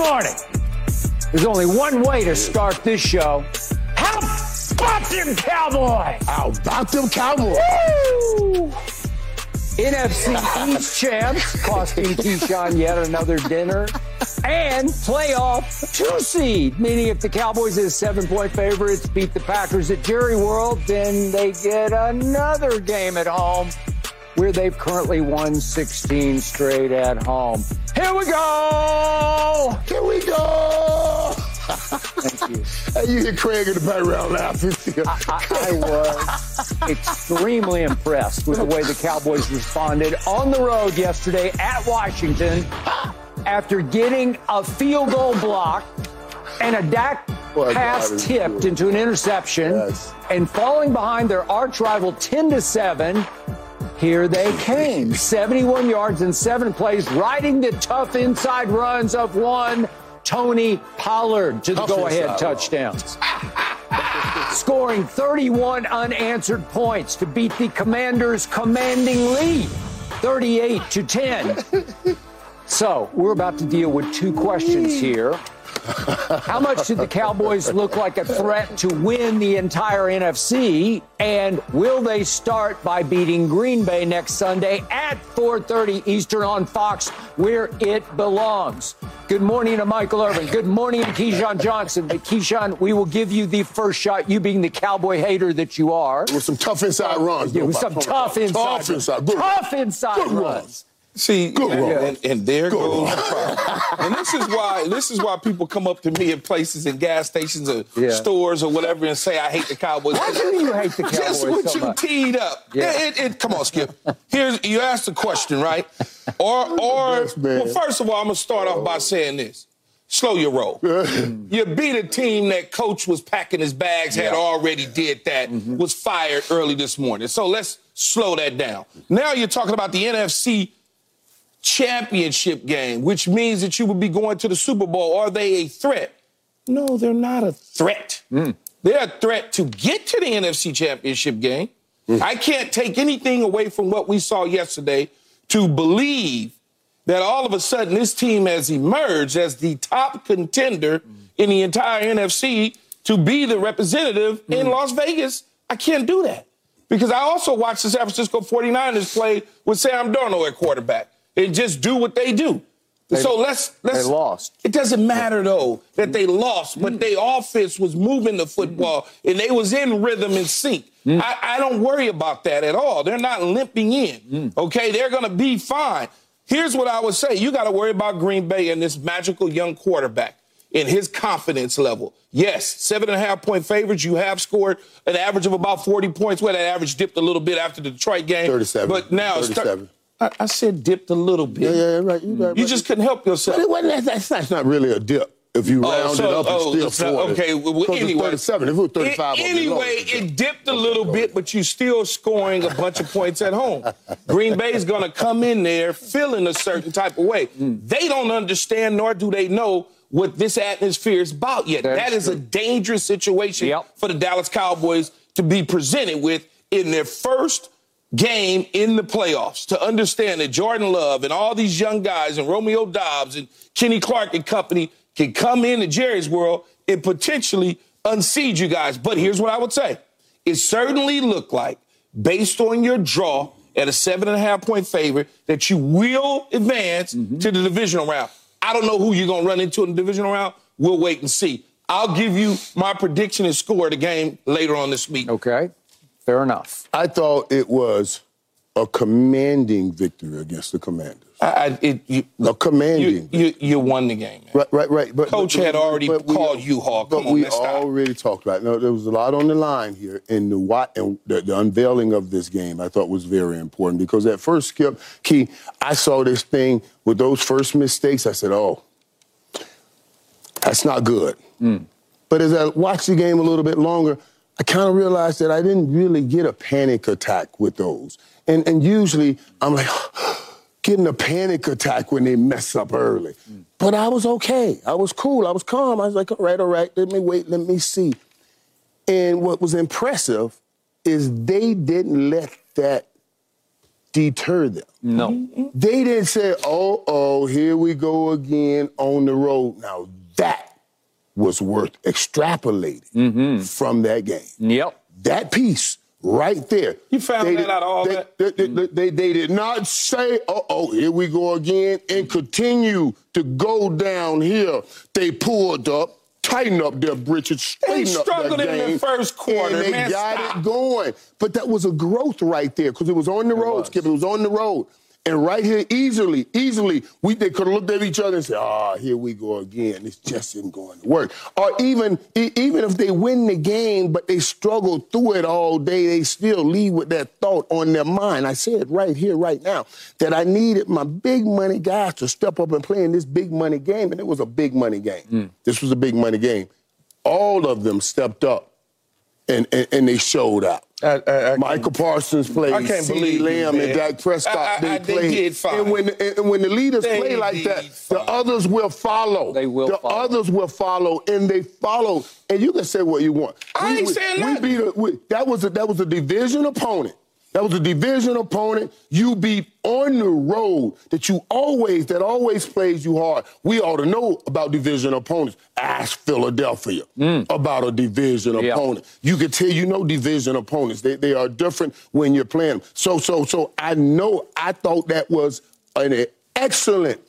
Morning. There's only one way to start this show. How about them Cowboys? How about them Cowboys? Woo! NFC East champs costing Keyshawn yet another dinner. And playoff two seed, meaning if the Cowboys is seven point favorites, beat the Packers at Jerry World, then they get another game at home where they've currently won 16 straight at home. Here we go! Here we go! Thank you. Hey, you hear Craig in the background laughing. I, I was extremely impressed with the way the Cowboys responded on the road yesterday at Washington after getting a field goal block and a Dak Boy, pass tipped good. into an interception Yes. and falling behind their arch rival 10 to 7. Here they came. 71 yards in seven plays, riding the tough inside runs of one Tony Pollard to the go ahead touchdowns scoring 31 unanswered points to beat the Commanders' commanding lead, 38 to 10. So we're about to deal with two questions here. How much did the Cowboys look like a threat to win the entire NFC? And will they start by beating Green Bay next Sunday at 4:30 Eastern on Fox, where it belongs? Good morning to Michael Irvin. Good morning to Keyshawn Johnson. But Keyshawn, we will give you the first shot. You being the Cowboy hater that you are. with some tough inside runs. Yeah, with some tough Pollard. inside, Tough inside. Tough inside runs. runs. See, Good and, and, and there Good goes the problem. and this is why this is why people come up to me in places in gas stations or Yeah. stores or whatever and say I hate the Cowboys. Why do you hate the Cowboys Just what so you much? teed up. Yeah. It, it, come on, Skip. Here's you asked the question, right? Or or best, well, first of all, I'm gonna start off by saying this. Slow your roll. you beat a team that coach was packing his bags, had Yeah. already did that, Mm-hmm. was fired early this morning. So let's slow that down. Now you're talking about the NFC championship game, which means that you would be going to the Super Bowl. Are they a threat? No, they're not a threat. Mm. They're a threat to get to the NFC championship game. Mm. I can't take anything away from what we saw yesterday to believe that all of a sudden this team has emerged as the top contender in the entire NFC to be the representative mm. in Las Vegas. I can't do that because I also watched the San Francisco 49ers play with Sam Darnold at quarterback and just do what they do. so let's let's they lost. It doesn't matter though that they lost, but mm. their offense was moving the football mm. and they was in rhythm and sync. Mm. I, I don't worry about that at all. They're not limping in. Okay, they're gonna be fine. Here's what I would say: you got to worry about Green Bay and this magical young quarterback and his confidence level. Yes, seven and a half point favorites. You have scored an average of about 40 points. Well, that average dipped a little bit after the Detroit game. 37. But now it's thir- 37. I, I said dipped a little bit. Yeah, yeah, right. You, right, You right. just couldn't help yourself. But it wasn't, that's, that's, not really a dip. If you Oh, round so- it up, oh, it's still not- 40. okay, well, anyway. 37. If it was 35, A- I'd be anyway, it dipped a little bit, but you're still scoring a bunch of points at home. Green Bay's going to come in there feeling a certain type of way. Mm. They don't understand, nor do they know what this atmosphere is about yet. That's That is a dangerous situation Yep. for the Dallas Cowboys to be presented with in their first game in the playoffs to understand that Jordan Love and all these young guys and Romeo Doubs and Kenny Clark and company can come into Jerry's world and potentially unseat you guys. But here's what I would say. It certainly looked like, based on your draw at a seven and a half point favorite that you will advance Mm-hmm. to the divisional round. I don't know who you're going to run into in the divisional round. We'll wait and see. I'll give you my prediction and score of the game later on this week. Okay, fair enough. I thought it was a commanding victory against the Commanders. I, I, it, you, A commanding. you, you, you won the game, man. Right, right, right. But Coach but- had already but we- called you, Hawk. But on, we let's stop. already talked about. It. No, there was a lot on the line here, and the what and the, the unveiling of this game I thought was very important because at first, Skip Key, I saw this thing with those first mistakes. I said, "Oh, that's not good." Hmm. But as I watched the game a little bit longer, I kind of realized that I didn't really get a panic attack with those. And and usually I'm like getting a panic attack when they mess up early. But I was okay. I was cool. I was calm. I was like, all right, all right, let me wait, let me see. And what was impressive is they didn't let that deter them. No. They didn't say, oh, oh, here we go again on the road. Now that was worth extrapolating from that game. Yep. That piece right there. You found They that did- out all they, that? They, they, they- they did not say, uh oh, here we go again, and continue to go down here. They pulled up, tightened up their britches, straightened up struggled their in the first quarter, and they man, got stop. it going. But that was a growth right there because it was on the road. Skip. It was on the road. And right here, easily, easily, we they could have looked at each other and said, "Ah, here we go again. This just isn't going to work." Or even even if they win the game, but they struggle through it all day, they still leave with that thought on their mind. I said right here, right now, that I needed my big money guys to step up and play in this big money game, and it was a big money game. This was a big money game. All of them stepped up, and and, and they showed out. I- I- I Micah Parsons played. I can't CeeDee believe Lamb man. and Dak Prescott. I- I- they I- they played. did fine. And when and when the leaders They play like that, fine. the others will follow. They will The follow. others will follow, and they follow. And you can say what you want. I We- ain't we, saying we nothing. beat a, we, that was a, that was a division opponent. That was a division opponent. You beat on the road that you always that always plays you hard. We ought to know about division opponents. Ask Philadelphia mm. about a division Yeah. opponent. You can tell you know division opponents. They, they are different when you're playing them. So so so I know I thought that was an excellent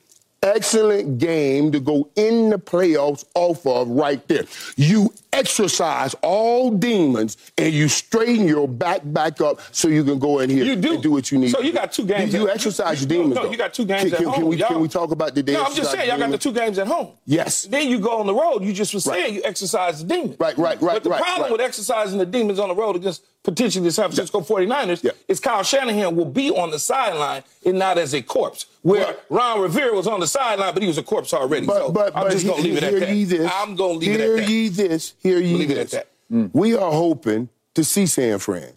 excellent game to go in the playoffs off of right there. You exercise all demons and you straighten your back back up so you can go in here You do. and do what you need. So you got two games You, you exercise your demons. no, though. you got two games can, at can, home. Can we, Y'all- can we talk about the day? No, I'm just saying, y'all got the two games at home. Yes. Then you go on the road. You just Right. saying you exercise the demons. Right, right, right, But the right, problem right. with exercising the demons on the road against potentially the San Francisco 49ers Yeah. is Kyle Shanahan will be on the sideline and not as a corpse. Where Right. Ron Rivera was on the sideline, but he was a corpse already. But, so but, I'm just going to leave it hear at that. this. I'm going to leave it at that. ye this. Hear ye Leave it at that. Mm. We are hoping to see San Fran.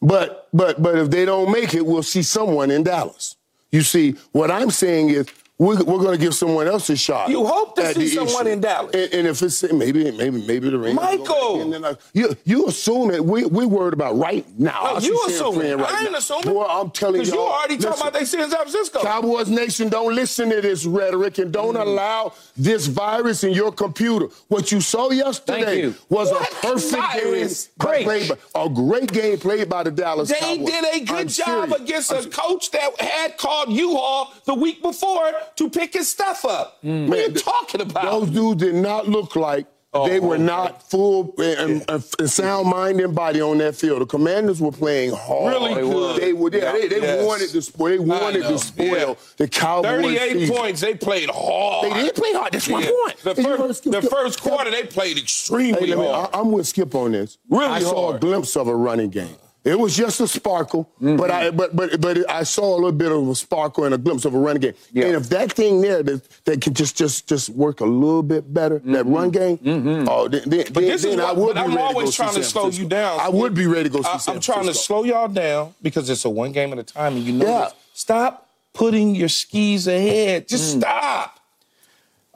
But but but if they don't make it, we'll see someone in Dallas. You see, what I'm saying is we're, we're going to give someone else a shot. You hope to see someone issue. in Dallas. And, and if it's maybe maybe maybe the Rangers Michael! I- you you assume that we we worried about right now. Oh, you. Fran right I ain't now. assuming. Boy, I'm telling you. Because you already talking about they see in San Francisco. Cowboys Nation, don't listen to this rhetoric and don't mm. allow this virus in your computer. What you saw yesterday you. was What a perfect virus? game. Great. played by- a great game played by the Dallas They Cowboys. did a good I'm job serious. against I'm a coach that had called U-Haul the week before to pick his stuff up. Mm. what are you talking about? Those dudes did not look like Oh, they were okay. not full and, and, and sound mind and body on that field. The Commanders were playing hard. Really they good. They were. Yeah, they, they Yes. wanted to spoil. They wanted to spoil yeah. the Cowboys. 38 season. points. They played hard. They did play hard. That's my point. The And first, skip- the first quarter, they played extremely Hey, me, hard. I, am with Skip on this. Really I saw a glimpse of a running game. It was just a sparkle, but I mm-hmm. but but but I saw a little bit of a sparkle and a glimpse of a run game. Yeah. And if that thing there that, that could just just just work a little bit better, that mm-hmm. run game, mm-hmm. oh, then, then, But this then is I what, would but be I'm ready to always see trying to slow you down. I would be ready to go see I, San I'm trying to slow y'all down because it's a one game at a time, and you know Yeah. this. Stop putting your skis ahead. Just Mm. stop.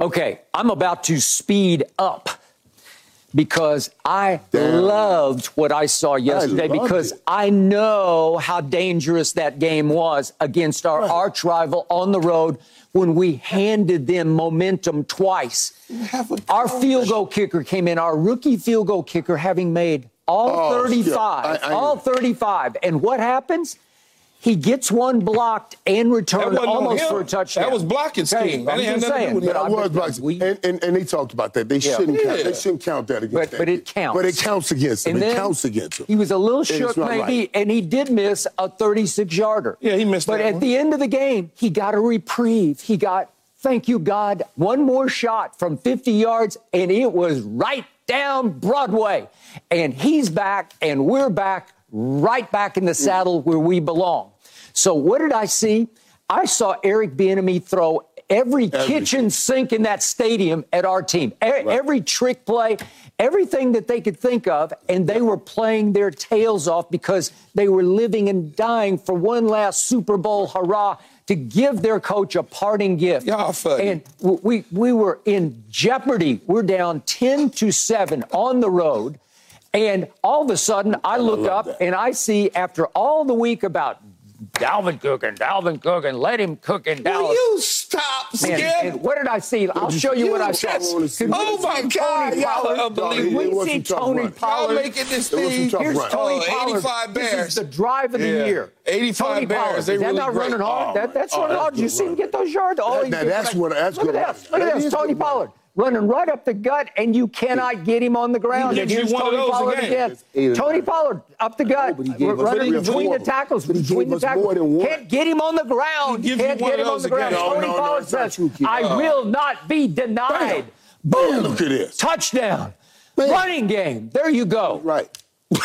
Okay, I'm about to speed up because I Damn. loved what I saw yesterday loved because it. I know how dangerous that game was against our arch rival on the road when we handed them momentum twice. Our field goal kicker came in, our rookie field goal kicker having made all Oh, 35, yeah, I- I- all 35. And what happens? He gets one blocked and That returned almost for a touchdown. That was blocking Hey, scheme. That I'm ain't just nothing to do saying, with but that. I was bet blocks. we- and, and, and they talked about that. They Yeah. shouldn't count. They shouldn't count that against But- that but it counts. But it counts against him. And it counts against him. He was a little it's shook, maybe, right. and he did miss a 36 yarder. Yeah, he missed But that at one. the end of the game, he got a reprieve. He got, thank you, God, one more shot from 50 yards, and it was right down Broadway. And he's back, and we're back, right back in the saddle where we belong. So what did I see? I saw Eric Bieniemy throw every kitchen sink in that stadium at our team. E- Every trick play, everything that they could think of, and they were playing their tails off because they were living and dying for one last Super Bowl hurrah to give their coach a parting gift. Y'all funny. And we we were in jeopardy. We're down 10 to 7 on the road. And all of a sudden, I look love up that. and I see after all the week about Dalvin Cook and Dalvin Cook and let him cook in Dallas. Will you stop, Man, Skip? and what did I see? I'll show you, You what I saw. wanna see- Could we Oh, my see God, Tony y'all Pollard? are unbelievable. It we see some tough Tony runs. Y'all Pollard? making this It was some thing. Here's runs. Tony Oh, Pollard. 85 This is the drive of the Yeah. year. 85 Tony Bears, Pollard. they Is that really not great. running hard? Oh, that, that's oh, running that's hard. You see him get those yards? Oh, That- he that- that's what- that's Look at run. this. Look at That this. Tony. Pollard running right up the gut, and you cannot get him on the ground. He And here's you one of Tony those Pollard again. again. It's eight or Tony. Pollard up the gut, but he gave running between the tackles. But he Between the tackles. more than one. Can't get him on the ground. He gives you Can't get him on the ground. again. No, Tony no, no, Pollard it's not says, true, "I Uh, will not be denied." Boom! Look at this. Touchdown. Man. Running game. There you go. Right.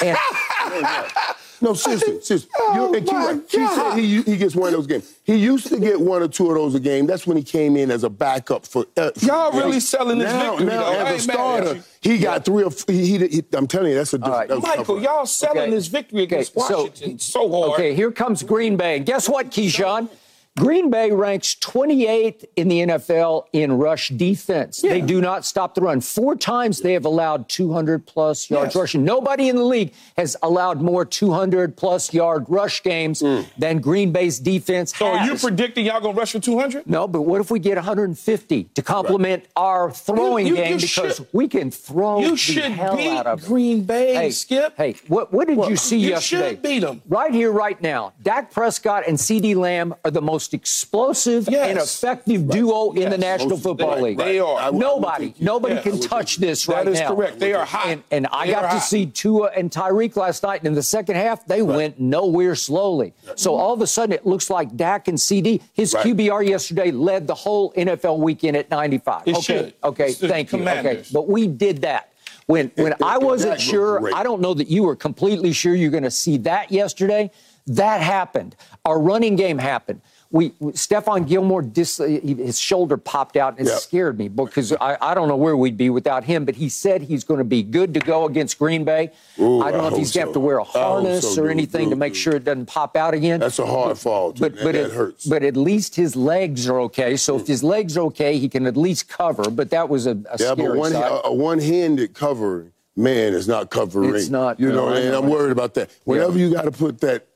And No, seriously, seriously. You, and Keith, my right, Keith said he, he gets one of those games. He used to get one or two of those a game. That's when he came in as a backup for. Uh, Y'all really selling this now, victory, now, though. As a starter, he got three or. f- He, he, he, I'm telling you, that's a. All right. that was a tough Michael, run. y'all selling Okay. this victory against Okay, so- Washington so, hard. Okay, here comes Green Bay. Guess what, Keyshawn? Green Bay ranks 28th in the NFL in rush defense. They do not stop the run. Four times they have allowed 200 plus yards Yes. rushing. Nobody in the league has allowed more 200 plus yard rush games hmm. than Green Bay's defense So are you has. predicting y'all gonna rush for 200? no, but what if we get 150 to complement our throwing You- you- game you because should- we can throw You the should hell beat out of. Green Bay, Hey, Skip. Hey, what, what did Well, you see you yesterday? You should beat 'em. Right here, right now. Dak Prescott and CeeDee Lamb are the most explosive Yes. and effective duo in the National Most- Football right, League. They are. I would- I would Nobody, you- nobody yeah, can touch think- this That right is now. correct. They are hot. And, and I got are to see Tua and Tyreek last night, and in the second half, they went nowhere slowly. So mm-hmm. all of a sudden, it looks like Dak and CeeDee, his Right. QBR yesterday led the whole NFL weekend at 95. It okay, should. okay, It's thank you. Okay, but we did that. When when I wasn't sure, great. I don't know that you were completely sure you're going to see that yesterday. That happened. Our running game happened. We Stephon Gilmore, dis, uh, his shoulder popped out and it Yep. scared me because I, I don't know where we'd be without him. But he said he's going to be good to go against Green Bay. Ooh, I don't know I if he's hope going to have to wear a harness so, or dude, anything to make dude. sure it doesn't pop out again. That's a hard fall, too. But but it, hurts. But at least his legs are okay. So if mm. his legs are okay, he can at least cover. But that was a, a Yeah, but one, a, a one-handed covering, man, is not covering. It's not, You know, I and know. I'm worried about that. Whenever you got to put that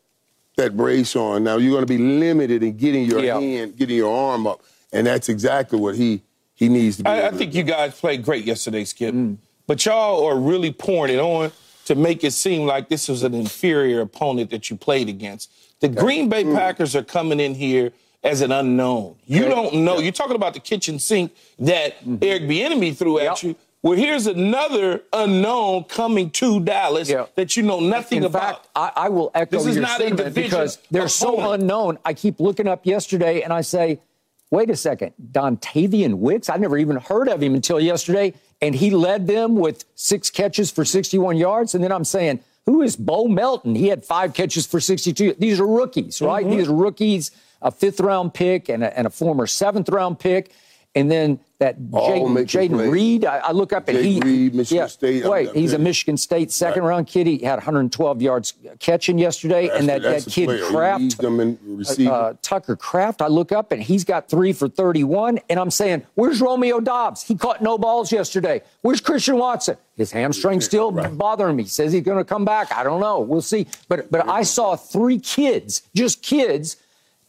that brace on, now you're going to be limited in getting your Yeah. hand, getting your arm up, and that's exactly what he he needs to be. I, I able to think do. you guys played great yesterday, Skip. Mm. But y'all are really pouring it on to make it seem like this was an inferior opponent that you played against. The Green Bay Packers are coming in here as an unknown. You Mm. Okay. don't know. You're talking about the kitchen sink that Eric Bieniemy threw at you. Well, here's another unknown coming to Dallas Yep. that you know nothing In about. fact, I, I will echo This is your not a statement division because they're so unknown. I keep looking up yesterday and I say, wait a second, Dontayvion Wicks? I never even heard of him until yesterday. And he led them with six catches for 61 yards. And then I'm saying, who is Bo Melton? He had five catches for 62. These are rookies, right? Mm-hmm. These are rookies, a fifth round pick and a, and a former seventh round pick. And then that Jayden Jayden. Reed, I, I look up and he. Reed, Michigan yeah, State, Wait, I'm he's a. Michigan State second Right. round kid. He had 112 yards catching yesterday. That's and that, that kid player. He Kraft, receiving. uh, Tucker Kraft, I look up and he's got three for 31. And I'm saying, where's Romeo Doubs? He caught no balls yesterday. Where's Christian Watson? His hamstring's still bothering me. Says he's going to come back. I don't know. We'll see. But but I saw three kids, just kids,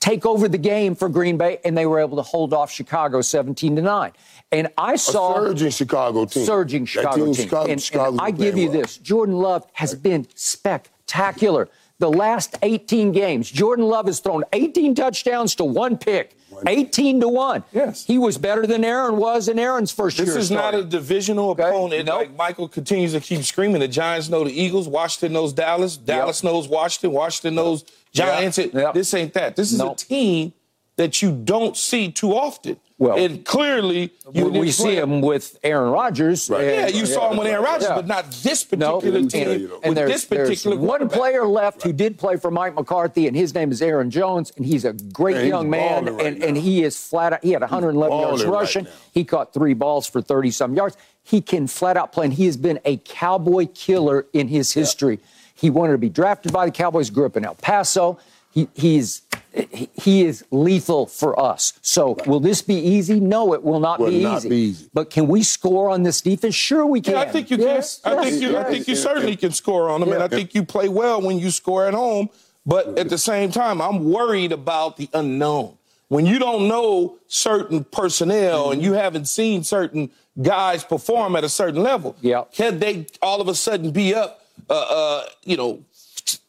take over the game for Green Bay, and they were able to hold off Chicago 17 to nine. And I saw a surging Chicago team. surging That Chicago team. Chicago, and, and I give you well. this: Jordan Love has been spectacular. the last 18 games. Jordan Love has thrown 18 touchdowns to one pick. 18 to 1. Yes. He was better than Aaron was in Aaron's first This year. This is not a divisional Okay. opponent. Nope. Like Michael continues to keep screaming. The Giants know the Eagles. Washington knows Dallas. Dallas knows Washington. Washington knows Giants. It- Yep. This ain't that. This is Nope. a team that you don't see too often. Well, and clearly you we, we see him with Aaron Rodgers. Right. Yeah, you saw him with Aaron Rodgers, Yeah. but not this particular and- team. and with and there's, this there's particular one player left who did play for Mike McCarthy, and his name is Aaron Jones, and he's a great he's young man, right and, and he is flat out. He had 111 yards right rushing. he caught three balls for 30 some yards. He can flat out play, and he has been a cowboy killer in his history. He wanted to be drafted by the Cowboys. Grew up in El Paso. He, he's he- he is lethal for us. So, will this be easy? No, it will not, Will be, not easy. be easy. But can we score on this defense? Sure, we can. Yeah, I think you Yes, can. I think you. I think you certainly can score on them, and I think you play well when you score at home. But at the same time, I'm worried about the unknown. When you don't know certain personnel and you haven't seen certain guys perform at a certain level, Yeah. can they all of a sudden be up, uh, uh, you know,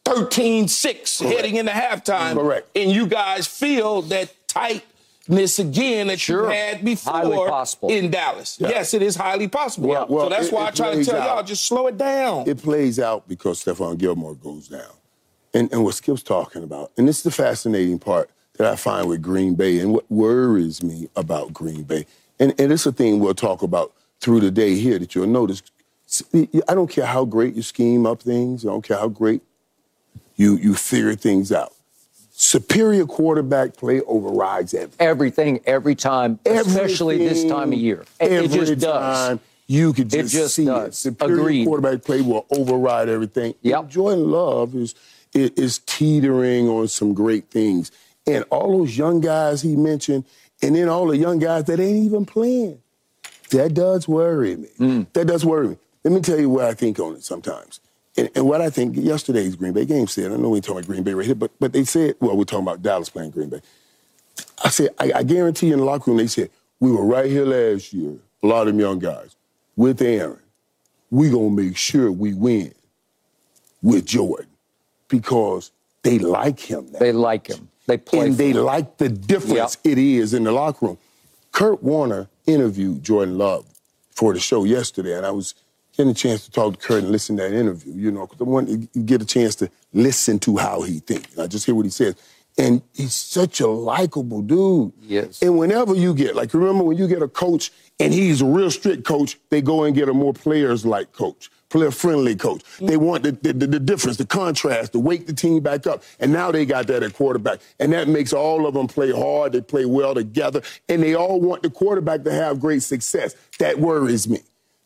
13-6 heading into halftime, Correct. and you guys feel that tightness again that Sure. you had before in Dallas? Yes, it is highly possible. Yeah. Well, so that's it- why I try to tell out. y'all just slow it down. It plays out because Stephon Gilmore goes down. And, and what Skip's talking about, and this is the fascinating part that I find with Green Bay and what worries me about Green Bay. And, and it's a thing we'll talk about through the day here that you'll notice. I don't care how great you scheme up things, I don't care how great you, you figure things out. Superior quarterback play overrides everything. everything every time, especially this time of year. It, it Every just does. time you could It just, just see does. it. Superior Agreed. quarterback play will override everything. Yep. And Jordan Love is, is is teetering on some great things, and all those young guys he mentioned, and then all the young guys that ain't even playing. That does worry me. Mm. That does worry me. Let me tell you what I think on it sometimes. And, and what I think yesterday's Green Bay game said, I know we talking about Green Bay right here, but, but they said, well, we're talking about Dallas playing Green Bay. I said, I, I guarantee you in the locker room, they said, we were right here last year, a lot of them young guys, with Aaron. We're gonna make sure we win with Jordan because they like him now. They like him. They play. and they him. like the difference Yep. it is in the locker room. Kurt Warner interviewed Jordan Love for the show yesterday, and I was getting a chance to talk to Kurt and listen to that interview, you know, because I want to get a chance to listen to how he thinks. I just hear what he says. And he's such a likable dude. Yes. And whenever you get, like, remember when you get a coach and he's a real strict coach, they go and get a more players like coach, player friendly coach. Mm-hmm. They want the, the, the, the difference, the contrast, to wake the team back up. And now they got that at quarterback. And that makes all of them play hard, they play well together, and they all want the quarterback to have great success. That worries me.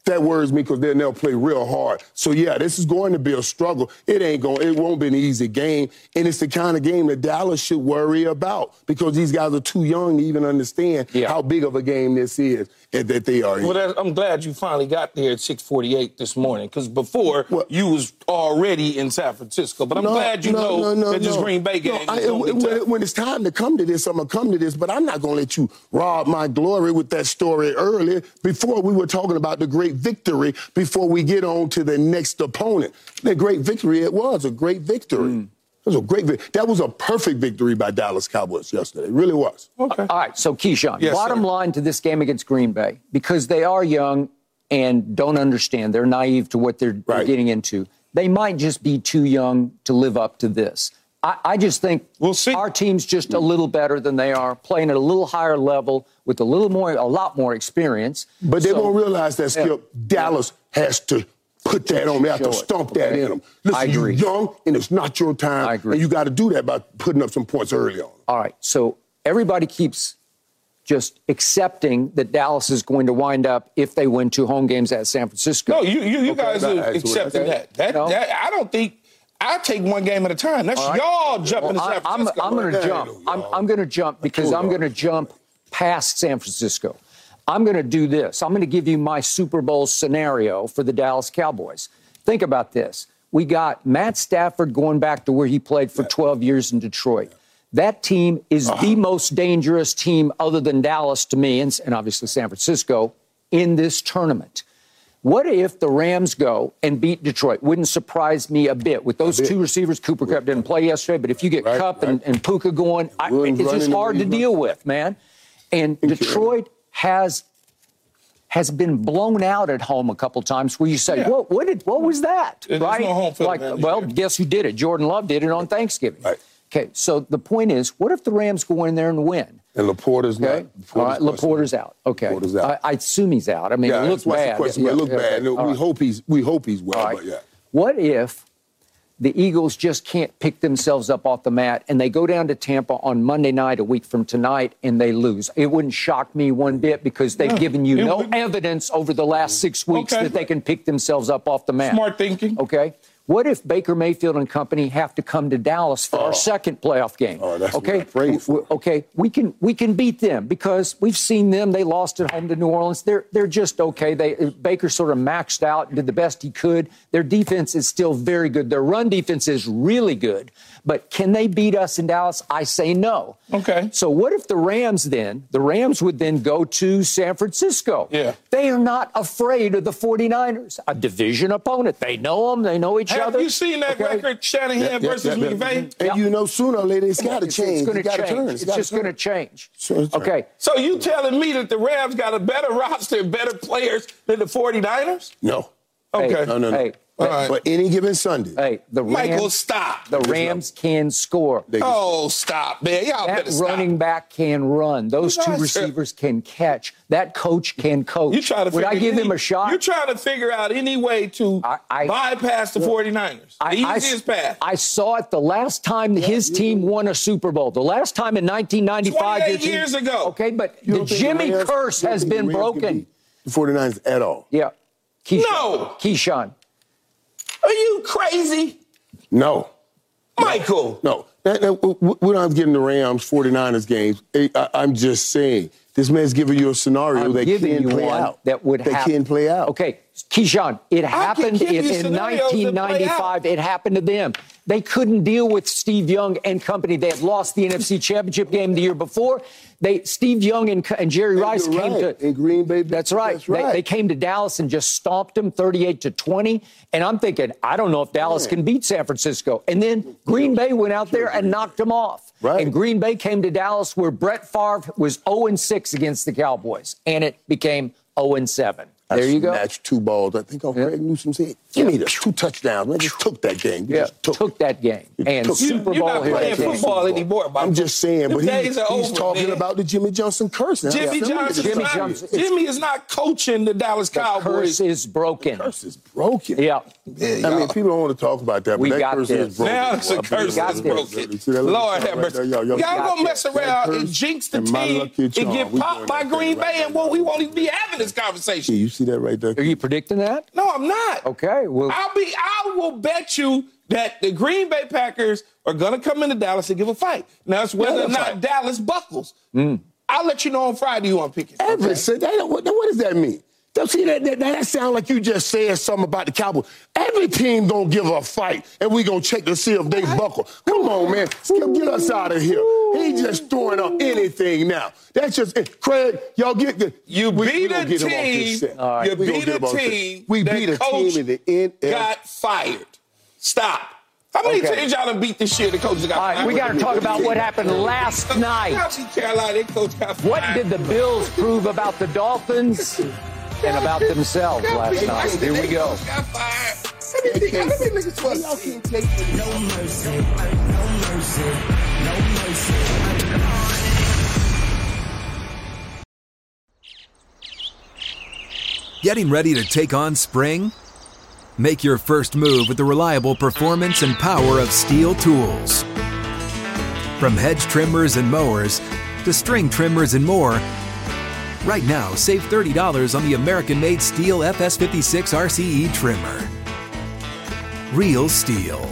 That worries me because then they'll play real hard. So yeah, this is going to be a struggle. It ain't going. It won't be an easy game, and it's the kind of game that Dallas should worry about because these guys are too young to even understand Yeah. how big of a game this is that they are. Well, that, I'm glad you finally got there at 6:48 this morning, because before Well- you was already in San Francisco. But I'm glad you know no, that this Green Bay game No, I- is going to when, when it's time to come to this, I'm gonna come to this. But I'm not gonna let you rob my glory with that story earlier. Before we were talking about the great victory. Before we get on to the next opponent, the great victory. It was a great victory. Mm. It was a great. vic- That was a perfect victory by Dallas Cowboys yesterday. It really was. Okay. All right, so Keyshawn, Yes, bottom sir. line to this game against Green Bay, because they are young and don't understand, they're naive to what they're, they're Right. getting into. They might just be too young to live up to this. I, I just think We'll see. our team's just a little better than they are, playing at a little higher level with a little more, a lot more experience. But they So- won't realize that Skip Dallas has to put that on. They have Show to it, stomp that okay? in them. Listen, I agree. you're young and it's not your time. I agree. And you got to do that by putting up some points early on. All right. So everybody keeps just accepting that Dallas is going to wind up if they win two home games at San Francisco. No, you you, you guys that- are that's what I accepting said. that. That, No. that. I don't think. I take one game at a time. That's All right. y'all jumping Well, to San I- I'm, Francisco. I'm going to jump. I'm, I'm going to jump because I'm going to jump past San Francisco. I'm going to do this. I'm going to give you my Super Bowl scenario for the Dallas Cowboys. Think about this. We got Matt Stafford going back to where he played for 12 years in Detroit. That team is Uh-huh. the most dangerous team, other than Dallas to me, and, and obviously San Francisco, in this tournament. What if the Rams go and beat Detroit? Wouldn't surprise me a bit. With those two receivers, Cooper Kupp didn't play yesterday, but if you get Right, and, right. and Puka going, I, it's just hard to deal with, man. And Detroit has has been blown out at home a couple times where you say, Yeah. what, what, did, what was that? There's right? no home like, well, there. guess who did it? Jordan Love did it on Thanksgiving. Right. Okay, so the point is, what if the Rams go in there and win? And LaPorta's Okay. not. All right, LaPorta's out. Okay. LaPorta's out. I, I assume he's out. I mean, yeah, it looked that's the bad. question. Yeah, it looked yeah, bad. okay. We right. hope he's we hope he's well, All right. but yeah. What if the Eagles just can't pick themselves up off the mat and they go down to Tampa on Monday night, a week from tonight, and they lose? It wouldn't shock me one bit because they've given you no wouldn't. evidence over the last six weeks Okay. that they can pick themselves up off the mat. Smart thinking. Okay. What if Baker Mayfield and company have to come to Dallas for our oh. second playoff game? Oh, that's okay. Okay, we can we can beat them because we've seen them. They lost at home to New Orleans. They're they're just okay. They Baker sort of maxed out, and did the best he could. Their defense is still very good. Their run defense is really good. But can they beat us in Dallas? I say no. Okay. So what if the Rams then, the Rams would then go to San Francisco? Yeah. They are not afraid of the 49ers, a division opponent. They know them, they know each Have other. Have you seen that Okay? record, Shanahan Yeah, versus yeah, yeah. McVay? And you know, sooner or later, it's got to change. It's going to change. turn. It's, gotta just going to change. Sure, it's okay. So you telling me that the Rams got a better roster better players than the 49ers? No. Okay. Hey, No, no, no. Hey, All right. But any given Sunday, hey, the Rams, Michael, stop. the Rams can score. they can- Oh, stop, man. Y'all That better stop. running back can run. Those You two guys are- receivers can catch. That coach can coach. You try to Would I figure give any- him a shot? You're trying to figure out any way to I- I- bypass the 49ers. The I- I- easiest path. I saw it the last time his team won a Super Bowl. The last time in 1995. 28 team- years ago. Okay, but You the don't think Jimmy Rams- curse has think the been broken. beat The 49ers at all. Yeah. Keyshawn. No. Keyshawn. Are you crazy? No. Michael. No. That- that- we we don't have to get in the Rams 49ers games. I, am just saying. This man's giving you a scenario I'm that can you play out. that would that happen. can play out. Okay, Keyshawn, it happened in, in scenarios that play 1995. It happened to them. They couldn't deal with Steve Young and company. They had lost the NFC Championship game the year before. They Steve Young and, and Jerry Rice came right. to in Green Bay. That's right. That's right. They, they came to Dallas and just stomped them 38 to 20. And I'm thinking, I don't know if Dallas can beat San Francisco. And then Green Bay went out there and knocked them off. Right. And Green Bay came to Dallas where Brett Favre was 0 6 against the Cowboys. And it became 0 7. There you go. Snatched two balls. I think on Craig Newsome's head. Give me the two touchdowns. Man, just took that game. We Yeah, just took, took, that game. And took- Super You're Bowl not here. playing at football anymore, Michael. I'm just saying, but he, he's over, talking man. about the Jimmy Johnson curse. Now. Jimmy Yeah, Johnson. Jimmy is not, Johnson. Jimmy is not coaching the Dallas The Cowboys. curse is broken. curse is broken. Yeah. I mean, people don't want to talk about that, but We that got curse this. is broken. Now it's a curse got that's this. broken. See that little Lord have mercy. there? Yo, yo, Y'all got gonna mess around That and jinx the team lucky and get popped by Green Bay, and now. well, we won't even be having this conversation. See that right there? Are you predicting that? No, I'm not. Okay. Well, I'll be. I will bet you that the Green Bay Packers are gonna come into Dallas and give a fight. Now it's whether or not fight. Dallas buckles. Mm. I'll let you know on Friday who I'm picking. Ever said that? What, what does that mean? Don't see that, that, that sound like you just said something about the Cowboys. Every team gonna give a fight, and we gonna check to see if they buckle. Come on, man, get, get us out of here. He just throwing up anything now. That's just eh, Craig. Y'all get the You we, beat we gonna a get him off this team. set. All right. You We beat a him this team. We that beat a coach team in the end. Got fired. Stop. How many Okay. teams y'all done beat this year? The coach got all right, fired. we got to talk about what happened last night. South Carolina, coach got fired. What did the Bills prove about the Dolphins and about themselves last night? Here we go. Let me. Let me look at what y'all can take. No mercy, no mercy, no mercy. Getting ready to take on spring? Make your first move with the reliable performance and power of STIHL tools. From hedge trimmers and mowers to string trimmers and more, right now save $30 on the American made STIHL FS56 RCE trimmer. Real STIHL.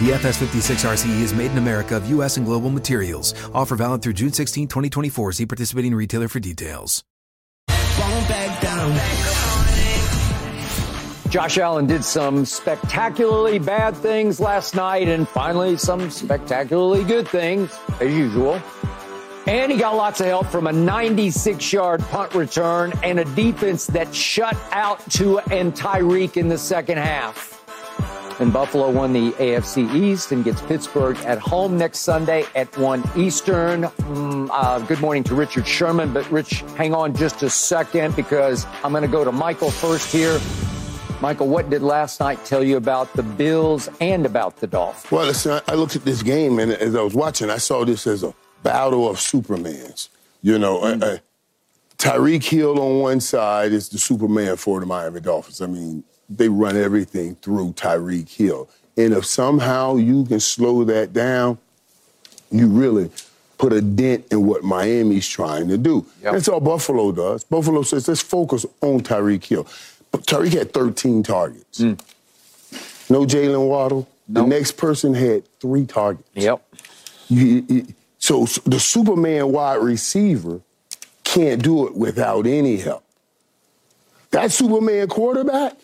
The FS56 RCE is made in America of U.S. and global materials. Offer valid through June 16, 2024. See participating retailer for details. Back down. Josh Allen did some spectacularly bad things last night and finally some spectacularly good things, as usual. And he got lots of help from a 96 yard punt return and a defense that shut out Tua and Tyreek in the second half. And Buffalo won the AFC East and gets Pittsburgh at home next Sunday at 1 Eastern. Mm, uh, good morning to Richard Sherman. But, Rich, hang on just a second because I'm going to go to Michael first here. Michael, what did last night tell you about the Bills and about the Dolphins? Well, listen, I looked at this game, and as I was watching, I saw this as a battle of Supermans. You know, mm. uh, Tyreek Hill on one side is the Superman for the Miami Dolphins. I mean, they run everything through Tyreek Hill. And if somehow you can slow that down, you really put a dent in what Miami's trying to do. Yep. That's all Buffalo does. Buffalo says, let's focus on Tyreek Hill. But Tyreek had 13 targets. Mm. No Jalen Waddle. Nope. The next person had three targets. Yep. You, you, so the Superman wide receiver can't do it without any help. That Superman quarterback,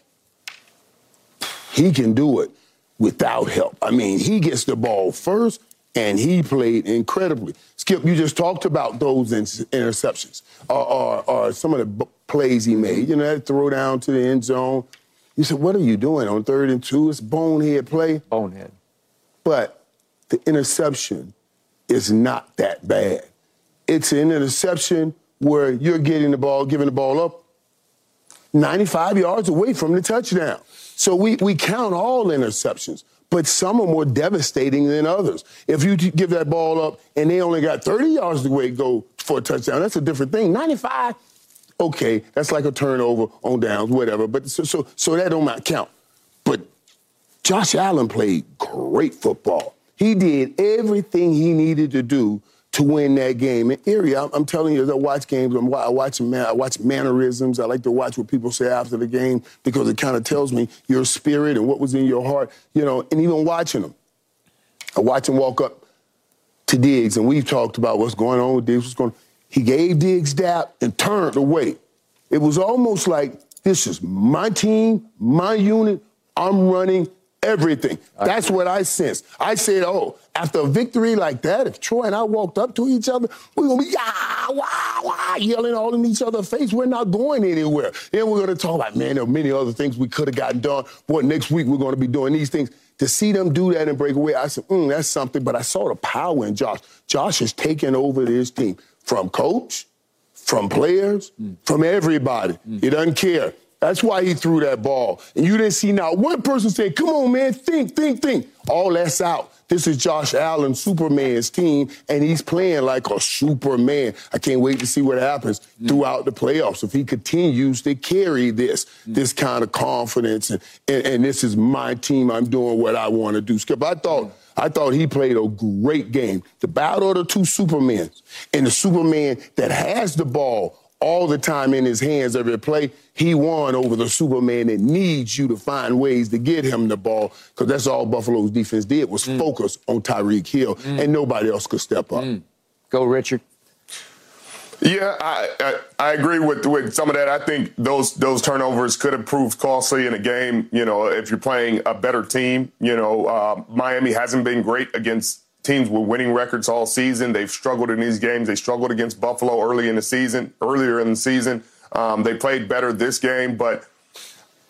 he can do it without help. I mean, he gets the ball first, and he played incredibly. Skip, you just talked about those interceptions or, or, or some of the plays he made. You know, that throw down to the end zone. You said, what are you doing on third and two? It's bonehead play. Bonehead. But the interception is not that bad. It's an interception where you're getting the ball, giving the ball up 95 yards away from the touchdown. So we, we count all interceptions, but some are more devastating than others. If you give that ball up and they only got 30 yards away to go for a touchdown, that's a different thing. 95, okay, that's like a turnover on downs, whatever. But so so, so that don't count. But Josh Allen played great football. He did everything he needed to do to win that game. And Erie, I'm, I'm telling you, as I watch games, I'm, I watch I watch mannerisms. I like to watch what people say after the game because it kind of tells me your spirit and what was in your heart. You know, and even watching them, I watch him walk up to Diggs, and we've talked about what's going on with Diggs. What's going? He gave Diggs dap and turned away. It was almost like this is my team, my unit. I'm running everything. That's what I sensed. I said, oh, after a victory like that, if Troy and I walked up to each other, we're gonna be yeah, wah, wah, yelling all in each other's face. We're not going anywhere. Then we're gonna talk about, man, there are many other things we could have gotten done. Boy, next week we're gonna be doing these things. To see them do that and break away, I said, mm, that's something. But I saw the power in Josh. Josh has taken over this team from coach, from players, mm. from everybody. Mm. He doesn't care. That's why he threw that ball. And you didn't see now one person say, come on, man, think, think, think. All that's out. This is Josh Allen, Superman's team, and he's playing like a Superman. I can't wait to see what happens mm. throughout the playoffs. If he continues to carry this, mm. this kind of confidence, and, and, and, this is my team, I'm doing what I want to do. Skip, I thought. Mm. I thought he played a great game. The battle of the two Supermans and the Superman that has the ball all the time in his hands every play. He won over the Superman that needs you to find ways to get him the ball because that's all Buffalo's defense did was mm. focus on Tyreek Hill, mm. and nobody else could step up. Mm. Go, Richard. Yeah, I, I, I agree with with some of that. I think those those turnovers could have proved costly in a game. You know, if you're playing a better team, you know, uh, Miami hasn't been great against teams with winning records all season. They've struggled in these games. They struggled against Buffalo early in the season, earlier in the season. Um, they played better this game, but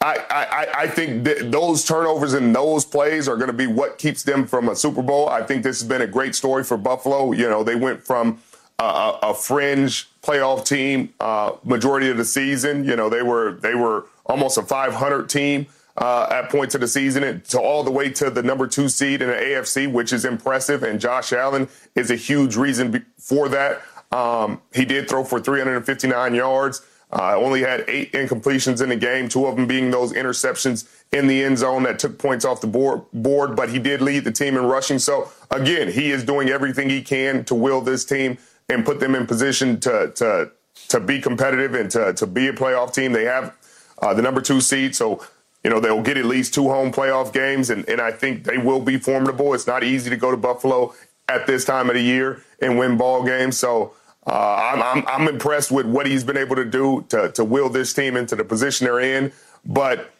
I, I, I think th- those turnovers and those plays are going to be what keeps them from a Super Bowl. I think this has been a great story for Buffalo. You know, they went from a, a fringe playoff team uh, majority of the season. You know, they were they were almost a 500 team uh, at points of the season to all the way to the number two seed in the AFC, which is impressive. And Josh Allen is a huge reason for that. Um, he did throw for 359 yards. Uh, only had eight incompletions in the game, two of them being those interceptions in the end zone that took points off the board, board. But he did lead the team in rushing. So again, he is doing everything he can to will this team and put them in position to to to be competitive and to to be a playoff team. They have uh, the number two seed, so you know, they'll get at least two home playoff games, and, and I think they will be formidable. It's not easy to go to Buffalo at this time of the year and win ball games. So uh, I'm, I'm, I'm impressed with what he's been able to do to, to will this team into the position they're in. But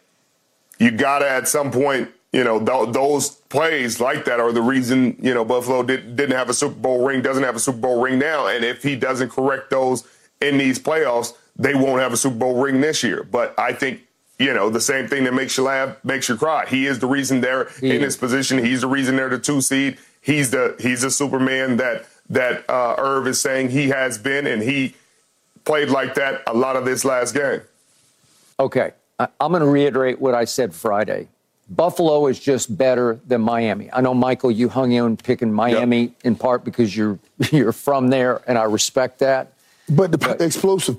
you got to, at some point, you know, th- those plays like that are the reason, you know, Buffalo did, didn't have a Super Bowl ring, doesn't have a Super Bowl ring now. And if he doesn't correct those in these playoffs, they won't have a Super Bowl ring this year. But I think, you know, the same thing that makes you laugh makes you cry. He is the reason they're in this position. He's the reason they're the two seed. He's the he's the Superman that that uh, Irv is saying he has been, and he played like that a lot of this last game. Okay. I'm going to reiterate what I said Friday. Buffalo is just better than Miami. I know, Michael, you hung in picking Miami in part because you're you're from there, and I respect that. But the p- explosive,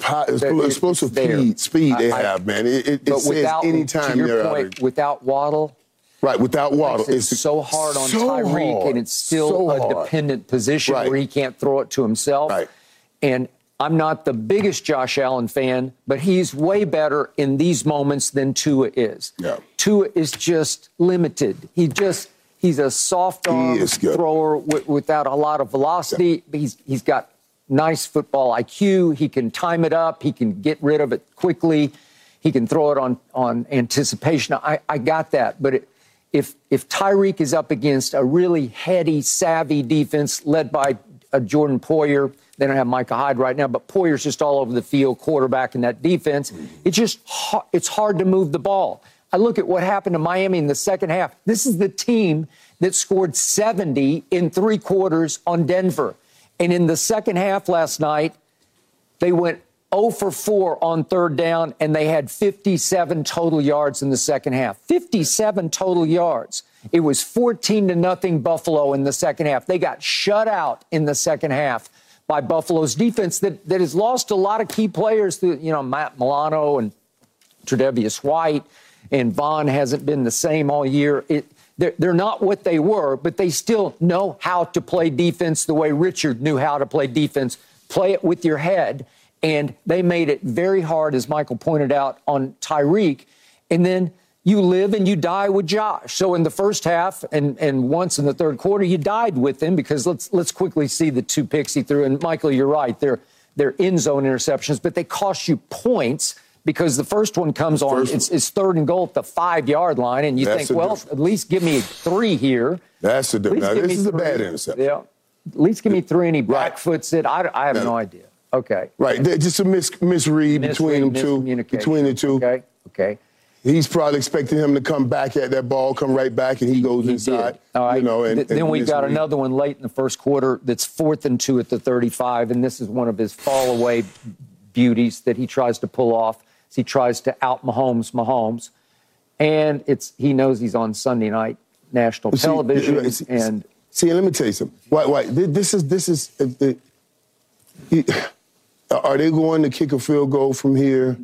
explosive speed, speed they I- have, man. It, it, it But says without, anytime your they're point, out. without Waddle, Right, without Waddle, it's so hard on so Tyreek, and it's still so a hard. dependent position Right. where he can't throw it to himself. Right. And I'm not the biggest Josh Allen fan, but he's way better in these moments than Tua is. Yeah. Tua is just limited. He just he's a soft arm thrower wi- without a lot of velocity. He's he's got nice football IQ. He can time it up. He can get rid of it quickly. He can throw it on on anticipation. I, I got that, but it, if if Tyreek is up against a really heady, savvy defense led by a Jordan Poyer, they don't have Micah Hyde right now, but Poyer's just all over the field, quarterback in that defense. It's just it's hard to move the ball. I look at what happened to Miami in the second half. This is the team that scored 70 in three quarters on Denver. And in the second half last night, they went 0 for 4 on third down, and they had 57 total yards in the second half. 57 total yards. It was 14 to nothing Buffalo in the second half. They got shut out in the second half by Buffalo's defense that, that has lost a lot of key players. You know, Matt Milano and Tre'Davious White and Von hasn't been the same all year. It, they're, they're not what they were, but they still know how to play defense the way Richard knew how to play defense. Play it with your head. And they made it very hard, as Michael pointed out, on Tyreek. And then you live and you die with Josh. So in the first half and, and once in the third quarter, you died with him because let's let's quickly see the two picks he threw. And Michael, you're right. They're they're end zone interceptions, but they cost you points because the first one comes on, First it's, it's third and goal at the five yard line, and you think, well, difference. at least give me three here. That's the difference. Now, this is a bad interception. Yeah. At least give me three, and he Right. backfoots it. I, I have No. no idea. Okay. Right, there- just a mis- misread between them two. Between the two, Okay. Okay. he's probably expecting him to come back at that ball, come right back, and he goes He inside. did. All right. You know, and, Th- then and we got misread. another one late in the first quarter that's fourth and two at the 35, and this is one of his fall away beauties that he tries to pull off. He tries to out Mahomes, Mahomes, and it's he knows he's on Sunday night national See, television, it's- it's- and see, let me tell you something. Why? Why? This is this is. uh, the- he- are they going to kick a field goal from here?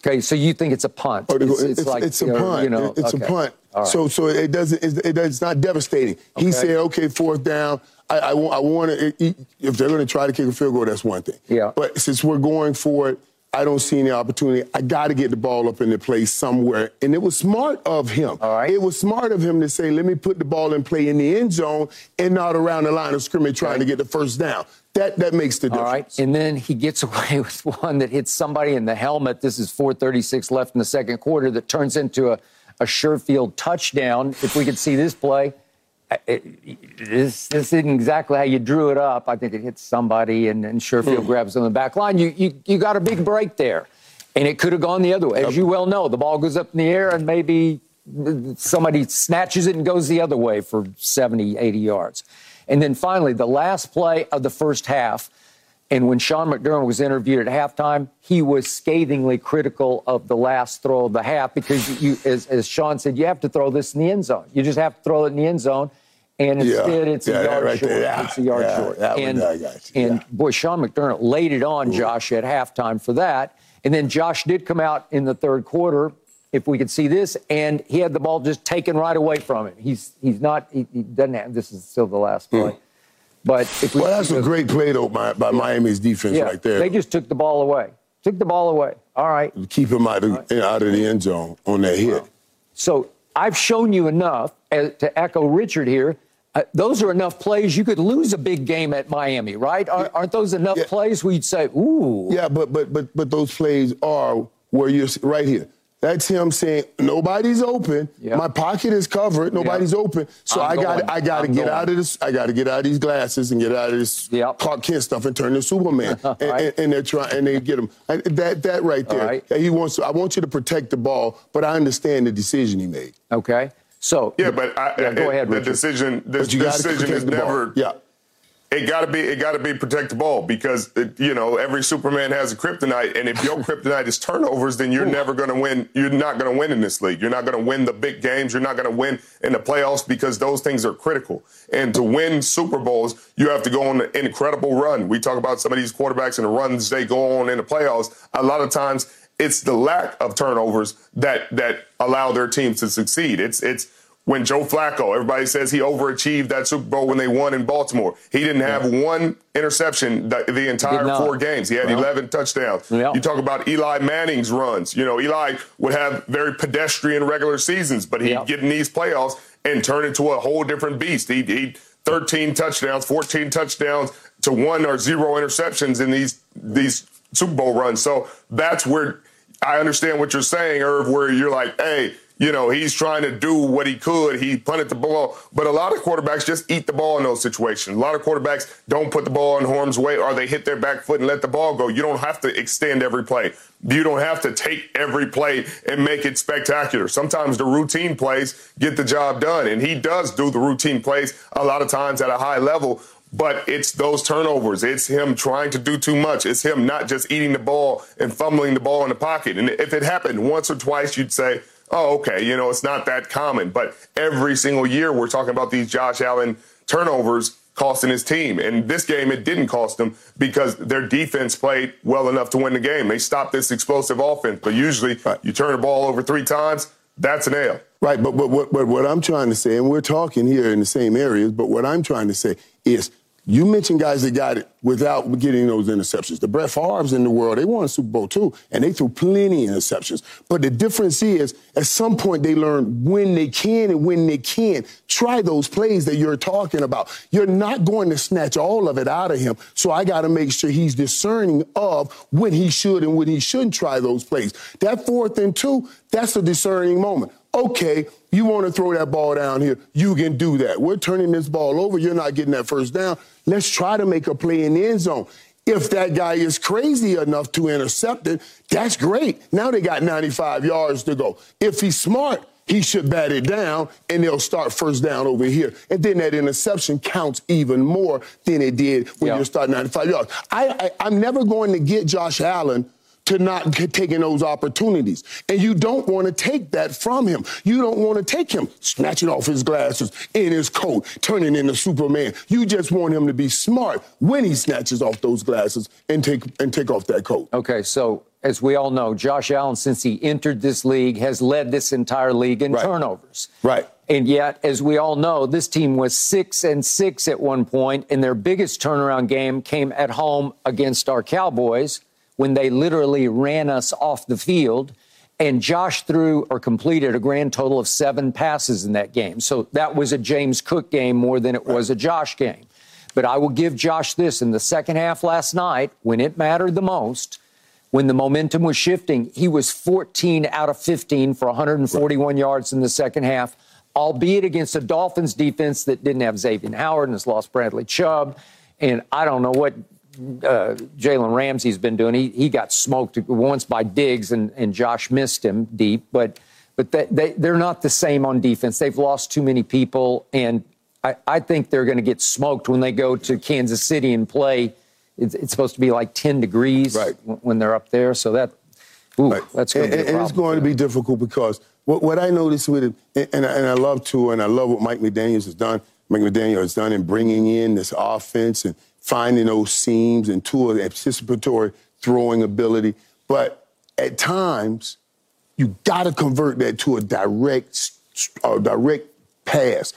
okay, so you think it's a punt? Go- It's, it's like it's a you know, punt. You know, it's okay. a punt. Right. So so it doesn't. It's, it, it's not devastating. Okay. He said, okay, fourth down. I, I, want- I want to. If they're going to try to kick a field goal, that's one thing. Yeah. But since we're going for it, I don't see any opportunity. I got to get the ball up in the play somewhere. And it was smart of him. All right. It was smart of him to say, let me put the ball in play in the end zone and not around the line of scrimmage trying to get the first down. That that makes the All difference. right. And then he gets away with one that hits somebody in the helmet. This is 436 left in the second quarter that turns into a, a Sherfield touchdown. If we could see this play, it, this, this isn't exactly how you drew it up. I think it hits somebody and, and Sherfield hmm. grabs on the back line. You, you, you got a big break there. And it could have gone the other way. As you well know, the ball goes up in the air and maybe somebody snatches it and goes the other way for 70, 80 yards. And then finally, the last play of the first half, and when Sean McDermott was interviewed at halftime, he was scathingly critical of the last throw of the half because you, as, as Sean said, you have to throw this in the end zone. You just have to throw it in the end zone. And Yeah. instead, it's Yeah, a yard right short. Yeah. It's a yard Yeah, short. and I got you. and Yeah. boy, Sean McDermott laid it on Josh at halftime for that. And then Josh did come out in the third quarter, if we could see this, and he had the ball just taken right away from him. He's he's not he, he doesn't have this is still the last hmm. play. But if we. Well, that's a great play though by, by Miami's defense yeah, right there. They just took the ball away. Took the ball away. All right. keep him out of, out of the end zone on that hit. So I've shown you enough uh, to echo Richard here. Uh, those are enough plays. You could lose a big game at Miami, right? Are, aren't those enough Yeah. plays where you'd say, ooh, Yeah, but but but but those plays are where you're right here. That's him saying nobody's open. Yeah. My pocket is covered. Nobody's open. So I'm I got. I got to get going. out of this. I got to get out of these glasses and get out of this Yep. Clark Kent stuff and turn to Superman. and, Right. and, and they're trying and they get him. I- That that right there. All right. He wants. To, I want you to protect the ball, but I understand the decision he made. Okay. So Yeah, but I, Yeah, go it- ahead, the Richard. decision, the But you got to decision is the ball. never. Yeah. It got to be. It got to be protect the ball because it, you know every Superman has a kryptonite, and if your kryptonite is turnovers, then you're never going to win. You're not going to win in this league. You're not going to win the big games. You're not going to win in the playoffs because those things are critical. And to win Super Bowls, you have to go on an incredible run. We talk about some of these quarterbacks and the runs they go on in the playoffs. A lot of times, it's the lack of turnovers that that allow their teams to succeed. It's it's when Joe Flacco, everybody says he overachieved that Super Bowl when they won in Baltimore. He didn't have one interception the, the entire four games. He had Well. 11 touchdowns. Yeah. You talk about Eli Manning's runs. You know, Eli would have very pedestrian regular seasons, but he'd Yeah. get in these playoffs and turn into a whole different beast. He'd, he 13 touchdowns, 14 touchdowns to one or zero interceptions in these these Super Bowl runs. So that's where I understand what you're saying, Irv, where you're like, hey, you know, he's trying to do what he could. He punted the ball. But a lot of quarterbacks just eat the ball in those situations. A lot of quarterbacks don't put the ball in harm's way or they hit their back foot and let the ball go. You don't have to extend every play. You don't have to take every play and make it spectacular. Sometimes the routine plays get the job done. And he does do the routine plays a lot of times at a high level. But it's those turnovers. It's him trying to do too much. It's him not just eating the ball and fumbling the ball in the pocket. And if it happened once or twice, you'd say, oh, okay, you know, it's not that common. But every single year, we're talking about these Josh Allen turnovers costing his team. And this game, it didn't cost them because their defense played well enough to win the game. They stopped this explosive offense. But usually, Right. you turn the ball over three times, that's an L. Right, but, but, but, but what I'm trying to say, and we're talking here in the same areas, but what I'm trying to say is you mentioned guys that got it without getting those interceptions. The Brett Favre's in the world, they won a Super Bowl too, and they threw plenty of interceptions. But the difference is, at some point, they learn when they can and when they can't. Try those plays that you're talking about. You're not going to snatch all of it out of him. So I got to make sure he's discerning of when he should and when he shouldn't try those plays. That fourth and two, that's a discerning moment okay, you want to throw that ball down here, you can do that. We're turning this ball over. You're not getting that first down. Let's try to make a play in the end zone. If that guy is crazy enough to intercept it, that's great. Now they got 95 yards to go. If he's smart, he should bat it down and they'll start first down over here. And then that interception counts even more than it did when Yeah. you're starting 95 yards. I, I, I'm never going to get Josh Allen to not taking those opportunities. And you don't want to take that from him. You don't want to take him snatching off his glasses in his coat, turning into Superman. You just want him to be smart when he snatches off those glasses and take and take off that coat. Okay, so as we all know, Josh Allen, since he entered this league, has led this entire league in Right. turnovers. Right. And yet, as we all know, this team was six and six at one point, and their biggest turnaround game came at home against our Cowboys when they literally ran us off the field. And Josh threw or completed a grand total of seven passes in that game. So that was a James Cook game more than it was a Josh game. But I will give Josh this in the second half last night, when it mattered the most, when the momentum was shifting, he was 14 out of 15 for 141 yards in the second half, albeit against a Dolphins defense that didn't have Xavier Howard and has lost Bradley Chubb. And I don't know what uh, Jalen Ramsey's been doing. He, he got smoked once by Diggs, and, and Josh missed him deep. But but they, they, they're not the same on defense. They've lost too many people, and I, I think they're going to get smoked when they go to Kansas City and play. It's, it's supposed to be like 10 degrees Right. when they're up there. So that, ooh, Right. that's going and, to be a and- and problem. it's going to be difficult because what, what I noticed with it, and, and, I, and I love to, and I love what Mike McDaniels has done. Mike McDaniel has done in bringing in this offense and finding those seams and tool anticipatory throwing ability. But at times, you got to convert that to a direct, uh, direct pass.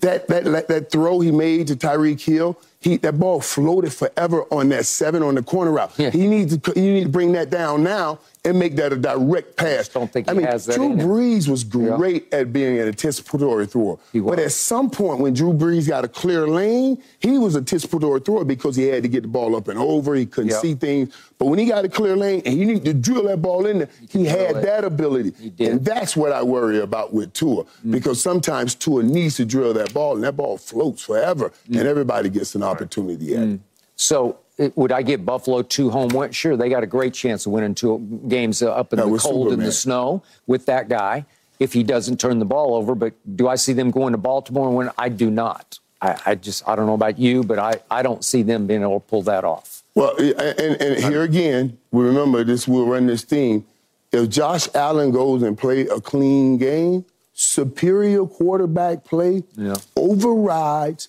That, that, that, that throw he made to Tyreek Hill, he that ball floated forever on that seven on the corner route. Yeah. He needs to you need to bring that down now and make that a direct pass. I don't think I he mean, has that Drew. Brees was great at being an anticipatory thrower. He. But at some point when Drew Brees got a clear lane, he was a anticipatory thrower because he had to get the ball up and over. He couldn't see things. But when he got a clear lane and he needed to drill that ball in there, he, had it. that ability. He did. And that's what I worry about with Tua. Mm. Because sometimes Tua needs to drill that ball and that ball floats forever. Mm. And everybody gets an opportunity at mm. it. So would I give Buffalo two home wins? Sure, they got a great chance of winning two games uh, up in Yeah, the cold and the snow with that guy if he doesn't turn the ball over. But do I see them going to Baltimore and win? I do not. I, I just I don't know about you, but I, I don't see them being able to pull that off. Well, and, and, and here again, we remember this. We'll run this theme. If Josh Allen goes and play a clean game, superior quarterback play Yeah. overrides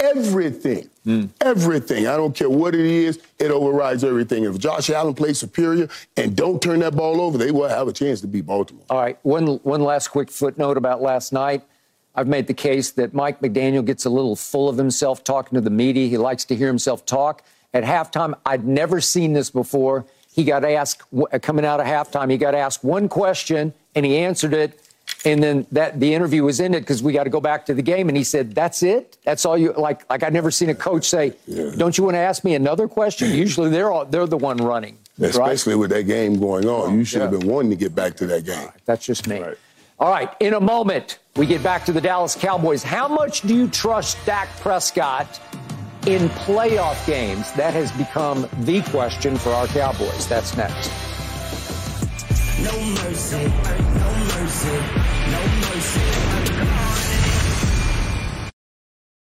everything. Everything. I don't care what it is. It overrides everything. If Josh Allen plays superior and don't turn that ball over, they will have a chance to beat Baltimore. All right, one one last quick footnote about last night. I've made the case that Mike McDaniel gets a little full of himself talking to the media. He likes to hear himself talk. At halftime, I'd never seen this before. He got asked coming out of halftime. He got asked one question and he answered it, and then that the interview was ended because we got to go back to the game. And he said, "That's it. That's all you like." Like I've never seen a coach say, "Don't you want to ask me another question?" Usually they're all, they're the one running, right? Especially with that game going on. You should have been wanting to get back to that game. That's just me. Right. All right, in a moment, we get back to the Dallas Cowboys. How much do you trust Dak Prescott in playoff games? That has become the question for our Cowboys. That's next. No mercy, no mercy.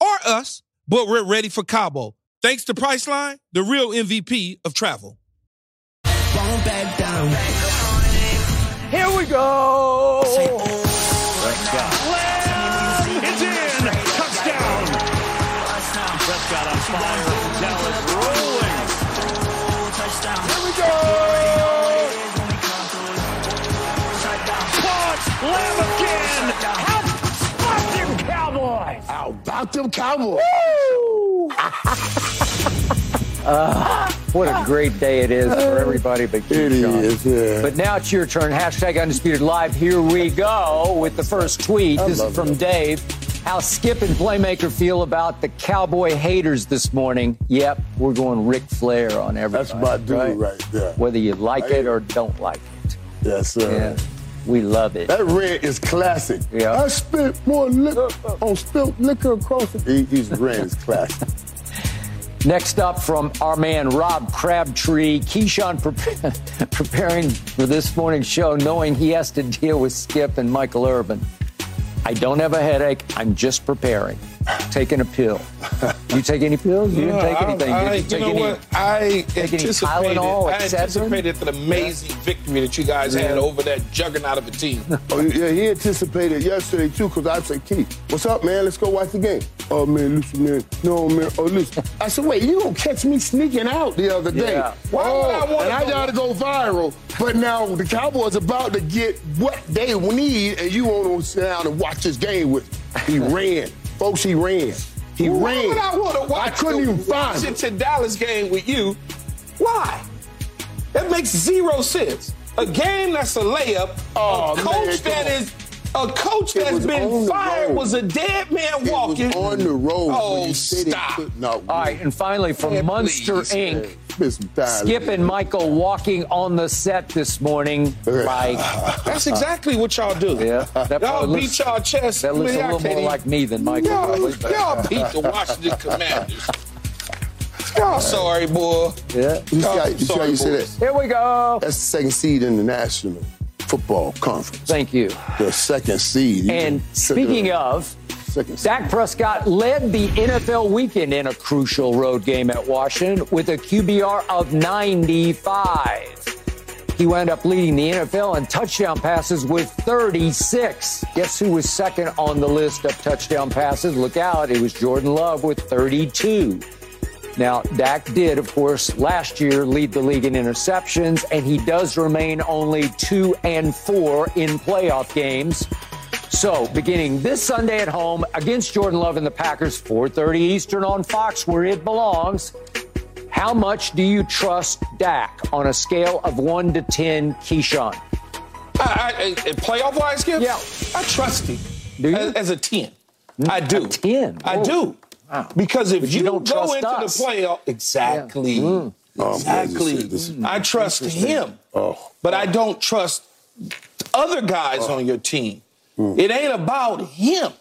or us, but we're ready for Cabo. Thanks to Priceline, the real MVP of travel. Won't back down. Here we go. It's in. Touchdown. Prescott on fire. Them Cowboys? Ah, what a great day it is for everybody but you, It Sean. is, yeah. But now it's your turn. Hashtag Undisputed Live. Here we go with the first tweet. This is from. Dave. How Skip and Playmaker feel about the Cowboy haters this morning. Yep, we're going Ric Flair on everybody. That's my dude right there. Whether you like it or don't like it. Yes, sir. Yeah, we love it. That red is classic. Yeah. I spit more liquor on spilt liquor across it. He, he's red is classic. Next up from our man Rob Crabtree, Keyshawn pre- preparing for this morning's show, knowing he has to deal with Skip and Michael Irvin. I don't have a headache. I'm just preparing, taking a pill. you take any pills? You didn't take I- anything. I, Did you take you know any? what? I take any anticipated, Tylenol, I anticipated an amazing victory that you guys had over that juggernaut of a team. Oh, yeah, he anticipated yesterday too, because I said, Keith, what's up, man? Let's go watch the game. Oh, man, listen, man. No, man. Oh, listen. I said, wait, you don't catch me sneaking out the other day. Yeah. Why would oh, I wanna and I gotta go viral. But now the Cowboys about to get what they need, and you want to sit down and watch this game with me. He ran. Folks, he ran. He Why ran. would I want to watch I couldn't the even find him. Washington Dallas game with you? Why? That makes zero sense. A game that's a layup. Oh, a coach come that on. is a coach It that's was on been fired was a dead man It was walking. on the road. Oh, when you said it stop. could not All right, and finally from Man, Munster please, Inc. Spend some time. Skip and Michael walking on the set this morning. Like, That's exactly what y'all do. yeah, that Y'all probably beat looks, y'all chest. that looks Man, a little more even- like me than Michael. Y'all, probably, y'all beat the Washington Commanders. Y'all sorry, boy. Yeah. You see how you, see how Sorry, you say that? Here we go. That's the second seed in the National Football Conference. Thank you. The second seed. You And speaking of, second seed. Dak Prescott led the NFL weekend in a crucial road game at Washington with a QBR of 95. He wound up leading the NFL in touchdown passes with 36. Guess who was second on the list of touchdown passes? Look out, it was Jordan Love with 32. Now, Dak did, of course, last year lead the league in interceptions, and he does remain only two and four in playoff games. So, beginning this Sunday at home against Jordan Love and the Packers, 4:30 Eastern on Fox, where it belongs. How much do you trust Dak on a scale of one to ten, Keyshawn? I, I, I- playoff wise, Skip? Yeah. I trust him. Do you? As, as a 10. Mm, I do. A 10? I oh. do. Wow. Because if you you, don't go trust into us. the playoff, exactly. Oh, I'm glad you Exactly. said this. I trust him. Oh. But I don't trust other guys on your team. Mm. It ain't about him.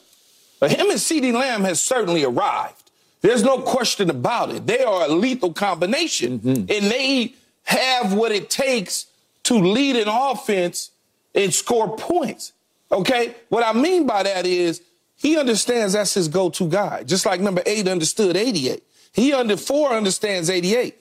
But him and CeeDee Lamb has certainly arrived. There's no question about it. They are a lethal combination, mm-hmm. and they have what it takes to lead an offense and score points. Okay? What I mean by that is he understands that's his go-to guy, just like number eight understood 88. He under four understands 88.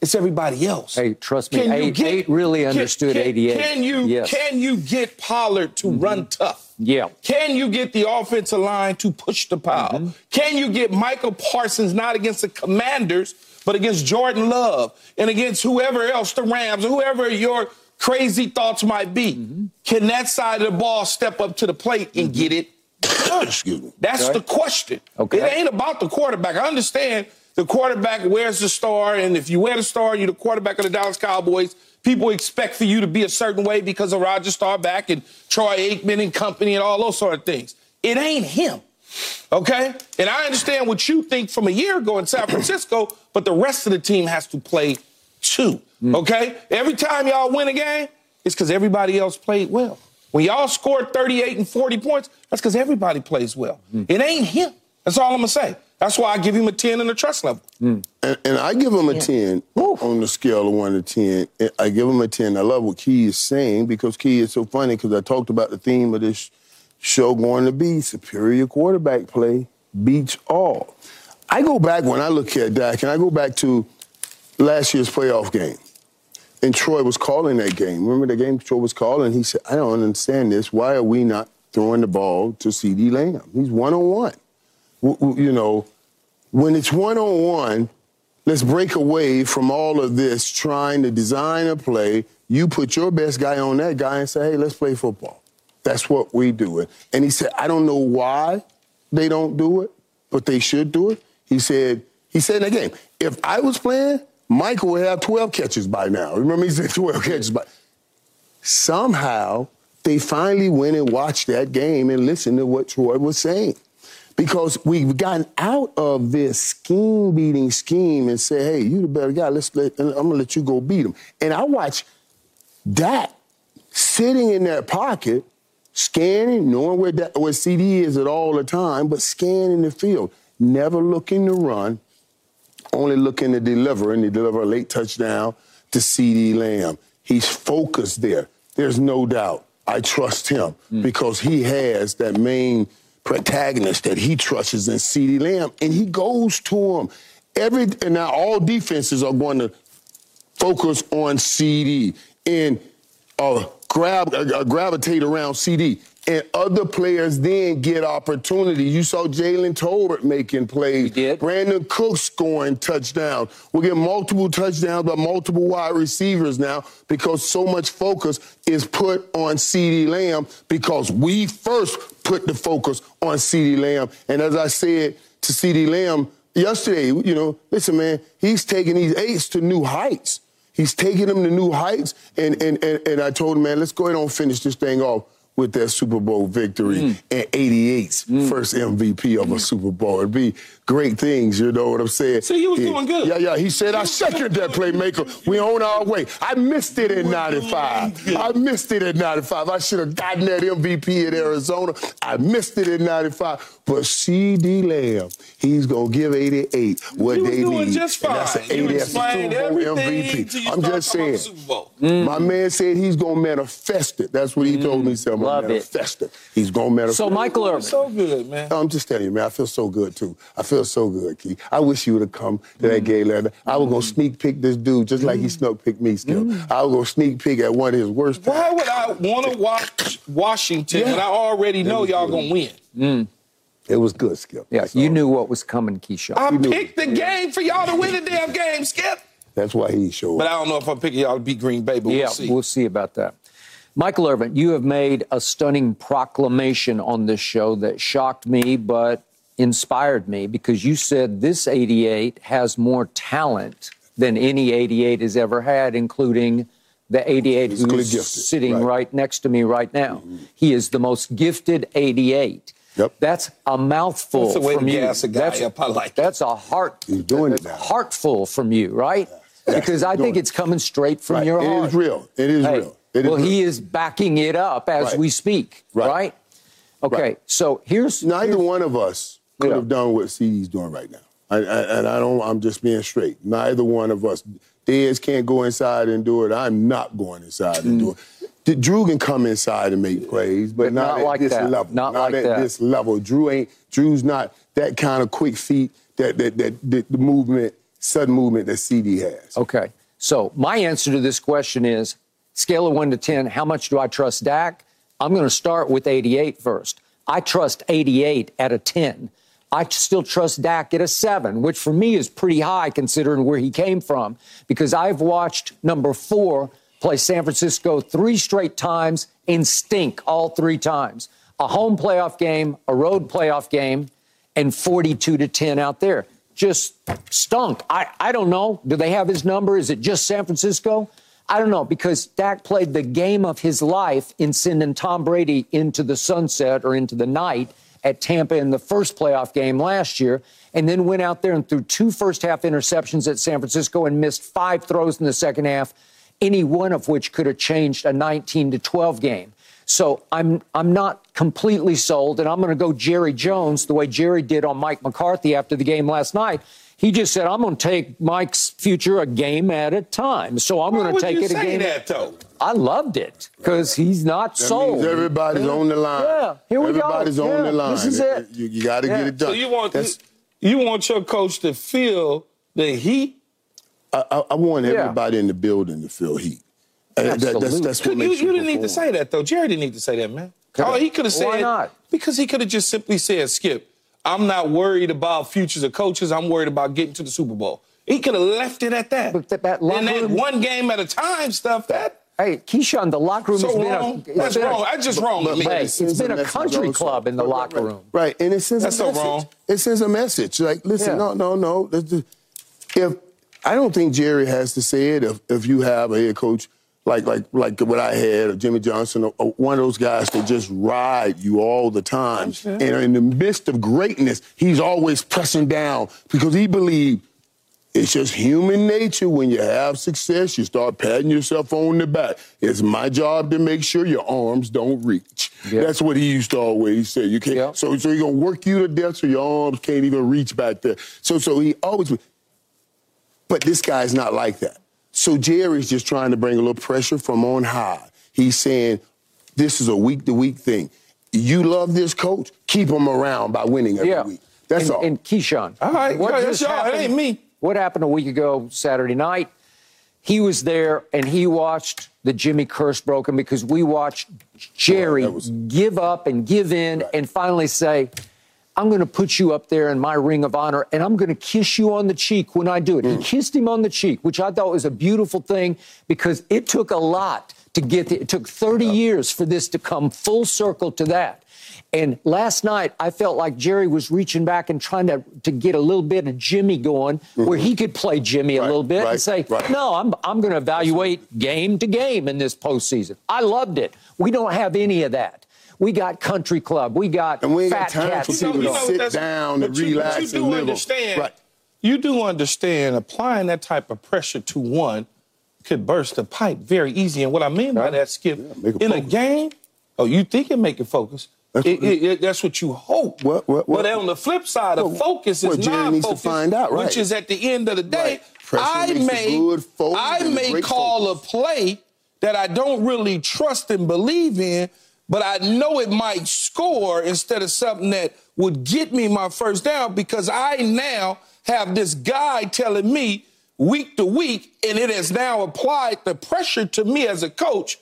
It's everybody else. Hey, trust me, eight- eight really understood can, 88. Can you Yes. can you get Pollard to run tough? Yeah. Can you get the offensive line to push the pile? Mm-hmm. Can you get Micah Parsons not against the Commanders, but against Jordan Love and against whoever else, the Rams, or whoever your crazy thoughts might be? Mm-hmm. Can that side of the ball step up to the plate and get it? Excuse me. That's Okay. the question. Okay. It ain't about the quarterback. I understand the quarterback wears the star, and if you wear the star, you're the quarterback of the Dallas Cowboys. People expect for you to be a certain way because of Roger Staubach and Troy Aikman and company and all those sort of things. It ain't him. Okay? And I understand what you think from a year ago in San Francisco, but the rest of the team has to play too. Mm. Okay? Every time y'all win a game, it's because everybody else played well. When y'all scored 38 and 40 points, that's because everybody plays well. Mm. It ain't him. That's all I'm going to say. That's why I give him a 10 in the trust level. Mm. And, and I give him a 10 on the scale of 1 to 10. And I give him a 10. I love what Key is saying because Key is so funny because I talked about the theme of this show going to be superior quarterback play beats all. I go back when I look at Dak and I go back to last year's playoff game. And Troy was calling that game. Remember the game Troy was calling? He said, I don't understand this. Why are we not throwing the ball to CeeDee Lamb? He's one on one. You know, when it's one on one, let's break away from all of this trying to design a play. You put your best guy on that guy and say, hey, let's play football. That's what we do it. And he said, I don't know why they don't do it, but they should do it. He said, he said in the game, if I was playing, Michael would have 12 catches by now. Remember he said 12 catches by somehow they finally went and watched that game and listened to what Troy was saying. Because we've gotten out of this scheme beating scheme and say, hey, you the better guy. Let's let, I'm gonna let you go beat him. And I watch Dak sitting in that pocket, scanning, knowing where that, where CeeDee is at all the time, but scanning the field, never looking to run, only looking to deliver, and he deliver a late touchdown to CeeDee Lamb. He's focused there. There's no doubt. I trust him hmm. because he has that main protagonist that he trusts is in CeeDee Lamb, and he goes to him. Every and now all defenses are going to focus on CeeDee and uh, grab uh, gravitate around CeeDee. And other players then get opportunities. You saw Jalen Tolbert making plays. Brandin Cook scoring touchdowns. We're getting multiple touchdowns by multiple wide receivers now because so much focus is put on CeeDee Lamb because we first put the focus on CeeDee Lamb. And as I said to CeeDee Lamb yesterday, you know, listen, man, he's taking these eights to new heights. He's taking them to new heights. And, and, and, and I told him, man, let's go ahead and finish this thing off with that Super Bowl victory Mm. and 88's mm. first MVP of a mm. Super Bowl. It'd be great things, you know what I'm saying? See, he was Yeah. doing good. Yeah, yeah. He said, I second that playmaker. We on our way. I missed it in 95. I missed it in 95. I should have gotten that MVP in Arizona. I missed it in 95. But CeeDee Lamb, he's going to give 88 what He they doing need. just And that's fine. an He 80 explained Super Bowl everything I'm just saying. Bowl. My mm. man said he's going to manifest it. That's what he told me. I'm Love it. manifest it. He's going to manifest So. Michael Irvin. So good, man. I'm just telling you, man. I feel so good too. I feel so good, Keith. I wish you would have come to that game last night. I was gonna mm-hmm. sneak peek this dude just like he mm-hmm. snuck peek me, Skip. Mm-hmm. I was gonna sneak peek at one of his worst. Why would I want to watch Washington when I already know y'all gonna win? Mm. Mm. It was good, Skip. Yeah, That's you knew what was coming, Keyshawn. I knew picked the game for y'all to win the damn game, Skip. That's why he showed up. But I don't know if I'm picking y'all to beat Green Bay, but yeah, we'll see. we'll see about that. Michael Irvin, you have made a stunning proclamation on this show that shocked me but inspired me because you said this 88 has more talent than any 88 has ever had, including the 88 Physically who's gifted, sitting right. right. next to me right now. Mm-hmm. He is the most gifted 88. Yep. That's a mouthful That's the way from to you. gas a guy that's, up. I like it. that's a heart. He's doing it uh, now. Heartful from you, right? Because I think it's coming straight from Right. your It heart. is real. It is Hey, real. It is well, he is backing it up as Right. we speak, right? Right. Okay, Right. so here's Neither here's- one of us could Yeah. have done what CeeDee's doing right now. I, I, and I don't. I'm just being straight. Neither one of us. Dez can't go inside and do it. I'm not going inside and do mm. it. D- Drew can come inside and make plays, but, But not, not at like this that. level. Not like at that. this level. Drew ain't. Drew's not that kind of quick feet. That that that, that the movement, sudden movement that CeeDee has. Okay, so my answer to this question is scale of one to ten. How much do I trust Dak? I'm going to start with 88 first. I trust 88 at a 10. I still trust Dak at a seven, which for me is pretty high considering where he came from, because I've watched number four play San Francisco three straight times and stink all three times. A home playoff game, a road playoff game, and 42 to 10 out there. Just stunk. I, I don't know. Do they have his number? Is it just San Francisco? I don't know because Dak played the game of his life in sending Tom Brady into the sunset or into the night at Tampa in the first playoff game last year, and then went out there and threw two first half interceptions at San Francisco and missed five throws in the second half, any one of which could have changed a 19 to 12 game. So I'm I'm not completely sold, and I'm going to go Jerry Jones the way Jerry did on Mike McCarthy after the game last night. He just said, "I'm going to take Mike's future a game at a time." So I'm going to take you it a say game. that though? I loved it because he's not That sold. means everybody's on the line. Yeah, here we go. Everybody's on Yeah, the line. this is it. You, got to Yeah. get it done. So you want That's- you want your coach to feel the heat? I, I, I want Yeah. everybody in the building to feel heat. And that- that's, Absolutely. that's what You, makes you you didn't need to say that though. Jerry didn't need to say that, man. Oh, he could have said Why not? because he could have just simply said, "Skip, I'm not worried about futures of coaches. I'm worried about getting to the Super Bowl." He could have left it at that. But that- that then locker that room- one game at a time stuff. That Hey, Keyshawn, the locker room so has been wrong. a. it's That's been a- wrong. That's just wrong But- but Hey, it it's sends been a message country also. club in the Right, locker room. Right, and it sends That's a so message. wrong. It sends a message. Like, listen, Yeah. no, no, no. If I don't think Jerry has to say it. If if you have a head coach like like like what I had, or Jimmy Johnson, or, or one of those guys that just ride you all the time, and in the midst of greatness, he's always pressing down because he believed it's just human nature. When you have success, you start patting yourself on the back. It's my job to make sure your arms don't reach. Yeah. That's what he used to always say. You can't. Yeah. So, so he's gonna work you to death, so your arms can't even reach back there. So, so he always. But this guy's not like that. So Jerry's just trying to bring a little pressure from on high. He's saying, this is a week to week thing. you love this coach, keep him around by winning every Yeah. week. That's and, all. And Keyshawn. All right, what yeah, that's just y'all. It happened- ain't me. What happened a week ago Saturday night? He was there and he watched the Jimmy curse broken because we watched Jerry oh, that was- give up and give in and finally say, I'm going to put you up there in my ring of honor and I'm going to kiss you on the cheek when I do it. Mm. He kissed him on the cheek, which I thought was a beautiful thing because it took a lot to get it. It took 30 years for this to come full circle to that. And last night, I felt like Jerry was reaching back and trying to, to get a little bit of Jimmy going, where he could play Jimmy a Mm-hmm. Little bit right, and say, right. No, I'm, I'm going to evaluate game to game in this postseason. I loved it. We don't have any of that. We got country club. We got And we ain't fat got time cats. for people to what sit down and but you- but relax you and do live. understand, Right. You do understand applying that type of pressure to one could burst the pipe very easy. And what I mean by that, Skip, make it in a game, oh, you think it make it focus. That's It- what- it- it- that's what you hope. What- what- what- but on the flip side, Well, of focus well, is Jerry not needs to focus, find out, right. which is at the end of the day, Right. I may, good focus I may call focus. a play that I don't really trust and believe in, but I know it might score instead of something that would get me my first down because I now have this guy telling me week to week, and it has now applied the pressure to me as a coach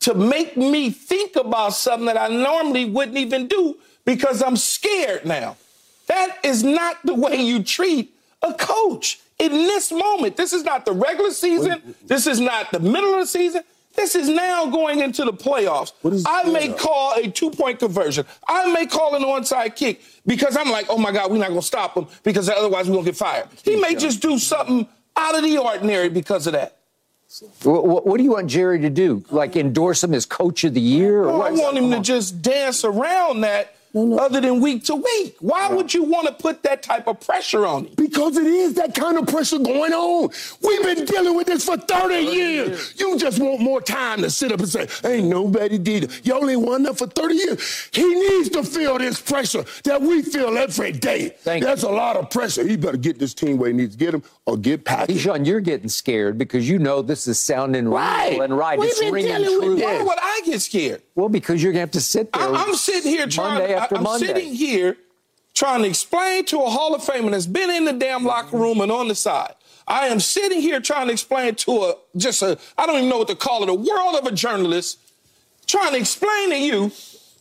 to make me think about something that I normally wouldn't even do because I'm scared now. That is not the way you treat a coach in this moment. This is not the regular season. This is not the middle of the season. This is now going into the playoffs. What is I may playoffs? call a two point conversion. I may call an onside kick because I'm like, oh my God, we're not going to stop him because otherwise we're going to get fired. He may just do something out of the ordinary because of that. What, what do you want Jerry to do? Like endorse him as coach of the year? Or Oh, I want him to just dance around that other than week to week. Why would you want to put that type of pressure on him? Because it is that kind of pressure going on. We've been dealing with this for 30 years. You just want more time to sit up and say, ain't nobody did it. You only won that for 30 years. He needs to feel this pressure that we feel every day. Thank That's a lot of pressure. He better get this team where he needs to get him or get past it. Keyshawn, you're getting scared because you know this is sounding Right. real and right. We've it's been ringing dealing with true. this. Why would I get scared? Well, because you're going to have to sit there. I, am sitting here trying. Monday after I, Monday. sitting here trying to explain to a Hall of Famer that's been in the damn locker room and on the side. I am sitting here trying to explain to a just a I don't even know what to call it a world of a journalist trying to explain to you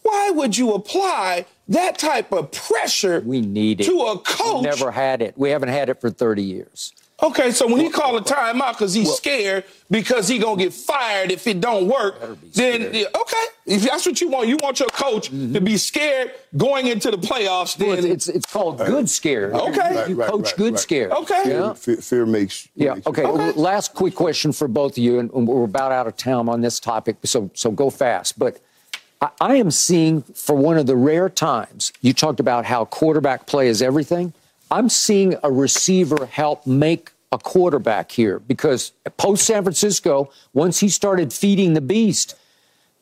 why would you apply that type of pressure We need it. to a We coach never had it. We haven't had it for 30 years. Okay, so when he call a timeout because he's scared because he gonna get fired if it don't work, then yeah, okay, if that's what you want, you want your coach to mm-hmm. be scared going into the playoffs. Well, Then it's, it's, it's called good scare. Okay. You Right, coach right, good right. scare. Okay. Yeah. Fear, fear makes. Yeah. makes- Okay. Okay. Last quick question for both of you, and we're about out of time on this topic, so so go fast. But I, I am seeing for one of the rare times you talked about how quarterback play is everything. I'm seeing a receiver help make a quarterback here because post San Francisco, once he started feeding the beast,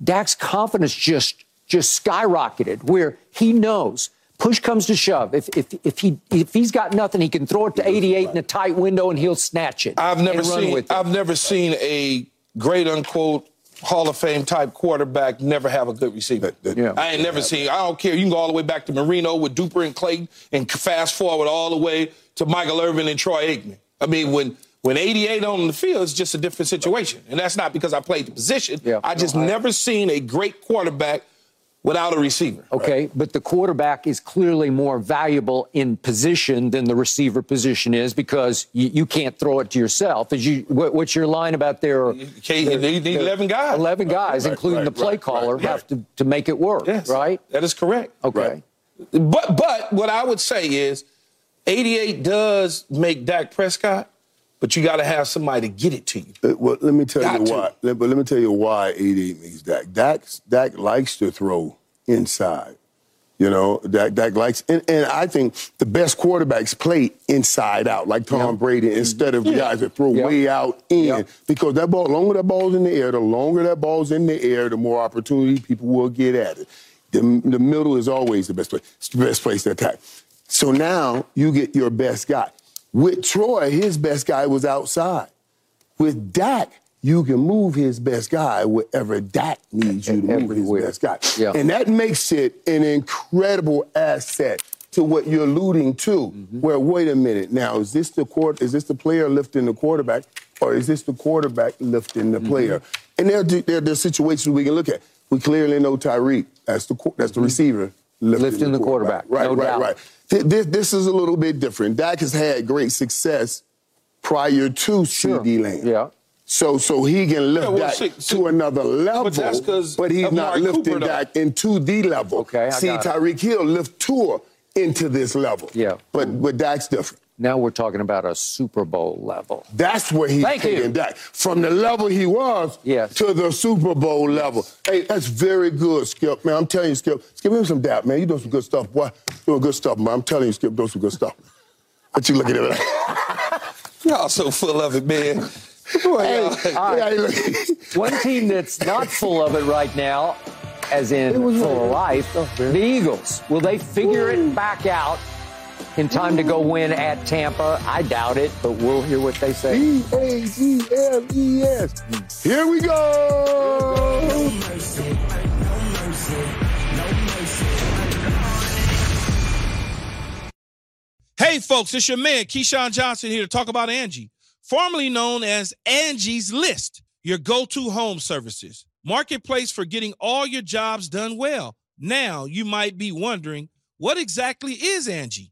Dak's confidence just just skyrocketed where he knows push comes to shove. If if if he if he's got nothing, he can throw it to 88 in a tight window and he'll snatch it. I've never seen with it. I've never seen a great unquote Hall of Fame type quarterback never have a good receiver. That- that- Yeah. I ain't never seen. I don't care. You can go all the way back to Marino with Duper and Clayton, and fast forward all the way to Michael Irvin and Troy Aikman. I mean, when when 88 on the field, it's just a different situation, and that's not because I played the position. Yeah. I just No, I- never seen a great quarterback without a receiver. Okay, but the quarterback is clearly more valuable in position than the receiver position is because you, you can't throw it to yourself. Is you, what, what's your line about there? You need 11 guys. 11 guys, Right, including right, the play right, caller, right, have to, to make it work, Yes, right? That is correct. Okay. But but what I would say is 88 does make Dak Prescott, but you got to have somebody to get it to you. Uh, Well, let me tell Got you to. why. Let, but let me tell you why 88 makes Dak. Dak. Dak likes to throw inside. You know, Dak, Dak likes, and, and I think the best quarterbacks play inside out, like Tom Brady, instead of the guys that throw Yeah. way out in. Yeah. Because that ball, longer that ball's in the air, the longer that ball's in the air, the more opportunity people will get at it. The, the middle is always the best place. It's the best place to attack. So now you get your best guy. With Troy, his best guy was outside. With Dak, you can move his best guy wherever Dak needs you to move Everywhere. his best guy. Yeah. And that makes it an incredible asset to what you're alluding to. Mm-hmm. Where wait a minute, now is this the court? Is this the player lifting the quarterback, or is this the quarterback lifting Mm-hmm. the player? And there, there, there are situations we can look at. We clearly know Tyreek. That's the that's the receiver lifting, Mm-hmm. Lifting the quarterback, Right, no right, doubt. right. Th- This, this is a little bit different. Dak has had great success prior to Sure. CeeDee Lamb. Yeah. So so he can lift Yeah, well, Dak see- see- to another level, but that's 'cause but he's not Amari lifting Cooper, though. Dak into the level. Okay, I See, got it. Tyreek Hill lift Tua into this level. Yeah. But but Dak's different. Now we're talking about a Super Bowl level. That's where he's Thank you. taking Dak. From the level he was Yes. to the Super Bowl level. Hey, that's very good, Skip. Man, I'm telling you, Skip. Skip, give me some dap, man. You doing some good stuff, boy. Doing good stuff, man. I'm telling you, Skip, doing some good stuff. What you looking at? Y'all so full of it, man. Boy, hey, y'all- hey, look. One team that's not full of it right now, as in full of life, the Eagles. Will they figure it back out in time to go win at Tampa? I doubt it, but we'll hear what they say. E A G L E S. Here we go. mercy, no mercy, no mercy. Hey, folks, it's your man, Keyshawn Johnson, here to talk about Angie, formerly known as Angie's List, your go to home services. Marketplace for getting all your jobs done well. Now, you might be wondering, what exactly is Angie?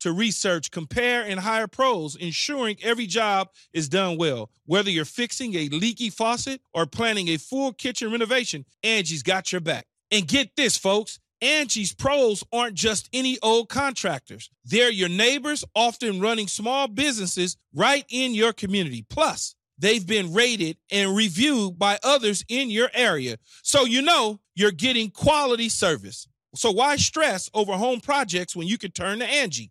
to research, compare, and hire pros, ensuring every job is done well. Whether you're fixing a leaky faucet or planning a full kitchen renovation, Angie's got your back. And get this, folks. Angie's pros aren't just any old contractors. They're your neighbors, often running small businesses right in your community. Plus, they've been rated and reviewed by others in your area. So you know you're getting quality service. So why stress over home projects when you can turn to Angie?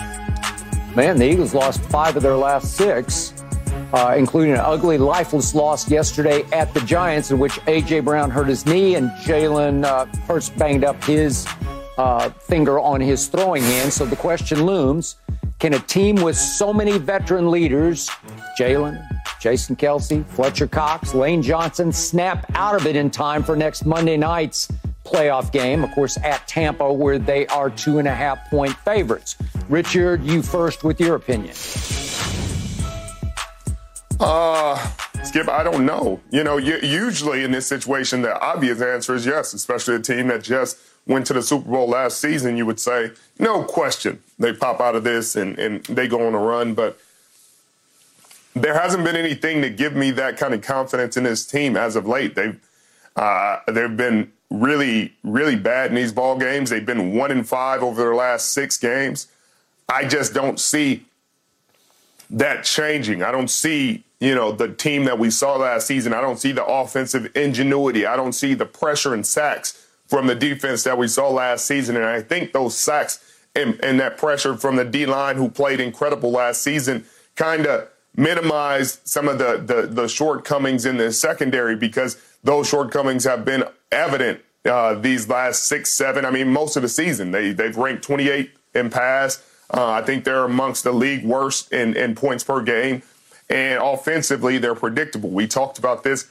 Man, the Eagles lost five of their last six, uh, including an ugly, lifeless loss yesterday at the Giants, in which A.J. Brown hurt his knee and Jalen uh, Hurts banged up his uh, finger on his throwing hand. So the question looms can a team with so many veteran leaders, Jalen, Jason Kelce, Fletcher Cox, Lane Johnson, snap out of it in time for next Monday night's playoff game, of course, at Tampa, where they are two and a half point favorites. Richard, you first with your opinion. Uh, Skip, I don't know. You know, usually in this situation, the obvious answer is yes, especially a team that just went to the Super Bowl last season. You would say, no question, they pop out of this and, and they go on a run. But there hasn't been anything to give me that kind of confidence in this team as of late. They've uh, they've been really, really bad in these ball games. They've been one in five over their last six games. I just don't see that changing. I don't see, you know, the team that we saw last season. I don't see the offensive ingenuity. I don't see the pressure and sacks from the defense that we saw last season. And I think those sacks and, and that pressure from the D line who played incredible last season kind of minimized some of the, the the shortcomings in the secondary because those shortcomings have been evident uh, these last six, seven. I mean, most of the season they they've ranked 28 in pass. Uh, I think they're amongst the league worst in, in points per game. And offensively, they're predictable. We talked about this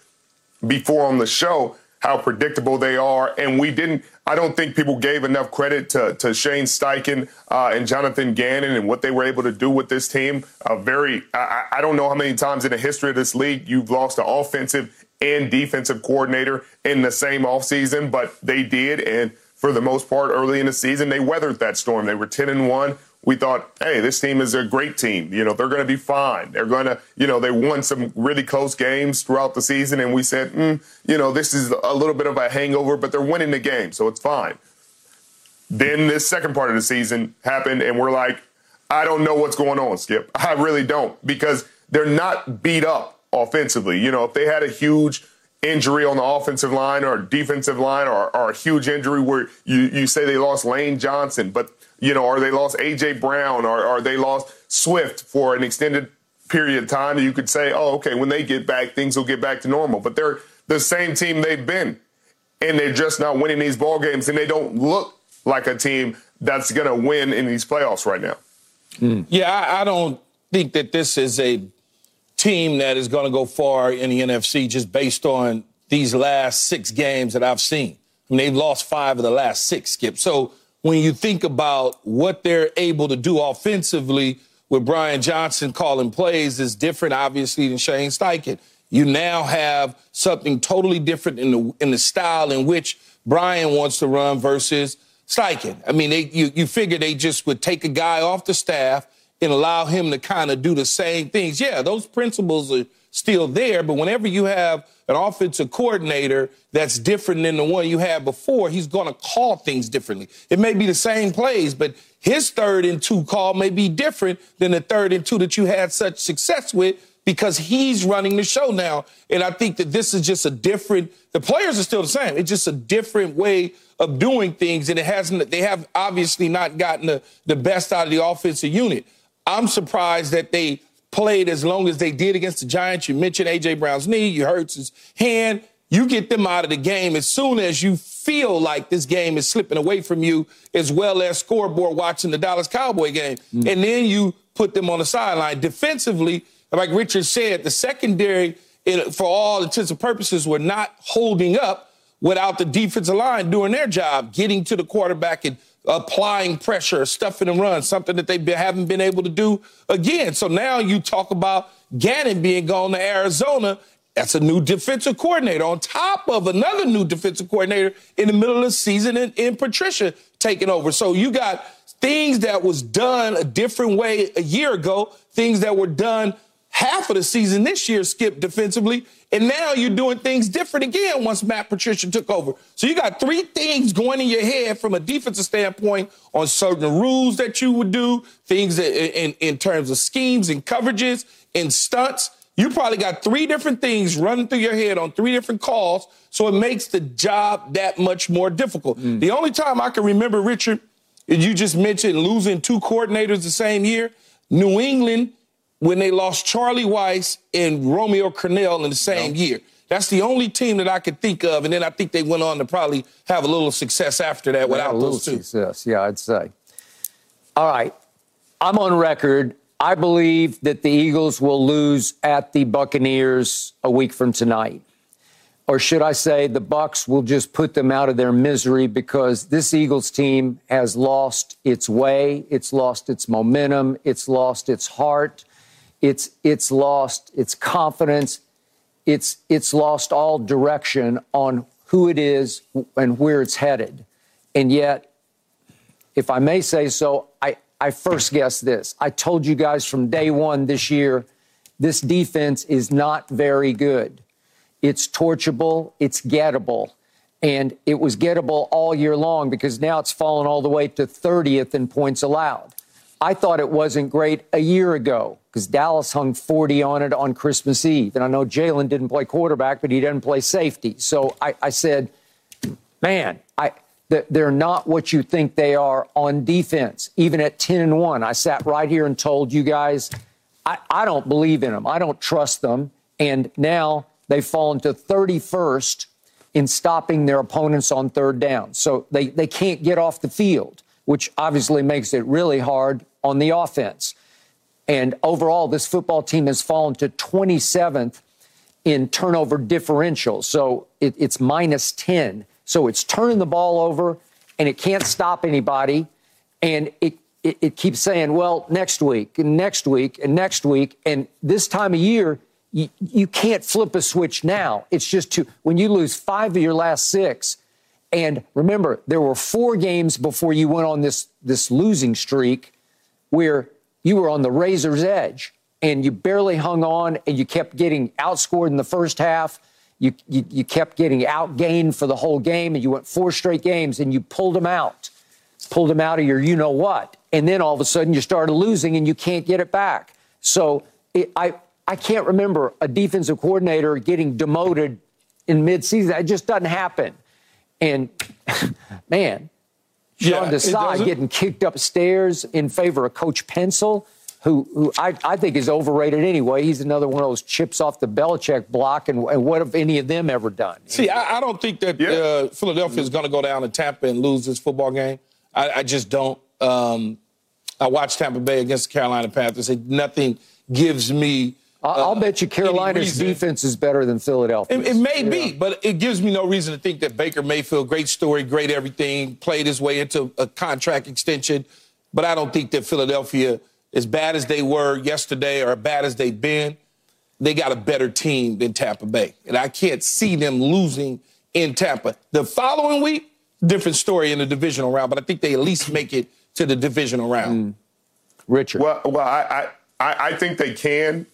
before on the show, how predictable they are. And we didn't, I don't think people gave enough credit to, to Shane Steichen uh, and Jonathan Gannon and what they were able to do with this team. A very, I, I don't know how many times in the history of this league you've lost an offensive and defensive coordinator in the same offseason, but they did. And for the most part, early in the season, they weathered that storm. They were 10 and 1. We thought, hey, this team is a great team. You know, they're going to be fine. They're going to, you know, they won some really close games throughout the season. And we said, mm, you know, this is a little bit of a hangover, but they're winning the game. So it's fine. Then this second part of the season happened, and we're like, I don't know what's going on, Skip. I really don't because they're not beat up offensively. You know, if they had a huge injury on the offensive line or defensive line or, or a huge injury where you, you say they lost Lane Johnson, but, you know, or they lost A.J. Brown or, or they lost Swift for an extended period of time, you could say, oh, okay, when they get back, things will get back to normal. But they're the same team they've been, and they're just not winning these ball games, and they don't look like a team that's going to win in these playoffs right now. Mm. Yeah, I, I don't think that this is a team that is going to go far in the NFC just based on these last six games that I've seen. I mean, they've lost five of the last six, Skip. So when you think about what they're able to do offensively with Brian Johnson calling plays is different, obviously, than Shane Steichen. You now have something totally different in the in the style in which Brian wants to run versus – Steichen. I mean, they, you, you figure they just would take a guy off the staff and allow him to kind of do the same things. Yeah, those principles are still there, but whenever you have an offensive coordinator that's different than the one you had before, he's going to call things differently. It may be the same plays, but his third and two call may be different than the third and two that you had such success with because he's running the show now. And I think that this is just a different, the players are still the same. It's just a different way of doing things. And it hasn't, they have obviously not gotten the, the best out of the offensive unit. I'm surprised that they played as long as they did against the Giants. You mentioned A.J. Brown's knee, you hurt his hand. You get them out of the game as soon as you feel like this game is slipping away from you, as well as scoreboard watching the Dallas Cowboy game. Mm. And then you put them on the sideline. Defensively, like Richard said, the secondary, for all intents and purposes, were not holding up without the defensive line doing their job, getting to the quarterback and applying pressure, stuffing and run, something that they haven't been able to do again. So now you talk about Gannon being gone to Arizona. That's a new defensive coordinator on top of another new defensive coordinator in the middle of the season in, in Patricia taking over. So you got things that was done a different way a year ago, things that were done half of the season this year skipped defensively, and now you're doing things different again once Matt Patricia took over. So you got three things going in your head from a defensive standpoint on certain rules that you would do, things in, in terms of schemes and coverages and stunts. You probably got three different things running through your head on three different calls, so it makes the job that much more difficult. Mm. The only time I can remember, Richard, you just mentioned losing two coordinators the same year. New England when they lost Charlie Weis and Romeo Crennel in the same year. That's the only team that I could think of, and then I think they went on to probably have a little success after that without a little those two. Success, yeah, I'd say. All right, I'm on record. I believe that the Eagles will lose at the Buccaneers a week from tonight. Or should I say the Bucks will just put them out of their misery because this Eagles team has lost its way, it's lost its momentum, it's lost its heart. It's, it's lost its confidence. It's, it's lost all direction on who it is and where it's headed. And yet, if I may say so, I, I first guessed this. I told you guys from day one this year, this defense is not very good. It's torchable, it's gettable. And it was gettable all year long because now it's fallen all the way to 30th in points allowed. I thought it wasn't great a year ago because Dallas hung 40 on it on Christmas Eve. And I know Jalen didn't play quarterback, but he didn't play safety. So I, I said, man, I, they're not what you think they are on defense. Even at 10 and 1, I sat right here and told you guys, I, I don't believe in them. I don't trust them. And now they've fallen to 31st in stopping their opponents on third down. So they, they can't get off the field, which obviously makes it really hard on the offense. And overall, this football team has fallen to 27th in turnover differential. So it, it's minus 10. So it's turning the ball over and it can't stop anybody. And it, it, it keeps saying, well, next week and next week and next week. And this time of year, you, you can't flip a switch now. It's just too, when you lose five of your last six, and remember, there were four games before you went on this, this losing streak where you were on the razor's edge and you barely hung on and you kept getting outscored in the first half. You, you, you kept getting outgained for the whole game and you went four straight games and you pulled them out, pulled them out of your you know what. And then all of a sudden you started losing and you can't get it back. So it, I, I can't remember a defensive coordinator getting demoted in midseason. It just doesn't happen. And man, Sean Yeah, it Desai doesn't. getting kicked upstairs in favor of Coach Pencil, who, who I, I think is overrated anyway. He's another one of those chips off the Belichick block. And, and what have any of them ever done? See, I, I don't think that Yeah. uh, Philadelphia is going to go down to Tampa and lose this football game. I, I just don't. Um, I watched Tampa Bay against the Carolina Panthers. It, nothing gives me. I- I'll uh, bet you Carolina's defense is better than Philadelphia. It, it may be, but it gives me no reason to think that Baker Mayfield, great story, great everything, played his way into a contract extension. But I don't think that Philadelphia, as bad as they were yesterday or as bad as they've been, they got a better team than Tampa Bay. And I can't see them losing in Tampa. The following week, different story in the divisional round, but I think they at least make it to the divisional round. Mm. Richard. Well, well, I, I, I think they can,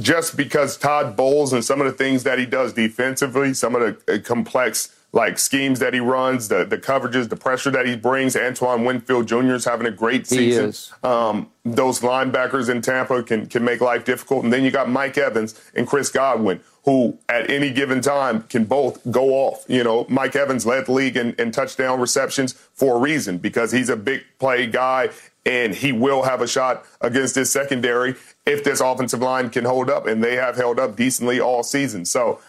just because Todd Bowles and some of the things that he does defensively, some of the uh, complex like schemes that he runs, the the coverages, the pressure that he brings. Antoine Winfield Jr. is having a great season. Um, those linebackers in Tampa can can make life difficult, and then you got Mike Evans and Chris Godwin, who at any given time can both go off. You know, Mike Evans led the league in, in touchdown receptions for a reason because he's a big play guy and he will have a shot against this secondary if this offensive line can hold up, and they have held up decently all season. So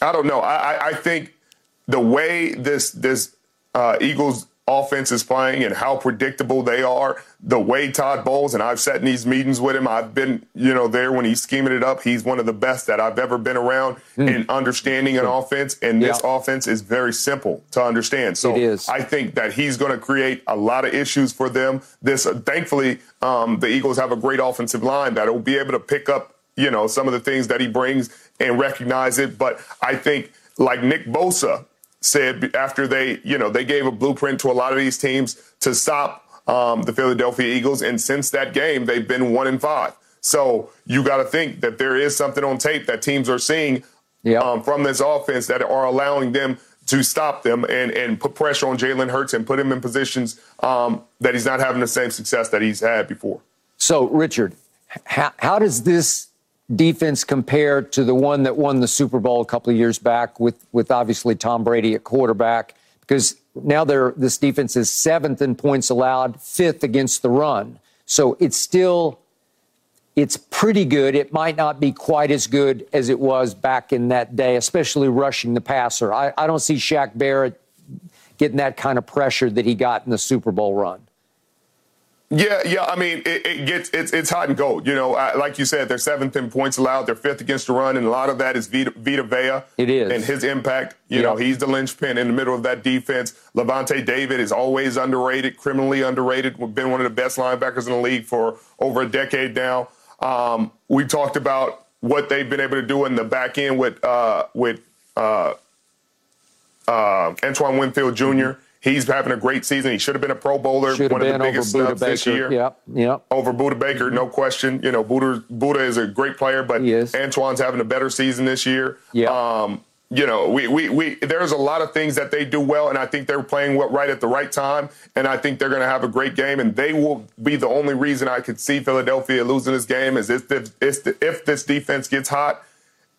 I don't know. I, I, think the way this this uh, Eagles offense is playing and how predictable they are, the way Todd Bowles and I've sat in these meetings with him. I've been you know there when he's scheming it up. He's one of the best that I've ever been around in understanding an offense. And this Yeah. offense is very simple to understand. So. I think that he's going to create a lot of issues for them. This, uh, thankfully, um, the Eagles have a great offensive line that will be able to pick up, you know, some of the things that he brings and recognize it. But I think, like Nick Bosa said after they, you know, they gave a blueprint to a lot of these teams to stop um, the Philadelphia Eagles, and since that game, they've been one in five. So you got to think that there is something on tape that teams are seeing Yeah. um, from this offense that are allowing them to stop them and, and put pressure on Jalen Hurts and put him in positions um, that he's not having the same success that he's had before. So, Richard, how, how does this defense compared to the one that won the Super Bowl a couple of years back with, with obviously Tom Brady at quarterback? Because now they're, this defense is seventh in points allowed, fifth against the run. So it's still, it's pretty good. It might not be quite as good as it was back in that day, especially rushing the passer. I, I don't see Shaq Barrett getting that kind of pressure that he got in the Super Bowl run. Yeah, yeah. I mean, it, it gets it's it's hot and cold. You know, I, like you said, they're seventh in points allowed. They're fifth against the run, and a lot of that is Vita, Vita Vea. It is. and his impact. You know, he's the linchpin in the middle of that defense. Lavonte David is always underrated, criminally underrated. We've been one of the best linebackers in the league for over a decade now. Um, we talked about what they've been able to do in the back end with uh, with uh, uh, Antoine Winfield jr. He's having a great season. He should have been a Pro Bowler, Should one of the over biggest snubs this Baker. year Yep, yep. over Budda Baker, no question. You know, Budda Budda is a great player, but Antoine's having a better season this year. Yeah. Um, you know, we, we, we there's a lot of things that they do well, and I think they're playing well- right at the right time, and I think they're going to have a great game, and they will be the only reason I could see Philadelphia losing this game is if if, if, if this defense gets hot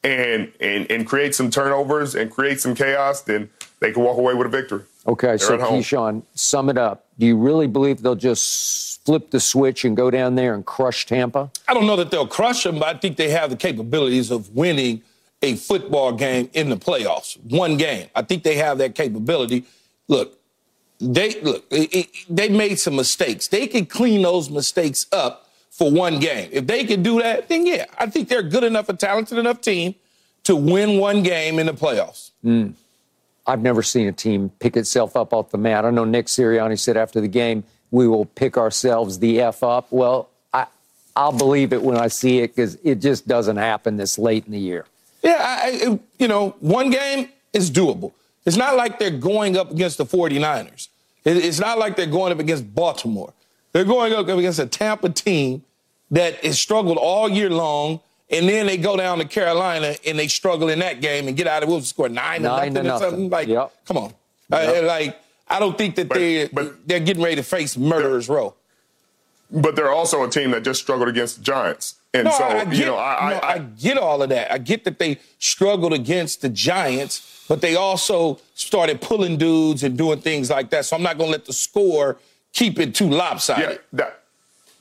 and and and create some turnovers and create some chaos, then they can walk away with a victory. Okay, so at home. Keyshawn, sum it up. Do you really believe they'll just flip the switch and go down there and crush Tampa? I don't know that they'll crush them, but I think they have the capabilities of winning a football game in the playoffs. One game. I think they have that capability. Look, they look. It, it, they made some mistakes. They can clean those mistakes up for one game. If they can do that, then yeah, I think they're good enough, a talented enough team to win one game in the playoffs. Hmm. I've never seen a team pick itself up off the mat. I know Nick Sirianni said after the game, we will pick ourselves the F up. Well, I, I'll believe it when I see it because it just doesn't happen this late in the year. Yeah, I, you know, one game is doable. It's not like they're going up against the 49ers. It, it's not like they're going up against Baltimore. They're going up against a Tampa team that has struggled all year long, and then they go down to Carolina and they struggle in that game and get out of it. We'll score nine, Nine to to nothing or something. Like, Yep. come on. Uh, like, I don't think that But- they but- they're getting ready to face murderers row. But they're also a team that just struggled against the Giants. And No, so, I, I get, you know, I, no, I, I get all of that. I get that they struggled against the Giants, but they also started pulling dudes and doing things like that. So I'm not going to let the score keep it too lopsided. Yeah, that,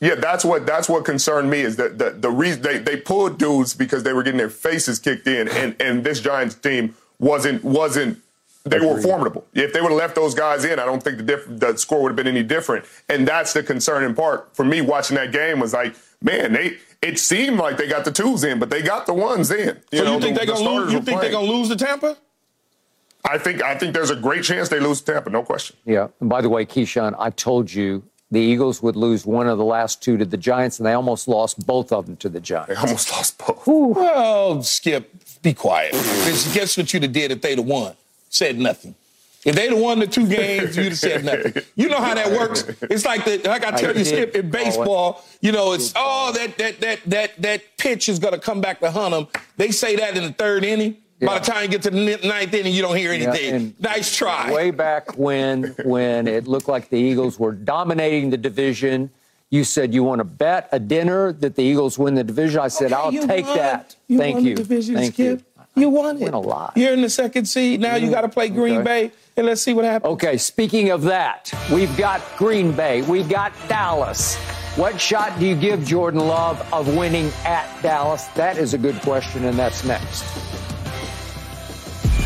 yeah, that's what that's what concerned me is that the, the reason they, they pulled dudes because they were getting their faces kicked in, and, and this Giants team wasn't wasn't they were formidable. If they would have left those guys in, I don't think the diff, the score would have been any different. And that's the concerning part for me watching that game was like, man, they it seemed like they got the twos in, but they got the ones in. So know, you think the- they're the going to lose? starters You think they're going to lose to Tampa? I think I think there's a great chance they lose to Tampa, no question. Yeah. And by the way, Keyshawn, I told you the Eagles would lose one of the last two to the Giants, and they almost lost both of them to the Giants. They almost lost both. Well, Skip, be quiet. Because guess what you'd have did if they'd have won? Said nothing. If they'd have won the two games, you'd have said nothing. You know how that works. It's like the like I tell you, did Skip, in baseball, you know, it's oh that that that that that pitch is gonna come back to hunt them. They say that in the third inning. By the time you get to the ninth inning, you don't hear anything. and nice try. Way back when, when it looked like the Eagles were dominating the division, you said you want to bet a dinner that the Eagles win the division. I said, Okay, I'll take won. that. You Thank won you. The division, Thank Skip. you. You won it. Win a lot. You're in the second seed. Now you mm-hmm. got to play Green Okay. Bay, and let's see what happens. Okay, speaking of that, we've got Green Bay, we've got Dallas. What shot do you give Jordan Love of winning at Dallas? That is a good question, and that's next.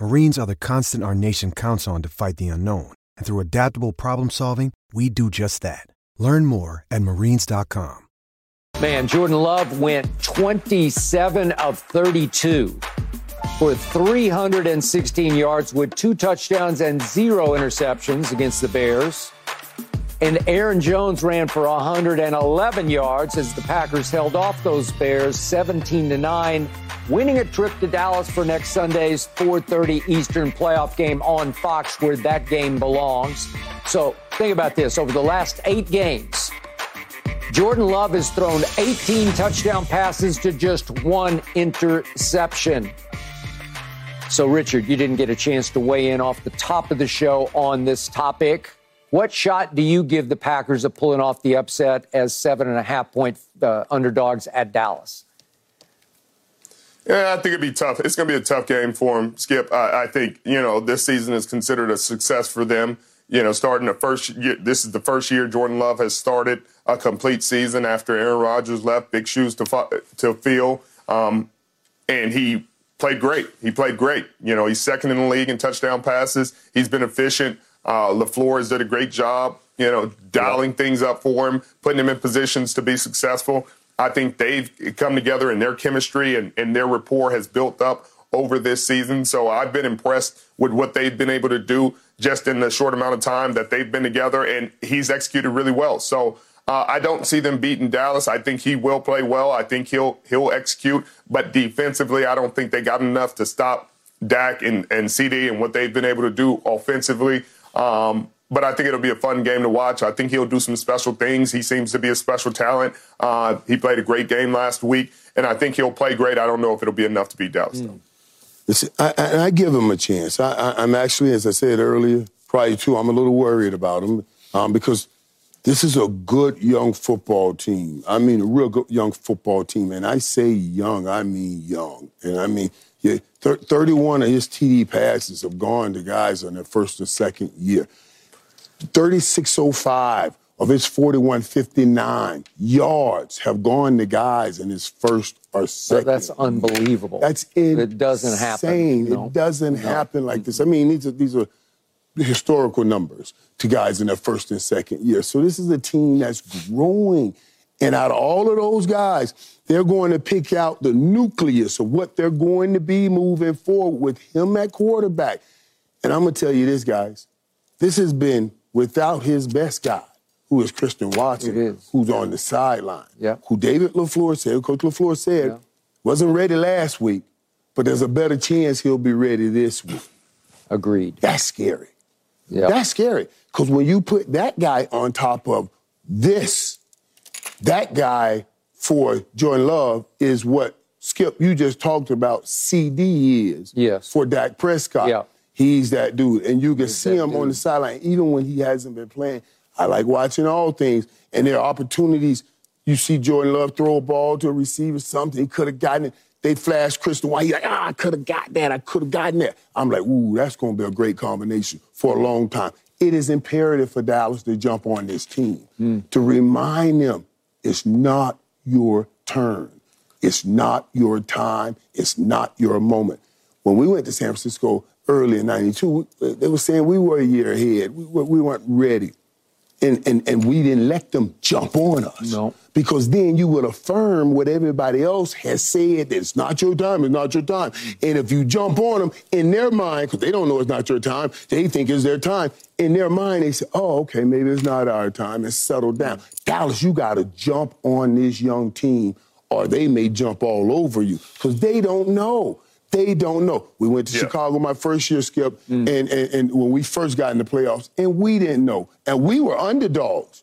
Marines are the constant our nation counts on to fight the unknown. And through adaptable problem solving, we do just that. Learn more at marines.com. Man, Jordan Love went 27 of 32 for 316 yards with two touchdowns and zero interceptions against the Bears. And Aaron Jones ran for 111 yards as the Packers held off those Bears 17 to 9, winning a trip to Dallas for next Sunday's 4:30 Eastern playoff game on Fox where that game belongs. So, think about this, over the last 8 games, Jordan Love has thrown 18 touchdown passes to just one interception. So, Richard, you didn't get a chance to weigh in off the top of the show on this topic. What shot do you give the Packers of pulling off the upset as seven and a half point uh, underdogs at Dallas? Yeah, I think it'd be tough. It's going to be a tough game for them, Skip. I, I think you know this season is considered a success for them. You know, starting the first year, this is the first year Jordan Love has started a complete season after Aaron Rodgers left. Big shoes to to fill, um, and he played great. He played great. You know, he's second in the league in touchdown passes. He's been efficient. Uh, LaFleur has did a great job. You know, dialing things up for him, putting him in positions to be successful. I think they've come together and their chemistry and, and their rapport has built up over this season. So I've been impressed with what they've been able to do just in the short amount of time that they've been together, and he's executed really well. So uh, I don't see them beating Dallas. I think he will play well. I think he'll he'll execute, but defensively, I don't think they got enough to stop Dak and, and CeeDee and what they've been able to do offensively. Um, but I think it'll be a fun game to watch. I think he'll do some special things. He seems to be a special talent. Uh, he played a great game last week, and I think he'll play great. I don't know if it'll be enough to beat Dallas, though. I, I, I give him a chance. I, I'm actually, as I said earlier, prior to, I'm a little worried about him um, because this is a good young football team. I mean, a real good young football team. And I say young, I mean young. And I mean, yeah, thir- 31 of his TD passes have gone to guys on their first or second year. 3605 of his 4159 yards have gone to guys in his first or second. That's unbelievable. That's insane. It doesn't happen. No. It doesn't happen like this. I mean, these are these are historical numbers to guys in their first and second year. So this is a team that's growing. And out of all of those guys, they're going to pick out the nucleus of what they're going to be moving forward with him at quarterback. And I'm going to tell you this, guys. This has been without his best guy, who is Christian Watson, who's on the sideline, Yeah. who David LaFleur said, Coach LaFleur said, Yeah. wasn't ready last week, but there's a better chance he'll be ready this week. Agreed. That's scary. Yeah. That's scary. Because when you put that guy on top of this, that guy for Jordan Love is what Skip, you just talked about CeeDee is Yes. for Dak Prescott. Yeah. He's that dude. And you can see that him on the sideline, even when he hasn't been playing. I like watching all things. And there are opportunities. You see Jordan Love throw a ball to a receiver, something he could have gotten it. They flash Crystal White. He's like, ah, I could have got that. I could have gotten that. I'm like, ooh, that's going to be a great combination for a long time. It is imperative for Dallas to jump on this team to remind them it's not your turn. It's not your time. It's not your moment. When we went to San Francisco early in 92, they were saying we were a year ahead. We, we weren't ready. And, and, and we didn't let them jump on us. No. Because then you would affirm what everybody else has said that it's not your time, it's not your time. And if you jump on them in their mind, because they don't know it's not your time, they think it's their time. In their mind, they say, oh, okay, maybe it's not our time, and settle down. Dallas, you got to jump on this young team, or they may jump all over you, because they don't know. They don't know. We went to Yeah. Chicago my first year, Skip, mm. and, and, and when we first got in the playoffs, and we didn't know. And we were underdogs.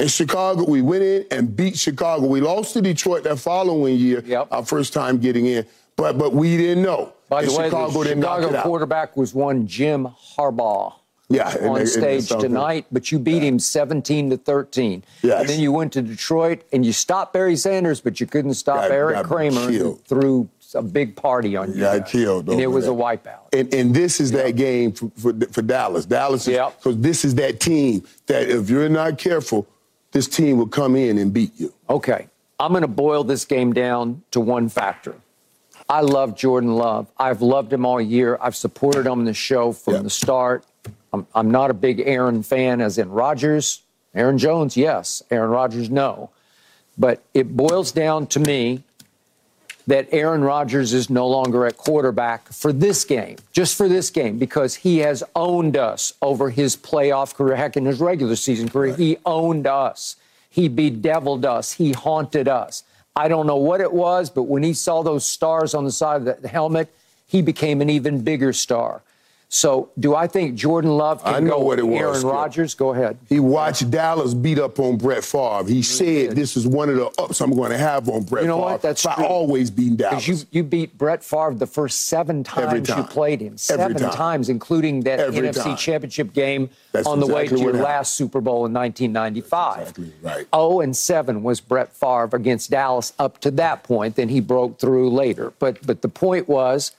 In Chicago, we went in and beat Chicago. We lost to Detroit that following year, Yep. our first time getting in. But but we didn't know. By And the way, Chicago the Chicago it quarterback was one Jim Harbaugh. Yeah, on and stage something. tonight, but you beat him 17 to 13. Yes. And then you went to Detroit and you stopped Barry Sanders, but you couldn't stop Got- Erik got Kramer threw a big party on you. Got guys. killed And it was that. a wipeout. And, and this is that game for, for, for Dallas. Dallas is Yep. because this is that team that if you're not careful, this team will come in and beat you. Okay, I'm going to boil this game down to one factor. I love Jordan Love. I've loved him all year. I've supported him on the show from Yeah. the start. I'm, I'm not a big Aaron fan, as in Rodgers. Aaron Jones, yes. Aaron Rodgers, no. But it boils down to me that Aaron Rodgers is no longer at quarterback for this game, just for this game, because he has owned us over his playoff career, heck, in his regular season career. He owned us. He bedeviled us. He haunted us. I don't know what it was, but when he saw those stars on the side of the helmet, he became an even bigger star. So, do I think Jordan Love can I know go what it was, Aaron. Rodgers? Go ahead. He watched Dallas beat up on Brett Favre. He said, "This is one of the ups I'm going to have on Brett You know Favre." what? That's so true. Always beat Dallas. Because you, you beat Brett Favre the first seven times you played him. Every Seven time. times, including that Every NFC time. Championship game That's on the way to your happened. last Super Bowl in 1995. Exactly right. 0 and 7 was Brett Favre against Dallas up to that point. Then he broke through later. But but the point was,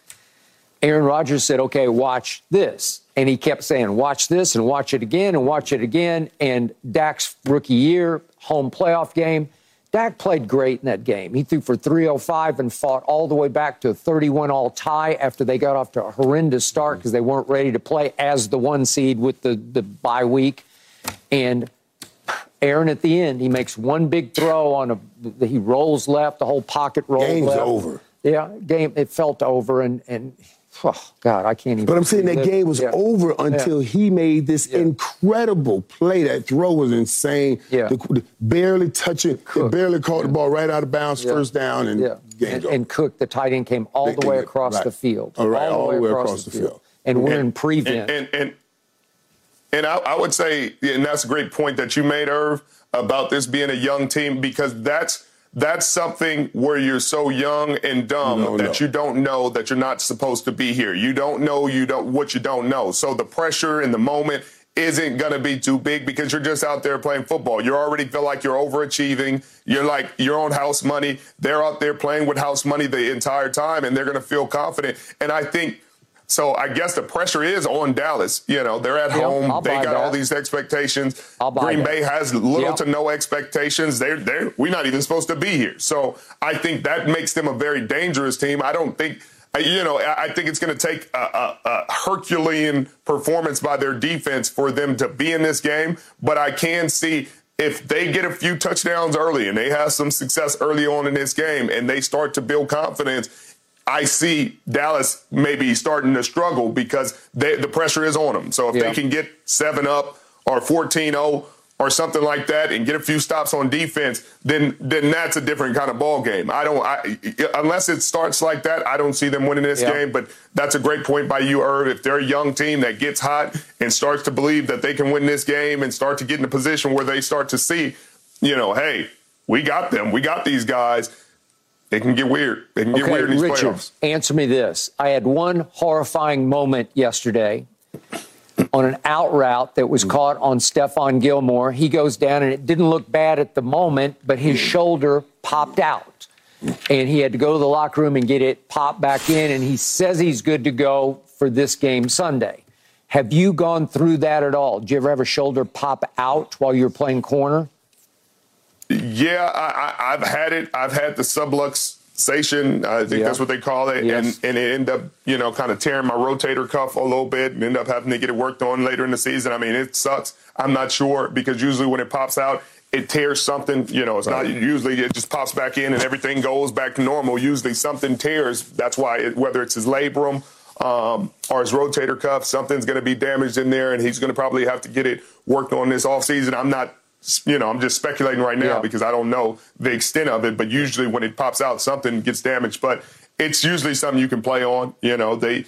Aaron Rodgers said, "Okay, watch this," and he kept saying, "Watch this and watch it again and watch it again." And Dak's rookie year home playoff game, Dak played great in that game. He threw for 305 and fought all the way back to a 31 all tie after they got off to a horrendous start because they weren't ready to play as the one seed with the the bye week, and Aaron at the end, he makes one big throw on a. He rolls left, the whole pocket rolls Game's left. over. Yeah, game. It felt over, and and oh, God, I can't even. But I'm saying that game was Yeah. over until he made this incredible play. That throw was insane. Yeah. The- the- barely touching, it barely caught the ball right out of bounds, Yeah. first down, and Yeah, and, and Cook, the tight end, came all the way across right. the field. All right, all the way across the field. And we're And- in prevent. And, and, and, and I, I would say, and that's a great point that you made, Irv, about this being a young team, because that's that's something where you're so young and dumb don't that know. you don't know that you're not supposed to be here. You don't know you don't what you don't know. So the pressure in the moment isn't going to be too big because you're just out there playing football. You already feel like you're overachieving. You're like your own house money. They're out there playing with house money the entire time and they're going to feel confident. And I think So I guess the pressure is on Dallas. You know, they're at Yeah, home. I'll they got all these expectations. Green that. Bay has little Yeah. to no expectations. They're they're we're not even supposed to be here. So I think that makes them a very dangerous team. I don't think. You know, I I think it's going to take a, a, a Herculean performance by their defense for them to be in this game. But I can see if they get a few touchdowns early and they have some success early on in this game and they start to build confidence, I see Dallas maybe starting to struggle because they, the pressure is on them. So if Yeah. they can get seven up or 14 0 or something like that and get a few stops on defense, then then that's a different kind of ball game. I don't I, unless it starts like that, I don't see them winning this Yeah. game. But that's a great point by you, Irv. If they're a young team that gets hot and starts to believe that they can win this game and start to get in a position where they start to see, you know, hey, we got them, we got these guys. It can get weird. It can get Okay, weird in these Richard, playoffs. answer me this. I had one horrifying moment yesterday on an out route that was mm. caught on Stephon Gilmore. He goes down, and it didn't look bad at the moment, but his mm. shoulder popped out. And he had to go to the locker room and get it popped back in. And he says he's good to go for this game Sunday. Have you gone through that at all? Did you ever have a shoulder pop out while you were playing corner? Yeah, I, I, I've had it. I've had the subluxation. I think Yeah. that's what they call it, Yes. and and it ended up, you know, kind of tearing my rotator cuff a little bit, and end up having to get it worked on later in the season. I mean, it sucks. I'm not sure because usually when it pops out, it tears something. You know, it's not usually it just pops back in and everything goes back to normal. Usually something tears. That's why it, whether it's his labrum. Um, or his rotator cuff, something's going to be damaged in there, and he's going to probably have to get it worked on this offseason. I'm not you know, I'm just speculating right now Yeah. because I don't know the extent of it. But usually, when it pops out, something gets damaged. But it's usually something you can play on. You know, they,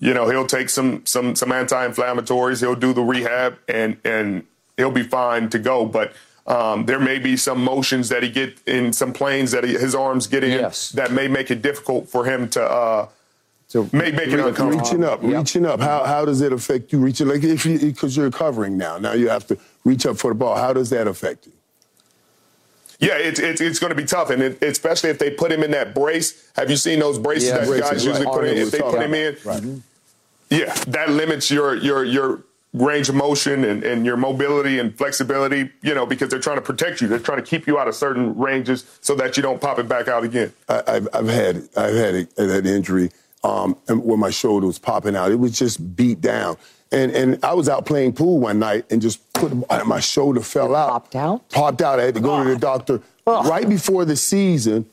you know, he'll take some some some anti-inflammatories. He'll do the rehab, and and he'll be fine to go. But um, there may be some motions that he get in some planes that he, his arms get in Yes. that may make it difficult for him to uh, So make make it uncomfortable. Reaching up, Yep. reaching up. How how does it affect you? Reaching like if you because you're covering now. Now you have to reach up for the ball. How does that affect you? Yeah, it's it's, it's going to be tough, and it, especially if they put him in that brace. Have you seen those braces Yeah, that braces, guys usually put in? Arnold If they was put talking him in, about- right. yeah, that limits your your your range of motion and, and your mobility and flexibility. You know, because they're trying to protect you. They're trying to keep you out of certain ranges so that you don't pop it back out again. I, I've, I've had I've had a, that injury um, and where my shoulder was popping out. It was just beat down, and and I was out playing pool one night and just put my shoulder fell out. popped out? Popped out. I had to go to the doctor Ugh. right before the season.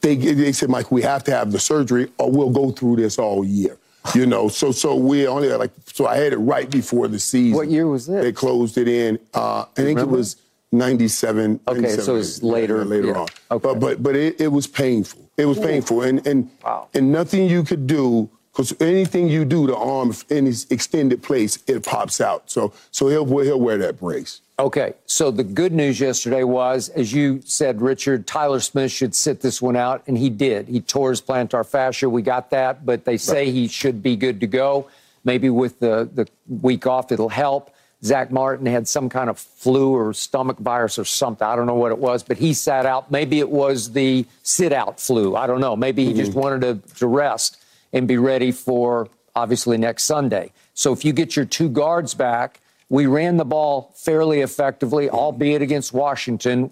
They they said, Mike, we have to have the surgery, or we'll go through this all year. You know, so so we only had like so I had it right before the season. What year was this? They closed it in. Uh, I think Remember? it was 97. Okay, 97, so it's later- later yeah. on. Okay. But but but it, it was painful. It was painful, and and Wow. and nothing you could do because anything you do to arm in his extended place, it pops out. So so he'll he'll wear that brace. Okay, so the good news yesterday was, as you said, Richard, Tyler Smith should sit this one out, and he did. He tore his plantar fascia. We got that, but they say he should be good to go. Maybe with the, the week off, it'll help. Zack Martin had some kind of flu or stomach virus or something. I don't know what it was, but he sat out. Maybe it was the sit out flu. I don't know. Maybe he just mm-hmm. wanted to, to rest and be ready for obviously next Sunday. So if you get your two guards back, we ran the ball fairly effectively, albeit against Washington,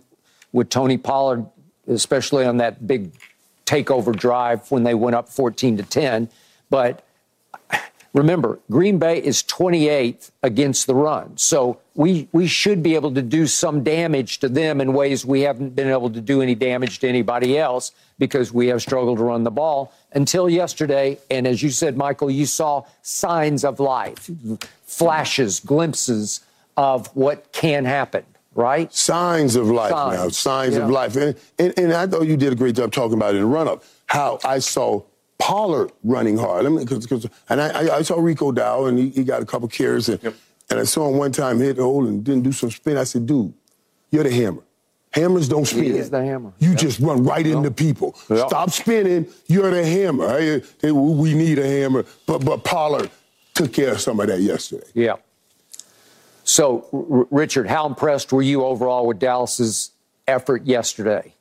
with Tony Pollard, especially on that big takeover drive when they went up 14 to 10. But remember, Green Bay is 28th against the run. So we, we should be able to do some damage to them in ways we haven't been able to do any damage to anybody else because we have struggled to run the ball until yesterday. And as you said, Michael, you saw signs of life, flashes, glimpses of what can happen, right? Signs of life Signs, now. Signs yeah. of life. And, and and I thought you did a great job talking about it in the run up. How I saw Pollard running hard. I mean, cause, 'cause- and I, I, I saw Rico Dow and he, he got a couple carries and and I saw him one time hit the hole and didn't do some spin. I said, dude, you're the hammer. Hammers don't spin. is the hammer. You Yep. just run right into people. Yep. Stop spinning. You're the hammer. Hey, hey, we need a hammer. But but Pollard took care of some of that yesterday. Yeah. So, R- Richard, how impressed were you overall with Dallas's effort yesterday?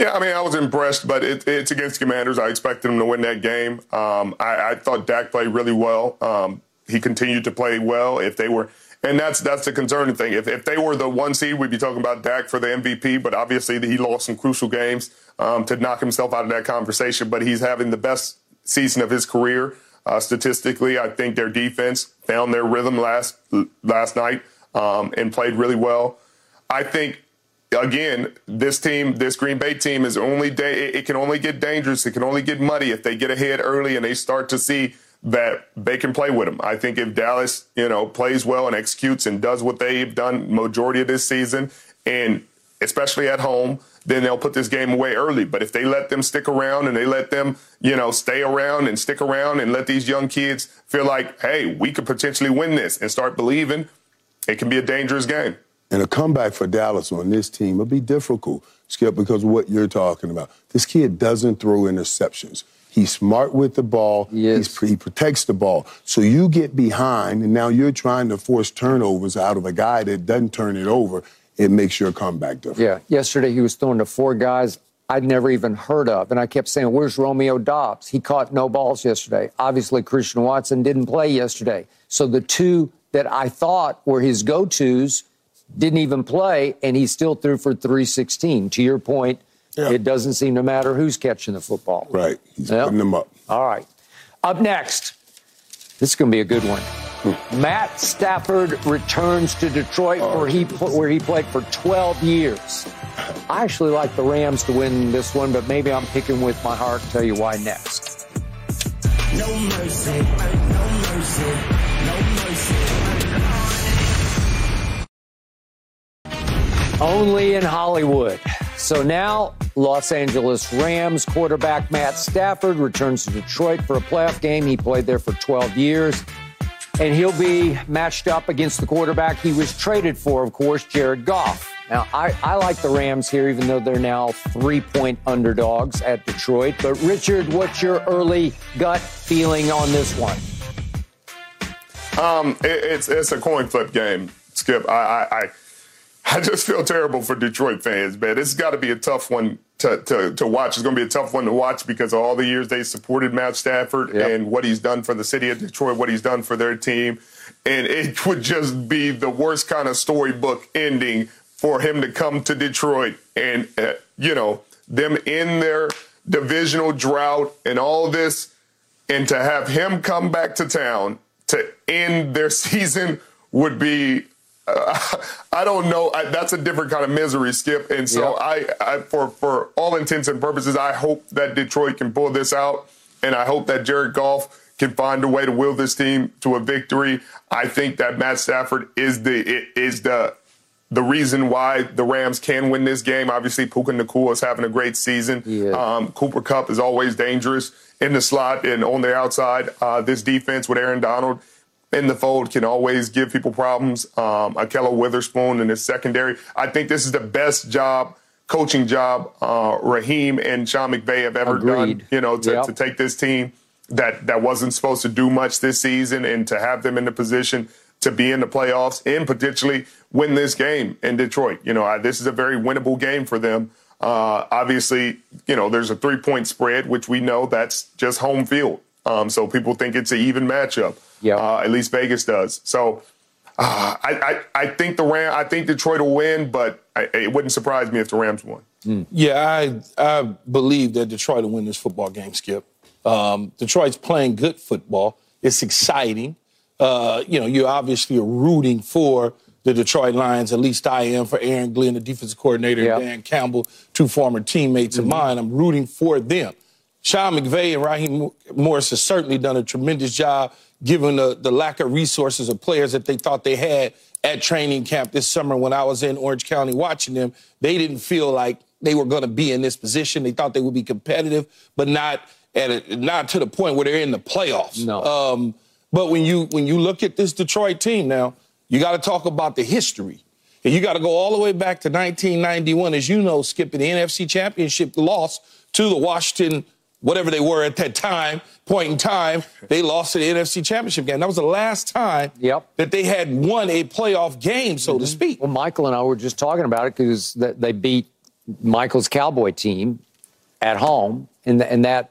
Yeah, I mean, I was impressed, but it, it's against Commanders. I expected them to win that game. Um, I, I, thought Dak played really well. Um, he continued to play well. If they were, and that's that's the concerning thing. If, if they were the one seed, we'd be talking about Dak for the MVP. But obviously, he lost some crucial games um, to knock himself out of that conversation. But he's having the best season of his career uh, statistically. I think their defense found their rhythm last last night um, and played really well. I think again, this team, this Green Bay team is only da- it can only get dangerous. It can only get muddy if they get ahead early and they start to see that they can play with them. I think if Dallas, you know, plays well and executes and does what they've done majority of this season, and especially at home, then they'll put this game away early. But if they let them stick around and they let them, you know, stay around and stick around and let these young kids feel like, hey, we could potentially win this and start believing, it can be a dangerous game. And a comeback for Dallas on this team will be difficult, Skip, because of what you're talking about. This kid doesn't throw interceptions. He's smart with the ball. Yes. he protects the ball. So you get behind, and now you're trying to force turnovers out of a guy that doesn't turn it over. It makes your comeback different. Yeah. Yesterday he was throwing to four guys I'd never even heard of. And I kept saying, Where's Romeo Doubs? He caught no balls yesterday. Obviously, Christian Watson didn't play yesterday. So the two that I thought were his go tos didn't even play, and he still threw for 316. To your point, yeah. it doesn't seem to matter who's catching the football. Right. He's yep. putting them up. All right. Up next, this is going to be a good one. Hmm. Matt Stafford returns to Detroit, oh, where he where he played for 12 years. I actually like the Rams to win this one, but maybe I'm picking with my heart. Tell you why next. No mercy, no mercy, no mercy. Only in Hollywood. So now, Los Angeles Rams quarterback Matt Stafford returns to Detroit for a playoff game. He played there for 12 years. And he'll be matched up against the quarterback he was traded for, of course, Jared Goff. Now, I, I like the Rams here, even though they're now three point underdogs at Detroit. But, Richard, what's your early gut feeling on this one? Um, it, it's, it's a coin flip game, Skip. I, I, I I just feel terrible for Detroit fans, man. It's got to be a tough one to, to, to watch. It's going to be a tough one to watch because of all the years they supported Matt Stafford yep. and what he's done for the city of Detroit, what he's done for their team. And it would just be the worst kind of storybook ending for him to come to Detroit and, uh, you know, them in their divisional drought and all this, and to have him come back to town to end their season would be uh, I don't know. I, that's a different kind of misery, Skip. And so yep. I, I, for for all intents and purposes, I hope that Detroit can pull this out, and I hope that Jared Goff can find a way to will this team to a victory. I think that Matt Stafford is the is the the reason why the Rams can win this game. Obviously, Puka Nacua is having a great season. Yeah. Um, Cooper Kupp is always dangerous in the slot and on the outside. Uh, this defense with Aaron Donald in the fold can always give people problems. Um, Ahkello Witherspoon in his secondary. I think this is the best job, coaching job, uh, Raheem and Sean McVay have ever Agreed. done. You know, to, yep. to take this team that that wasn't supposed to do much this season and to have them in the position to be in the playoffs and potentially win this game in Detroit. You know, I, this is a very winnable game for them. Uh, obviously, you know, there's a three point spread, which we know that's just home field. Um, so people think it's an even matchup. Yeah. Uh, at least Vegas does. So uh, I, I, I think the Ram I think Detroit will win, but I, it wouldn't surprise me if the Rams won. Mm. Yeah, I I believe that Detroit will win this football game. Skip. Um, Detroit's playing good football. It's exciting. Uh, you know, you obviously are rooting for the Detroit Lions. At least I am for Aaron Glenn, the defensive coordinator, yep. and Dan Campbell, two former teammates mm-hmm. of mine. I'm rooting for them. Sean McVay and Raheem Morris have certainly done a tremendous job given the, the lack of resources of players that they thought they had at training camp this summer when I was in Orange County watching them. They didn't feel like they were going to be in this position. They thought they would be competitive, but not at a, not to the point where they're in the playoffs. No. Um, but when you when you look at this Detroit team now, you got to talk about the history. And you got to go all the way back to 1991, as you know, skipping the NFC Championship loss to the Washington whatever they were at that time, point in time, they lost to the NFC Championship game. That was the last time yep. that they had won a playoff game, so mm-hmm. to speak. Well, Michael and I were just talking about it because they beat Michael's Cowboy team at home, and, and that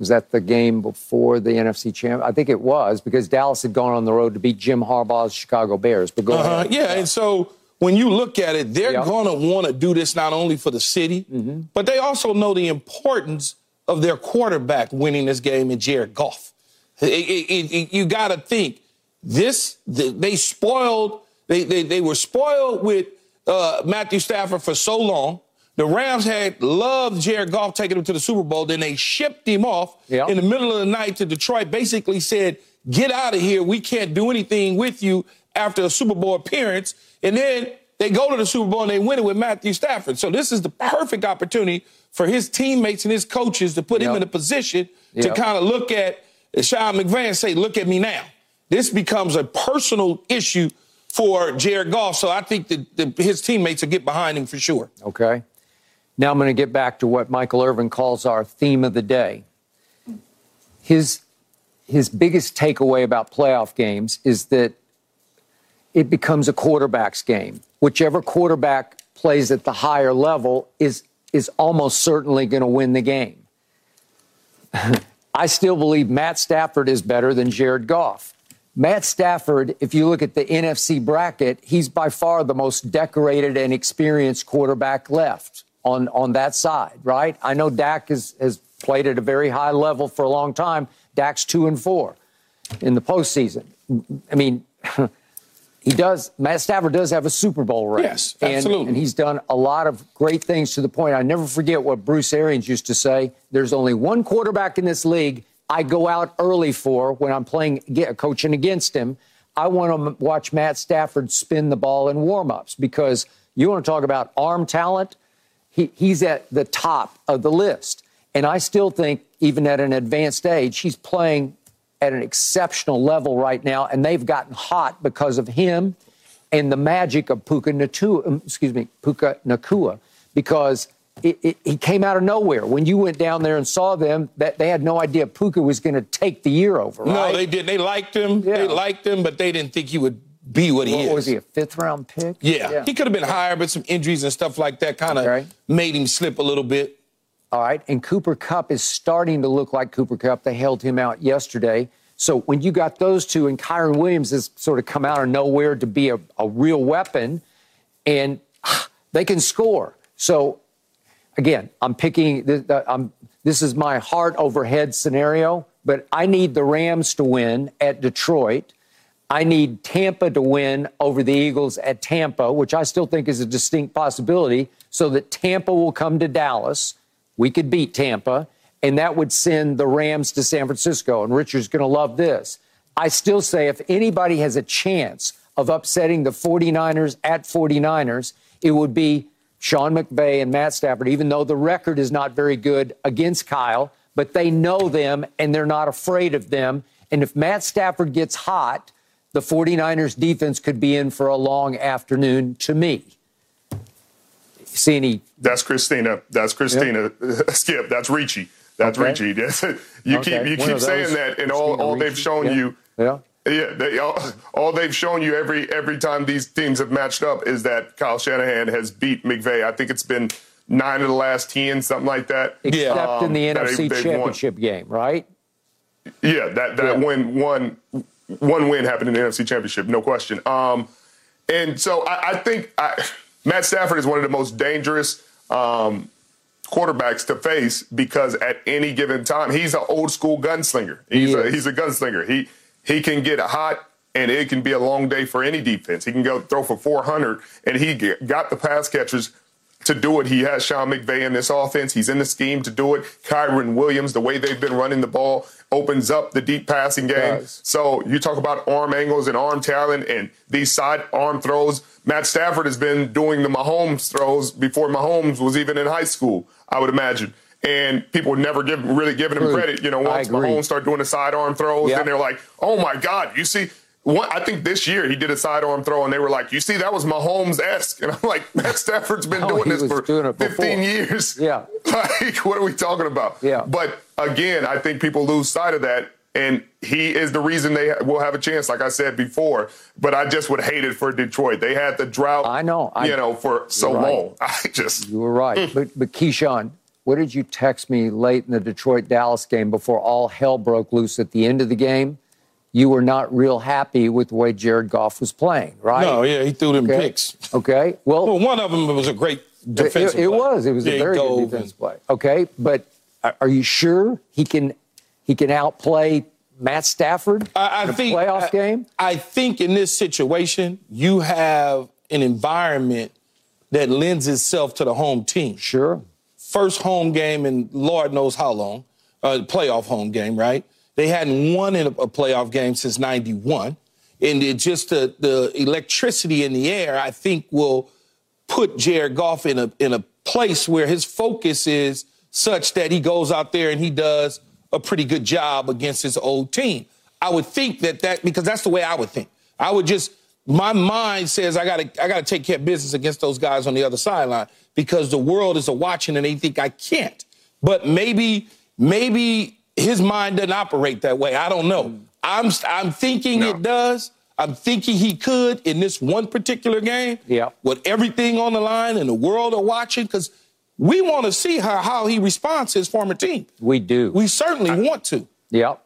was that the game before the NFC champ? I think it was because Dallas had gone on the road to beat Jim Harbaugh's Chicago Bears. But go Uh-huh. ahead. Yeah, and so when you look at it, they're Yeah. going to want to do this not only for the city, Mm-hmm. but they also know the importance of their quarterback winning this game in Jared Goff. It- it- it- you got to think this. They spoiled. They they, they were spoiled with uh, Matthew Stafford for so long. The Rams had loved Jared Goff taking him to the Super Bowl. Then they shipped him off Yeah. in the middle of the night to Detroit. Basically said, "Get out of here. We can't do anything with you after a Super Bowl appearance." And then they go to the Super Bowl and they win it with Matthew Stafford. So this is the perfect opportunity for his teammates and his coaches to put him in a position to kind of look at Sean McVay and say, "Look at me now." This becomes a personal issue for Jared Goff. So I think that the, his teammates will get behind him for sure. Okay. Now I'm going to get back to what Michael Irvin calls our theme of the day. His his biggest takeaway about playoff games is that it becomes a quarterback's game. Whichever quarterback plays at the higher level is is almost certainly going to win the game. I still believe Matt Stafford is better than Jared Goff. Matt Stafford, if you look at the NFC bracket, he's by far the most decorated and experienced quarterback left on, on that side, right? I know Dak has, has played at a very high level for a long time. Dak's two and four in the postseason. I mean, he does. Matt Stafford does have a Super Bowl ring. Yes, And- absolutely. And, he's done a lot of great things to the point. I never forget what Bruce Arians used to say. There's only one quarterback in this league I go out early for when I'm playing, get, coaching against him. I want to watch Matt Stafford spin the ball in warmups because you want to talk about arm talent. He, he's at the top of the list. And I still think, even at an advanced age, he's playing at an exceptional level right now. And they've gotten hot because of him and the magic of Puka Nacua, um, excuse me, Puka Nacua, because it, it, he came out of nowhere. When you went down there and saw them, that they had no idea Puka was going to take the year over. Right? No, they didn't. They liked him. They liked him, but they didn't think he would be what he What is. was he a fifth round pick? Yeah. he could have been higher, but some injuries and stuff like that kind of Okay. made him slip a little bit. All right. And Cooper Kupp is starting to look like Cooper Kupp. They held him out yesterday. So when you got those two, and Kyren Williams has sort of come out of nowhere to be a, a real weapon, and they can score. So again, I'm picking. I'm, this is my heart overhead scenario, but I need the Rams to win at Detroit. I need Tampa to win over the Eagles at Tampa, which I still think is a distinct possibility, so that Tampa will come to Dallas. We could beat Tampa, and that would send the Rams to San Francisco. And Richard's going to love this. I still say if anybody has a chance of upsetting the 49ers at 49ers, it would be Sean McVay and Matt Stafford, even though the record is not very good against Kyle, but they know them and they're not afraid of them. And if Matt Stafford gets hot, the 49ers defense could be in for a long afternoon to me. See any That's Christina. That's Christina. Skip. That's Ricci. That's Okay. Ricci. You Okay. keep you One keep saying that, and all, all they've shown Yeah. you. Yeah. Yeah, they, all, all they've shown you every every time these teams have matched up is that Kyle Shanahan has beat McVay. I think it's been nine of the last ten, something like that. except Um, in the that NFC they- they've won. Championship game, right? Yeah, that that Yeah. win one one win happened in the NFC Championship, no question. Um, and so I, I think I, Matt Stafford is one of the most dangerous um, quarterbacks to face because at any given time he's an old school gunslinger. He's He a he's a gunslinger. He he can get hot. And it can be a long day for any defense. He can go throw for 400, and he got the pass catchers to do it. He has Sean McVay in this offense. He's in the scheme to do it. Kyren Williams, the way they've been running the ball, opens up the deep passing game. Does. So you talk about arm angles and arm talent and these side arm throws. Matt Stafford has been doing the Mahomes throws before Mahomes was even in high school, I would imagine. And people were never give, really giving him credit. You know, once. Mahomes started doing the sidearm throws, Yeah. then they're like, oh my God, you see. I think this year he did a sidearm throw, and they were like, "You see, that was Mahomes esque," and I'm like, "Matt Stafford's been No, doing this for doing 15 before. years." Yeah. like, what are we talking about? Yeah. But again, I think people lose sight of that. And he is the reason they will have a chance, like I said before. But I just would hate it for Detroit. They had the drought, I know. I- you know, for so right. long. I just You were right. Mm. but, but Keyshawn, what did you text me late in the Detroit Dallas game before all hell broke loose at the end of the game? You were not real happy with the way Jared Goff was playing, right? No, yeah, he threw them Okay. picks. Okay. Well, Well, one of them was a great it, defensive. it play. was. It was a very good and- play. Okay. But are- you sure he can he can outplay Matt Stafford I, in I think playoff I, game? I think in this situation, you have an environment that lends itself to the home team. Sure. First home game in Lord knows how long, uh, playoff home game, right? They hadn't won in a, a playoff game since '91, and it just the the electricity in the air, I think, will put Jared Goff in a in a place where his focus is such that he goes out there and he does a pretty good job against his old team. I would think that that because that's the way I would think. I would just my mind says I got to I got to take care of business against those guys on the other sideline because the world is a watching and they think I can't. But maybe maybe his mind doesn't operate that way. I don't know. I'm I'm thinking it does. I'm thinking he could in this one particular game Yeah. with everything on the line and the world are watching because we want to see how, how he responds to his former team. We do. We certainly want to. Yeah.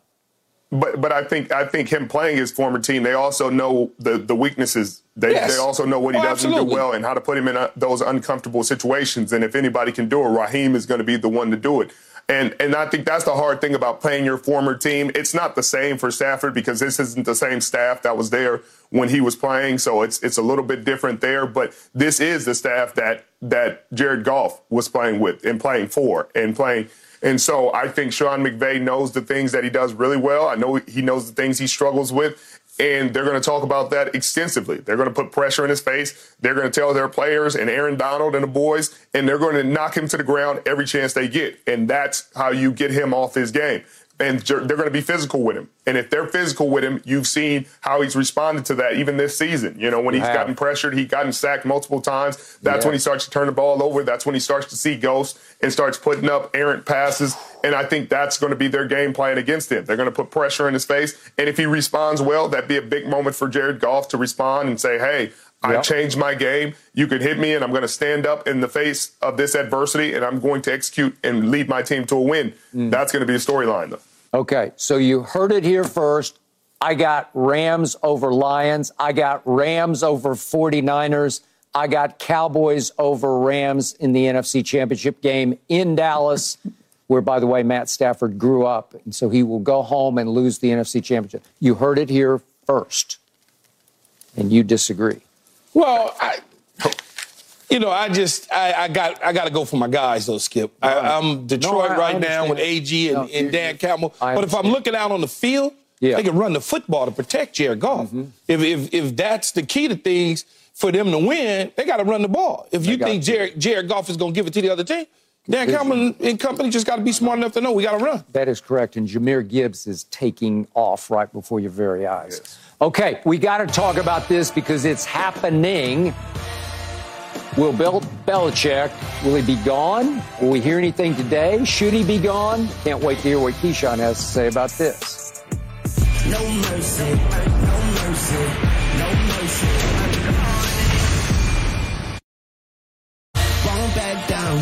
But but I think I think him playing his former team, they also know the the weaknesses. They Yes. they also know what he Oh, doesn't absolutely. do well and how to put him in uh those uncomfortable situations. And if anybody can do it, Raheem is going to be the one to do it. And and I think that's the hard thing about playing your former team. It's not the same for Stafford because this isn't the same staff that was there when he was playing. So it's it's a little bit different there. But this is the staff that that Jared Goff was playing with and playing for and playing. And so I think Sean McVay knows the things that he does really well. I know he knows the things he struggles with. And they're going to talk about that extensively. They're going to put pressure in his face. They're going to tell their players and Aaron Donald and the boys, and they're going to knock him to the ground every chance they get. And that's how you get him off his game. And they're going to be physical with him. And if they're physical with him, you've seen how he's responded to that even this season. You know, when he's have. gotten pressured, he's gotten sacked multiple times. That's Yeah. when he starts to turn the ball over. That's when he starts to see ghosts and starts putting up errant passes. And I think that's going to be their game plan against him. They're going to put pressure in his face. And if he responds well, that'd be a big moment for Jared Goff to respond and say, hey, I Yep. changed my game. You can hit me, and I'm going to stand up in the face of this adversity, and I'm going to execute and lead my team to a win. Mm. That's going to be a storyline, though. Okay, so you heard it here first. I got Rams over Lions. I got Rams over 49ers. I got Cowboys over Rams in the NFC Championship game in Dallas, where, by the way, Matt Stafford grew up. And so he will go home and lose the NFC Championship. You heard it here first. And you disagree. Well, I, you know, I just I, I got I got to go for my guys though, Skip. I, I'm Detroit I- I right now with. AG and, No, and you- Dan Campbell. But if I'm looking out on the field, Yeah. Mm-hmm. they can run the football to protect Jared Goff. If, if if that's the key to things for them to win, they got to run the ball. If you think. Jared Jared Goff is going to give it to the other team, Dan Campbell and company just got to be smart enough to know we got to run. That is correct. And Jahmyr Gibbs is taking off right before your very eyes. Okay, we got to talk about this because it's happening. Will Bill Belichick, will he be gone? Will we hear anything today? Should he be gone? Can't wait to hear what Keyshawn has to say about this. No mercy, no mercy, no mercy. Back down.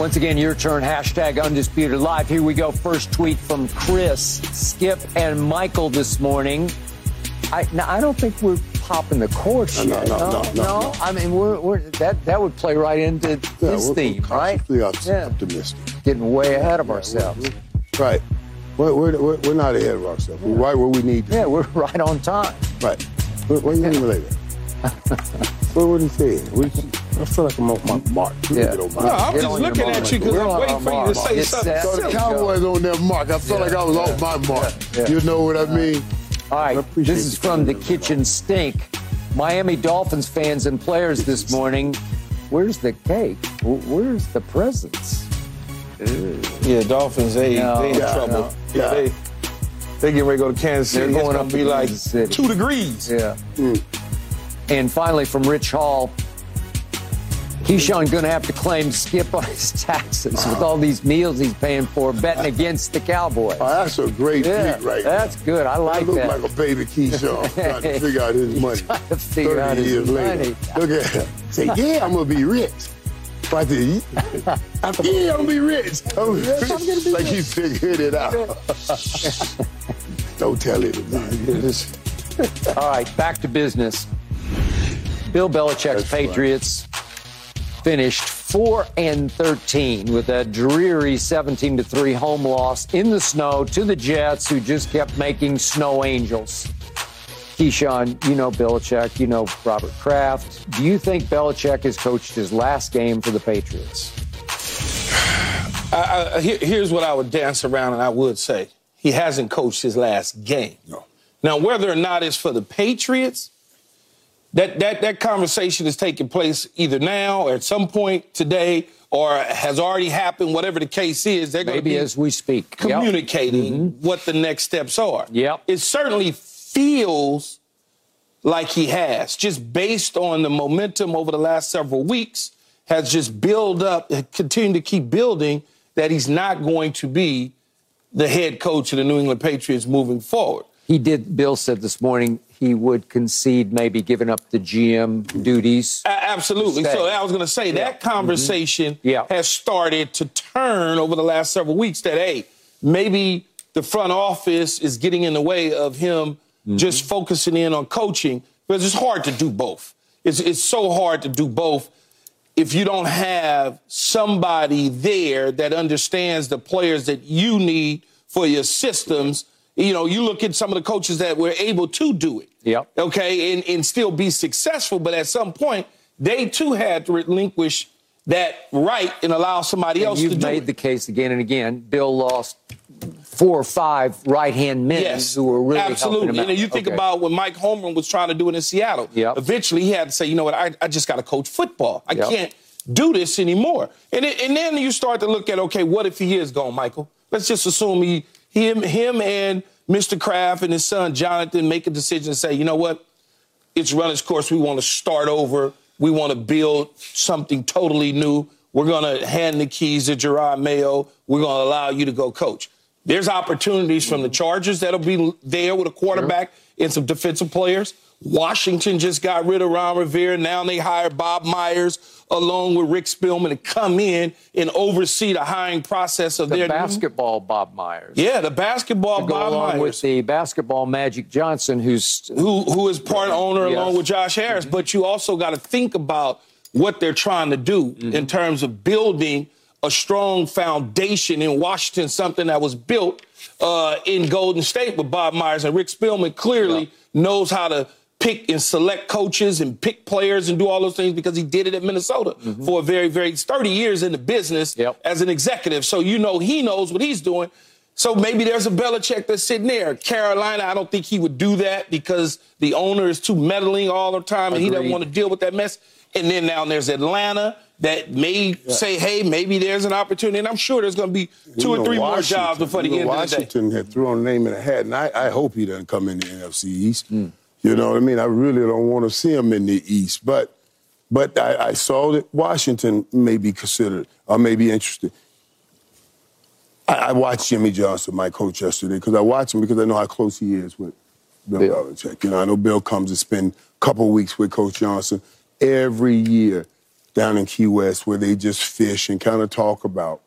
Once again, your turn. Hashtag undisputed live. Here we go. First tweet from Chris, Skip, and Michael this morning. I, now, I don't think we're popping the course No, yet. no, no, no, no. I mean, we're, we're that that would play right into Yeah, his we're, theme, we're right? cautiously Yeah. optimistic. Getting way ahead of ourselves. Right. We're, we're, we're, we're not ahead of ourselves. We're right where we need to Yeah, we're right on time. Right. What, what do you mean by that? what would he say? We, I feel like I'm off my mark. Yeah. get on my No, I'm just looking at you because I'm waiting our for you to say It's something. So the. Cowboys on their mark. I felt like I was off my mark. Yeah. You know what I mean? All I appreciate this is from the coming in, kitchen stink. Miami Dolphins fans and players this morning. Where's the cake? Where's the presents? Yeah, Dolphins, they, No, they in yeah, trouble. no. Yeah, they, they get ready to go to Kansas City. They're City. It's going going up to be like City. two degrees. Yeah. Mm. And finally, from Rich Hall, Keyshawn going to have to claim Skip on his taxes with all these meals he's paying for betting against the Cowboys. Oh, that's a great Yeah, tweet right that's good. I like I look that. like a baby Keyshawn trying to figure out his money. Trying to figure 30 out his years money. later. Look at him. Say, yeah, I'm to be rich. But the, I'm, yeah, I'm to be rich. I'm, like he figured it out. Don't tell anybody. All right, back to business. Bill Belichick's That's right. Patriots finished 4 and 13 with a dreary 17 to 3 home loss in the snow to the Jets who just kept making snow angels. Keyshawn, you know Belichick, you know Robert Kraft. Do you think Belichick has coached his last game for the Patriots? I, I, here- here's what I would dance around and I would say. He hasn't coached his last game. No. Now, whether or not it's for the Patriots, that, that, that conversation is taking place either now or at some point today or has already happened, whatever the case is. They're going to Maybe be as we speak. Yep. communicating mm-hmm. what the next steps are. Yep. It certainly feels like he has, just based on the momentum over the last several weeks, has just built up, continued to keep building that he's not going to be the head coach of the New England Patriots moving forward. He did, Bill said this morning he would concede maybe giving up the GM duties. Absolutely. So I was going to say that mm-hmm. conversation Yeah. has started to turn over the last several weeks. That hey, maybe the front office is getting in the way of him mm-hmm. just focusing in on coaching because it's hard to do both. It's it's so hard to do both if you don't have somebody there that understands the players that you need for your systems. You know, you look at some of the coaches that were able to do it. Yep. Okay, and, and still be successful, but at some point, they too had to relinquish that right and allow somebody else to You've do made it. the case again and again. Bill lost four or five right hand men Yes, who were really helping absolutely. him out. And you think Okay. about when Mike Holmgren was trying to do it in Seattle. Yep. Eventually, he had to say, you know what, I, I just got to coach football. I Yep. can't do this anymore. And it, and then you start to look at, okay, what if he is gone, Michael? Let's just assume he him him and Mr. Kraft and his son Jonathan make a decision and say, you know what, it's run its course. We want to start over. We want to build something totally new. We're going to hand the keys to Jerod Mayo. We're going to allow you to go coach. There's opportunities from the Chargers that'll be there with a quarterback and some defensive players. Washington just got rid of Ron Rivera. Now they hired Bob Myers along with Rick Spielman to come in and oversee the hiring process of the their basketball Bob Myers. Yeah, the basketball To go Bob along Myers with the basketball Magic Johnson, who's who who is part owner Yes. along with Josh Harris. But you also got to think about what they're trying to do Mm-hmm. in terms of building a strong foundation in Washington, something that was built uh, in Golden State with Bob Myers and Rick Spielman. Clearly knows how to pick and select coaches and pick players and do all those things because he did it at Minnesota for a very, very 30 years in the business Mm-hmm. Yep. as an executive. So you know he knows what he's doing. So maybe there's a Belichick that's sitting there. Carolina, I don't think he would do that because the owner is too meddling all the time and he doesn't want to deal with that mess. And then now there's Atlanta that may say, hey, maybe there's an opportunity. And I'm sure there's going to be two You or three more jobs before the end know, of the day. Washington had thrown a name in a hat, and I, I hope he doesn't come in the NFC East. Hmm. You know what I mean? I really don't want to see him in the East, but but I, I saw that Washington may be considered or may be interested. I, I watched Jimmy Johnson, my coach, yesterday because I watch him because I know how close he is with Bill. Belichick. You know, I know Bill comes to spend a couple weeks with Coach Johnson every year down in Key West where they just fish and kind of talk about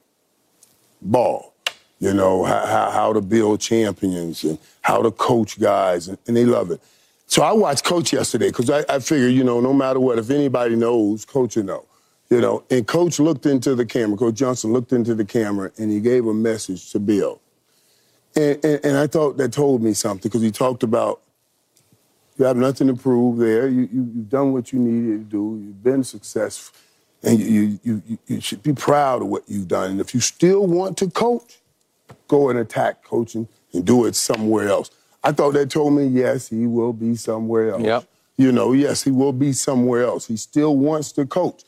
ball. You know, how, how, how to build champions and how to coach guys, and, and they love it. So I watched Coach yesterday because I, I figure, you know, no matter what, if anybody knows, Coach will know. You know, and Coach looked into the camera, Coach Johnson looked into the camera, and he gave a message to Bill. And, and, and I thought that told me something because he talked about you have nothing to prove there. You, you, you've done what you needed to do. You've been successful. And you, you, you, you should be proud of what you've done. And if you still want to coach, go and attack coaching and do it somewhere else. I thought that told me, yes, he will be somewhere else. Yep. You know, yes, he will be somewhere else. He still wants to coach.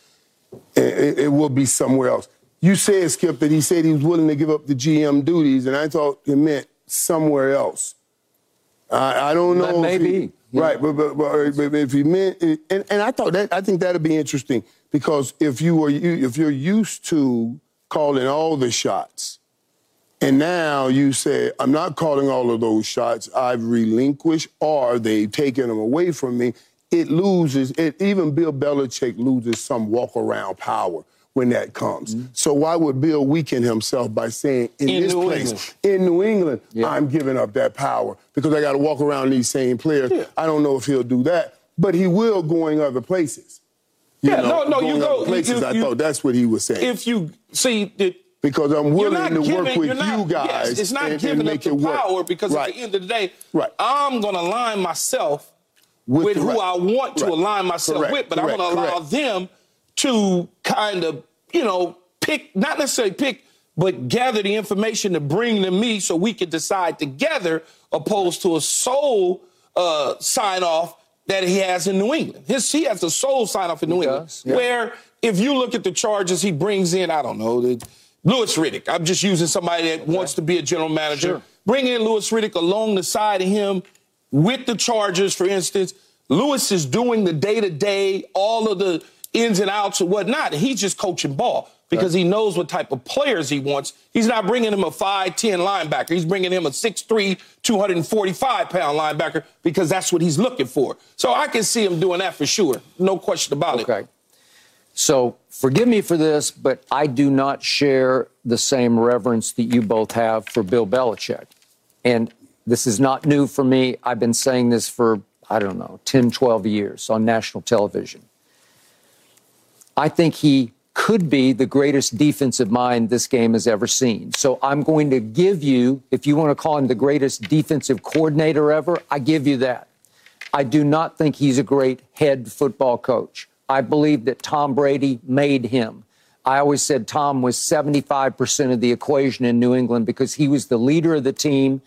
It, it, will be somewhere else. You said, Skip, that he said he was willing to give up the GM duties, and I thought it meant somewhere else. I, I don't know. That may if he- be. Right, but, but, but, if you meant, and, and I thought that I think that'd be interesting because if you were you if you're used to calling all the shots, and now you say I'm not calling all of those shots, I've relinquished or they've taken them away from me. It loses. It even Bill Belichick loses some walk around power when that comes. Mm-hmm. So why would Bill weaken himself by saying in, In this New place England. in New England I'm giving up that power because I got to walk around these same players. I don't know if he'll do that, but he will going other places. You Yeah, know, no, no, you go- places. you- I thought that's what he was saying. If you see that because I'm willing to giving, work with not, you guys. Yes, it's not and, and giving up make the it work. power because right. at the end of the day, Right. I'm going to align myself with, With who. I want to Right. align myself Correct, with, but correct, I'm going to allow correct. them to kind of, you know, pick, not necessarily pick, but gather the information to bring to me so we can decide together, opposed to a sole uh, sign off that he has in New England. His, he has a sole sign off in New England, yeah. where if you look at the charges he brings in, I don't know, the, Louis Riddick. I'm just using somebody that wants to be a general manager. Sure. Bring in Louis Riddick along the side of him with the Chargers, for instance. Louis is doing the day to day, all of the ins and outs and whatnot. And he's just coaching ball because he knows what type of players he wants. He's not bringing him a 5'10 linebacker. He's bringing him a 6'3, 245 pound linebacker because that's what he's looking for. So I can see him doing that for sure. No question about it. Okay. So forgive me for this, but I do not share the same reverence that you both have for Bill Belichick. And this is not new for me. I've been saying this for, I don't know, 10, 12 years on national television. I think he could be the greatest defensive mind this game has ever seen. So I'm going to give you, if you want to call him the greatest defensive coordinator ever, I give you that. I do not think he's a great head football coach. I believe that Tom Brady made him. I always said Tom was 75% of the equation in New England because he was the leader of the team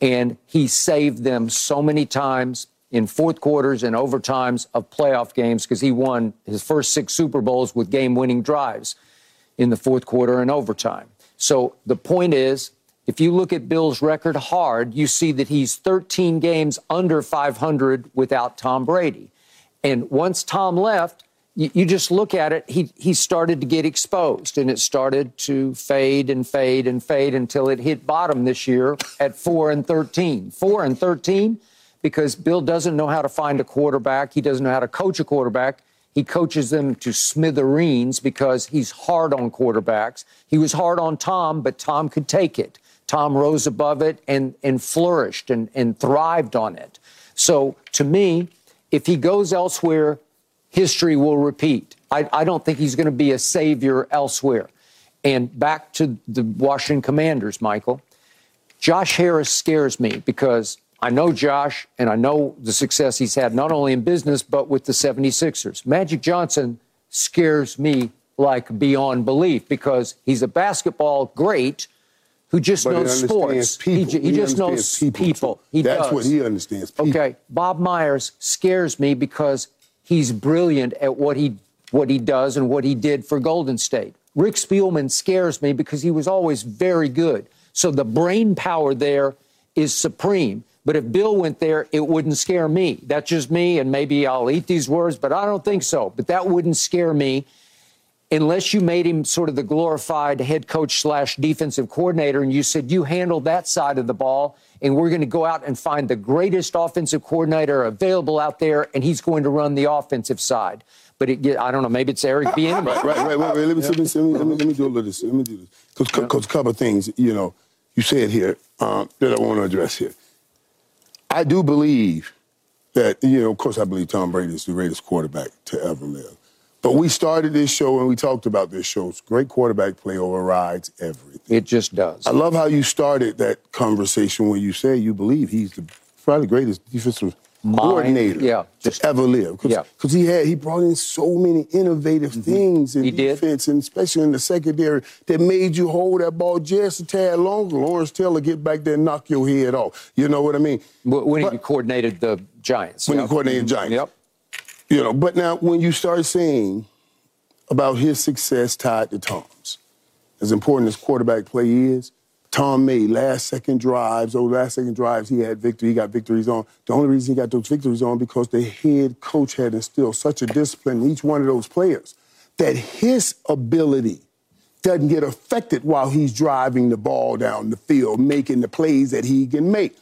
and he saved them so many times in fourth quarters and overtimes of playoff games because he won his first six Super Bowls with game winning drives in the fourth quarter and overtime. So the point is, if you look at Bill's record hard, you see that he's 13 games under 500 without Tom Brady. And once Tom left, you, you just look at it, he, he started to get exposed and it started to fade and fade and fade until it hit bottom this year at 4 and 13. 4 and 13 because Bill doesn't know how to find a quarterback. He doesn't know how to coach a quarterback. He coaches them to smithereens because he's hard on quarterbacks. He was hard on Tom, but Tom could take it. Tom rose above it and, and flourished and, and thrived on it. So to me, if he goes elsewhere, history will repeat. I, I don't think he's going to be a savior elsewhere. And back to the Washington Commanders, Michael. Josh Harris scares me because I know Josh and I know the success he's had not only in business but with the 76ers. Magic Johnson scares me like beyond belief because he's a basketball great who just But knows sports. people. He, he He just knows people, people. He That's does. what he understands, people. Okay, Bob Myers scares me because he's brilliant at what he what he does and what he did for Golden State. Rick Spielman scares me because he was always very good. So the brain power there is supreme. But if Bill went there, it wouldn't scare me. That's just me, and maybe I'll eat these words, but I don't think so. But that wouldn't scare me unless you made him sort of the glorified head coach slash defensive coordinator and you said you handle that side of the ball and we're going to go out and find the greatest offensive coordinator available out there and he's going to run the offensive side but it, I don't know maybe it's Eric Bieniemy. Right, right, right. Wait, wait. Let me, let, me, let, me, let, me, do a little this. Let me do this. Because a couple of things, you know, you said here um, that I want to address here. I do believe that, you know, of course, I believe Tom Brady is the greatest quarterback to ever live. But we started this show and we talked about this show. It's Great quarterback play overrides everything. It just does. I love how you started that conversation when you say you believe he's the, probably the greatest defensive Mind, coordinator yeah, to ever live. Cause, Yeah. 'cause he had he brought in so many innovative mm-hmm. things in He did. defense and especially in the secondary that made you hold that ball just a tad longer. Lawrence Taylor get back there and knock your head off. You know what I mean? Wh- when But- he coordinated the Giants. When he coordinated the mm-hmm. Giants. Yep. You know, but now when you start saying about his success tied to Tom's, as important as quarterback play is, Tom made last second drives. Those last second drives, he had victory. He got victories on. The only reason he got those victories on because the head coach had instilled such a discipline in each one of those players that his ability doesn't get affected while he's driving the ball down the field, making the plays that he can make.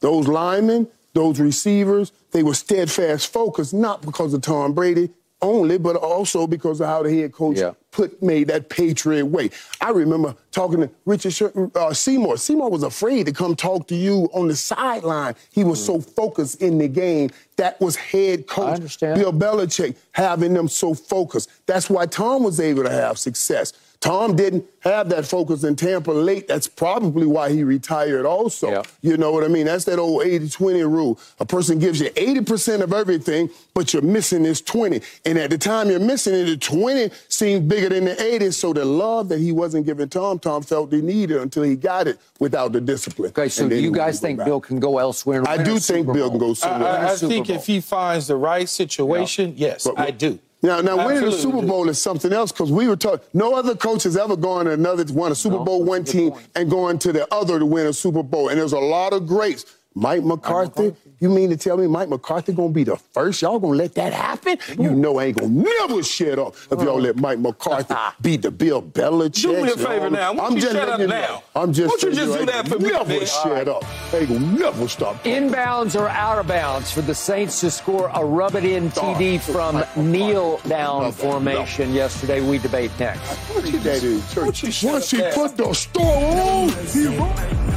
Those linemen, those receivers, they were steadfast focused, not because of Tom Brady only, but also because of how the head coach Yeah. put made that Patriot way. I remember talking to Richard uh, Seymour. Seymour was afraid to come talk to you on the sideline. He was so focused in the game. That was head coach. Bill Belichick having them so focused. That's why Tom was able to have success. Tom didn't have that focus in Tampa late. That's probably why he retired also. Yeah. You know what I mean? That's that old 80-20 rule. A person gives you 80% of everything, but you're missing this 20. And at the time you're missing it, the 20 seemed bigger than the 80. So the love that he wasn't giving Tom, Tom felt he needed until he got it without the discipline. Okay, so And do then you guys think back. Bill can go elsewhere? I do think Bill can go somewhere. I, I Super think Bowl. if he finds the right situation, yes, But- I do. Now, now winning the Super. Bowl is something else because we were talking. No other coach has ever gone to another won a Super No, Bowl one team point. and going to the other to win a Super Bowl. And there's a lot of greats. Mike McCarthy, you mean to tell me Mike McCarthy gonna be the first? Y'all gonna let that happen? You know I ain't gonna never shut up if y'all oh. let Mike McCarthy beat the Bill Belichick. Do me a favor now. Why don't I'm you just shut letting up you know. now? I'm just Why don't you telling just do that for me, Never man? shut up. They gonna never stop. Inbounds or out of bounds for the Saints to score a rub it in TD from kneel down formation yesterday. We debate next. What you that is, Don't you church? shut Once up he put the store on,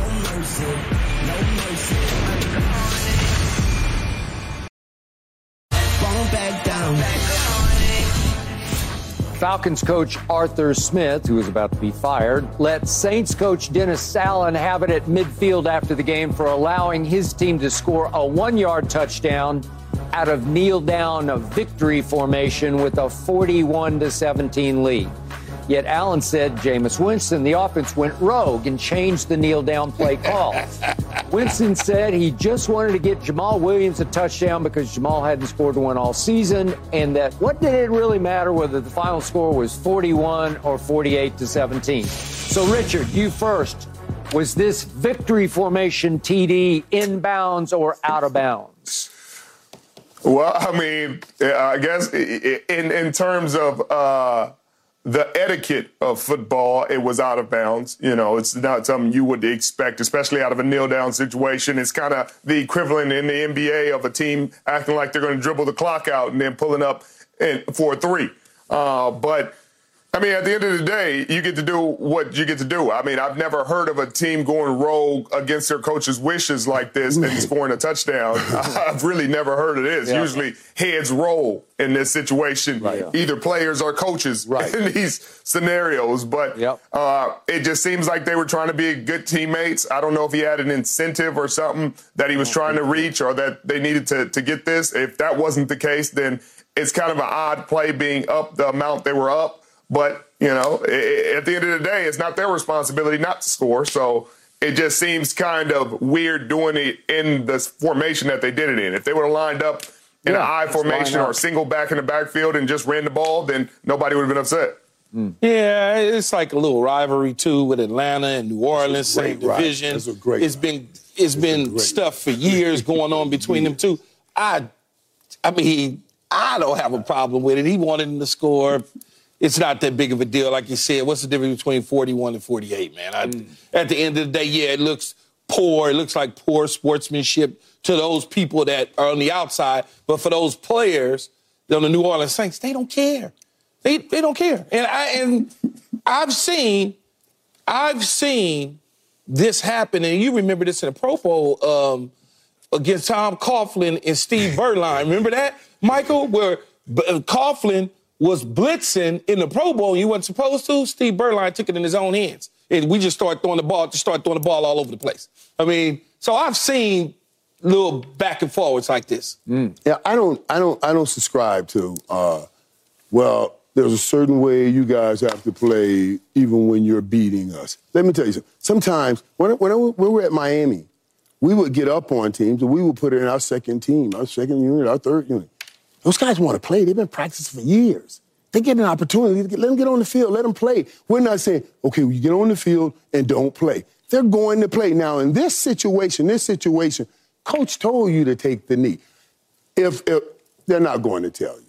Falcons coach Arthur Smith, who is about to be fired, let Saints coach Dennis Allen have it at midfield after the game for allowing his team to score a one yard touchdown out of kneel down of victory formation with a 41 to 17 lead. Yet Allen said Jameis Winston, the offense went rogue and changed the kneel down play call. Winston said he just wanted to get Jamaal Williams a touchdown because Jamal hadn't scored one all season, and that what did it really matter whether the final score was 41 or 48 to 17? So, Richard, you first. Was this victory formation TD inbounds or out of bounds? Well, I mean, I guess in in terms of uh, the etiquette of football, it was out of bounds. You know, it's not something you would expect, especially out of a kneel down situation. It's kind of the equivalent in the NBA of a team acting like they're going to dribble the clock out and then pulling up in, for a three. Uh, but I mean, at the end of the day, you get to do what you get to do. I mean, I've never heard of a team going rogue against their coach's wishes like this and scoring a touchdown. I've really never heard of this. Usually, heads roll in this situation, either players or coaches Right. in these scenarios. But Yep. uh, it just seems like they were trying to be good teammates. I don't know if he had an incentive or something that he was trying to reach or that they needed to, to get this. If that wasn't the case, then it's kind of an odd play being up the amount they were up. But, you know, i- i- at the end of the day, it's not their responsibility not to score. So it just seems kind of weird doing it in the formation that they did it in. If they would have lined up in Yeah, an I formation or a single back in the backfield and just ran the ball, then nobody would have been upset. Yeah, it's like a little rivalry too with Atlanta and New Orleans, same ride. division. That's a great It's ride. been it's been stuff for years going on between them two. I, I mean, I don't have a problem with it. He wanted him to score. It's not that big of a deal, like you said. What's the difference between 41 and 48, man? I, Mm. At the end of the day, yeah, it looks poor. It looks like poor sportsmanship to those people that are on the outside. But for those players on the New Orleans Saints, they don't care. They they don't care. And I and I've seen I've seen this happen, and you remember this in the Pro Bowl um, against Tom Coughlin and Steve Berline. Remember that, Michael, where B- uh, Coughlin was blitzing in the Pro Bowl, and you weren't supposed to. Steve Beuerlein took it in his own hands, and we just started throwing the ball, just started throwing the ball all over the place. I mean, so I've seen little back and forwards like this. Yeah, I don't, I don't, I don't subscribe to. Uh, well, there's a certain way you guys have to play, even when you're beating us. Let me tell you something. Sometimes when when, when we were at Miami, we would get up on teams and we would put it in our second team, our second unit, our third unit. Those guys want to play. They've been practicing for years. They get an opportunity. get- Let them get on the field. Let them play. We're not saying, okay, well, you get on the field and don't play. They're going to play. Now, in this situation, this situation, coach told you to take the knee. If, if they're not going to tell you.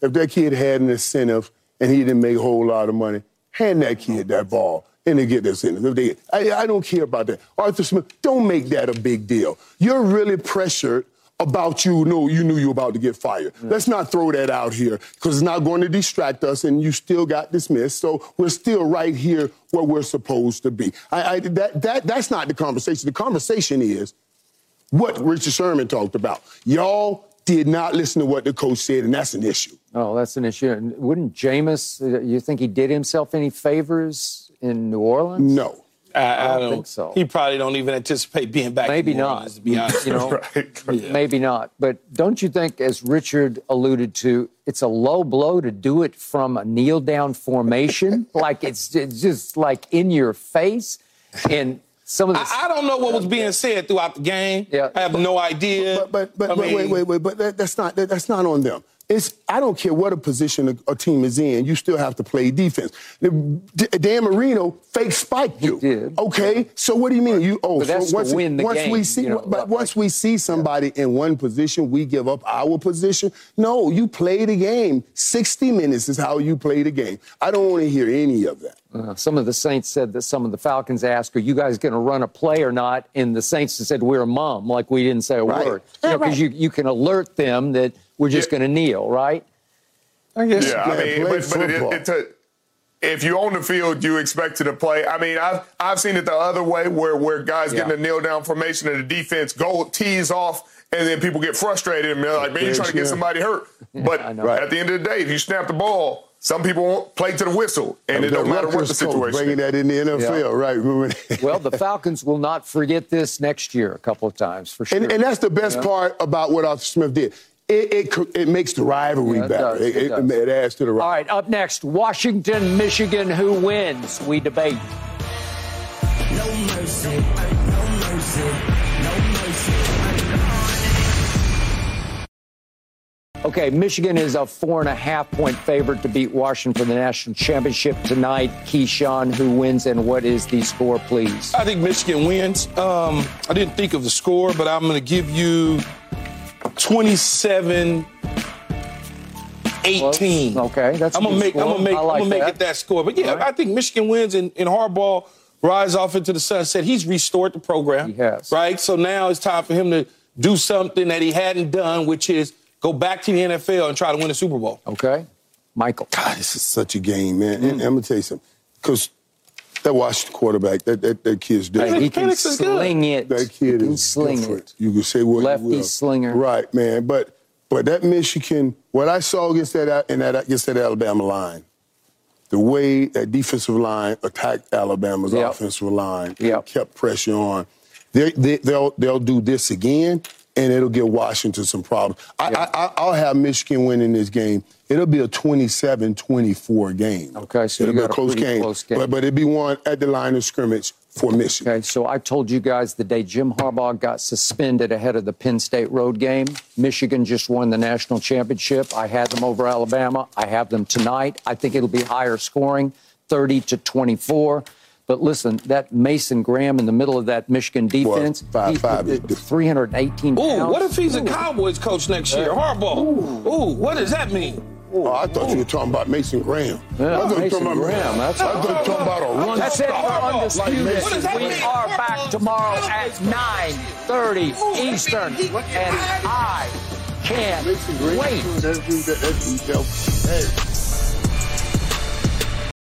If that kid had an incentive and he didn't make a whole lot of money, hand that kid that ball and they get this in. If they, I, I don't care about that. Arthur Smith, don't make that a big deal. You're really pressured about you know you knew you were about to get fired. Let's not throw that out here because it's not going to distract us, and you still got dismissed. So we're still right here where we're supposed to be. I, I, that, that that's not the conversation. The conversation is what Richard Sherman talked about. Y'all did not listen to what the coach said, and that's an issue. Oh, that's an issue. And wouldn't Jameis, uh, you think he did himself any favors in New Orleans? No. I, I don't think so. He probably don't even anticipate being back. Maybe not. Orleans, to be honest. You know, Right. maybe not. But don't you think, as Richard alluded to, it's a low blow to do it from a kneel down formation? like it's, it's just like in your face. And some of the. I, I don't know what was being said throughout the game. Yeah. I have no idea. But but but I wait, wait wait wait but that, that's not that, that's not on them. It's I don't care what a position a, a team is in, you still have to play defense. D- Dan Marino fake spiked you. did. Okay, so what do you mean? You oh But that's to once, win the once we see you know, but like- once we see somebody in one position, we give up our position. No, you play the game. 60 minutes is how you play the game. I don't want to hear any of that. Uh, some of the Saints said that some of the Falcons asked, "Are you guys going to run a play or not?" And the Saints said, "We're a mom," like we didn't say a Right. word. You know, because you you can alert them that we're just Yeah. going to kneel, right? I guess. Yeah, I mean, but, but it, football. it's a, if you own the field, you expected to play. I mean, I've I've seen it the other way where where guys get Yeah. in a kneel down formation and the defense go tees off, and then people get frustrated and they're like, "Man, you're trying to get somebody hurt." But I at the end of the day, if you snap the ball, some people won't play to the whistle, and it don't matter what the situation. Bringing that in the NFL, yeah. right? well, the Falcons will not forget this next year a couple of times for sure. And, and that's the best part about what Arthur Smith did. It, it, it makes the rivalry Yeah, it better. does, it It, does. it adds to the rivalry. All right, up next, Washington, Michigan. Who wins? We debate. No mercy, no mercy, no mercy. Okay, Michigan is a four and a half point favorite to beat Washington for the national championship tonight. Keyshawn, who wins and what is the score, please? I think Michigan wins. Um, I didn't think of the score, but I'm going to give you 27 18. Okay, that's a I'm gonna make. score. I'm gonna make. I I'm gonna make it that score. But yeah, All right. I think Michigan wins, and, and Harbaugh rides off into the sunset. He's restored the program. He has. Right. So now it's time for him to do something that he hadn't done, which is go back to the NFL and try to win a Super Bowl. Okay, Michael. God, this is such a game, man. Mm. And I'm gonna tell you something, because that Washington quarterback, that that, that kid's different. He can Penix good. sling it. That he kid can is sling different. it. You can say what Lefty you will. slinger. Right, man. But but that Michigan, what I saw against that in that against that Alabama line, the way that defensive line attacked Alabama's Yep. offensive line, Yep. kept pressure on. They, they, they'll they'll do this again, and it'll give Washington some problems. I, Yep. I, I, I'll have Michigan winning this game. It'll be a 27-24 game. Okay, so it'll be a close game, close game. But, but it'll be one at the line of scrimmage for Michigan. Okay, so I told you guys the day Jim Harbaugh got suspended ahead of the Penn State road game. Michigan just won the national championship. I had them over Alabama. I have them tonight. I think it'll be higher scoring, 30 to 24. But listen, that Mason Graham in the middle of that Michigan defense, five, he- five is the- 318 Ooh, pounds. what if he's a Cowboys coach next year? Harbaugh. Ooh, what does that mean? Oh, I thought you were talking about Mason Graham. Yeah, I thought you were talking about Graham, that's- I thought you were talking about a run That's it for. Like Undisputed. Mason that we mean? are back tomorrow at 9.30 Eastern. And I can't Mason wait.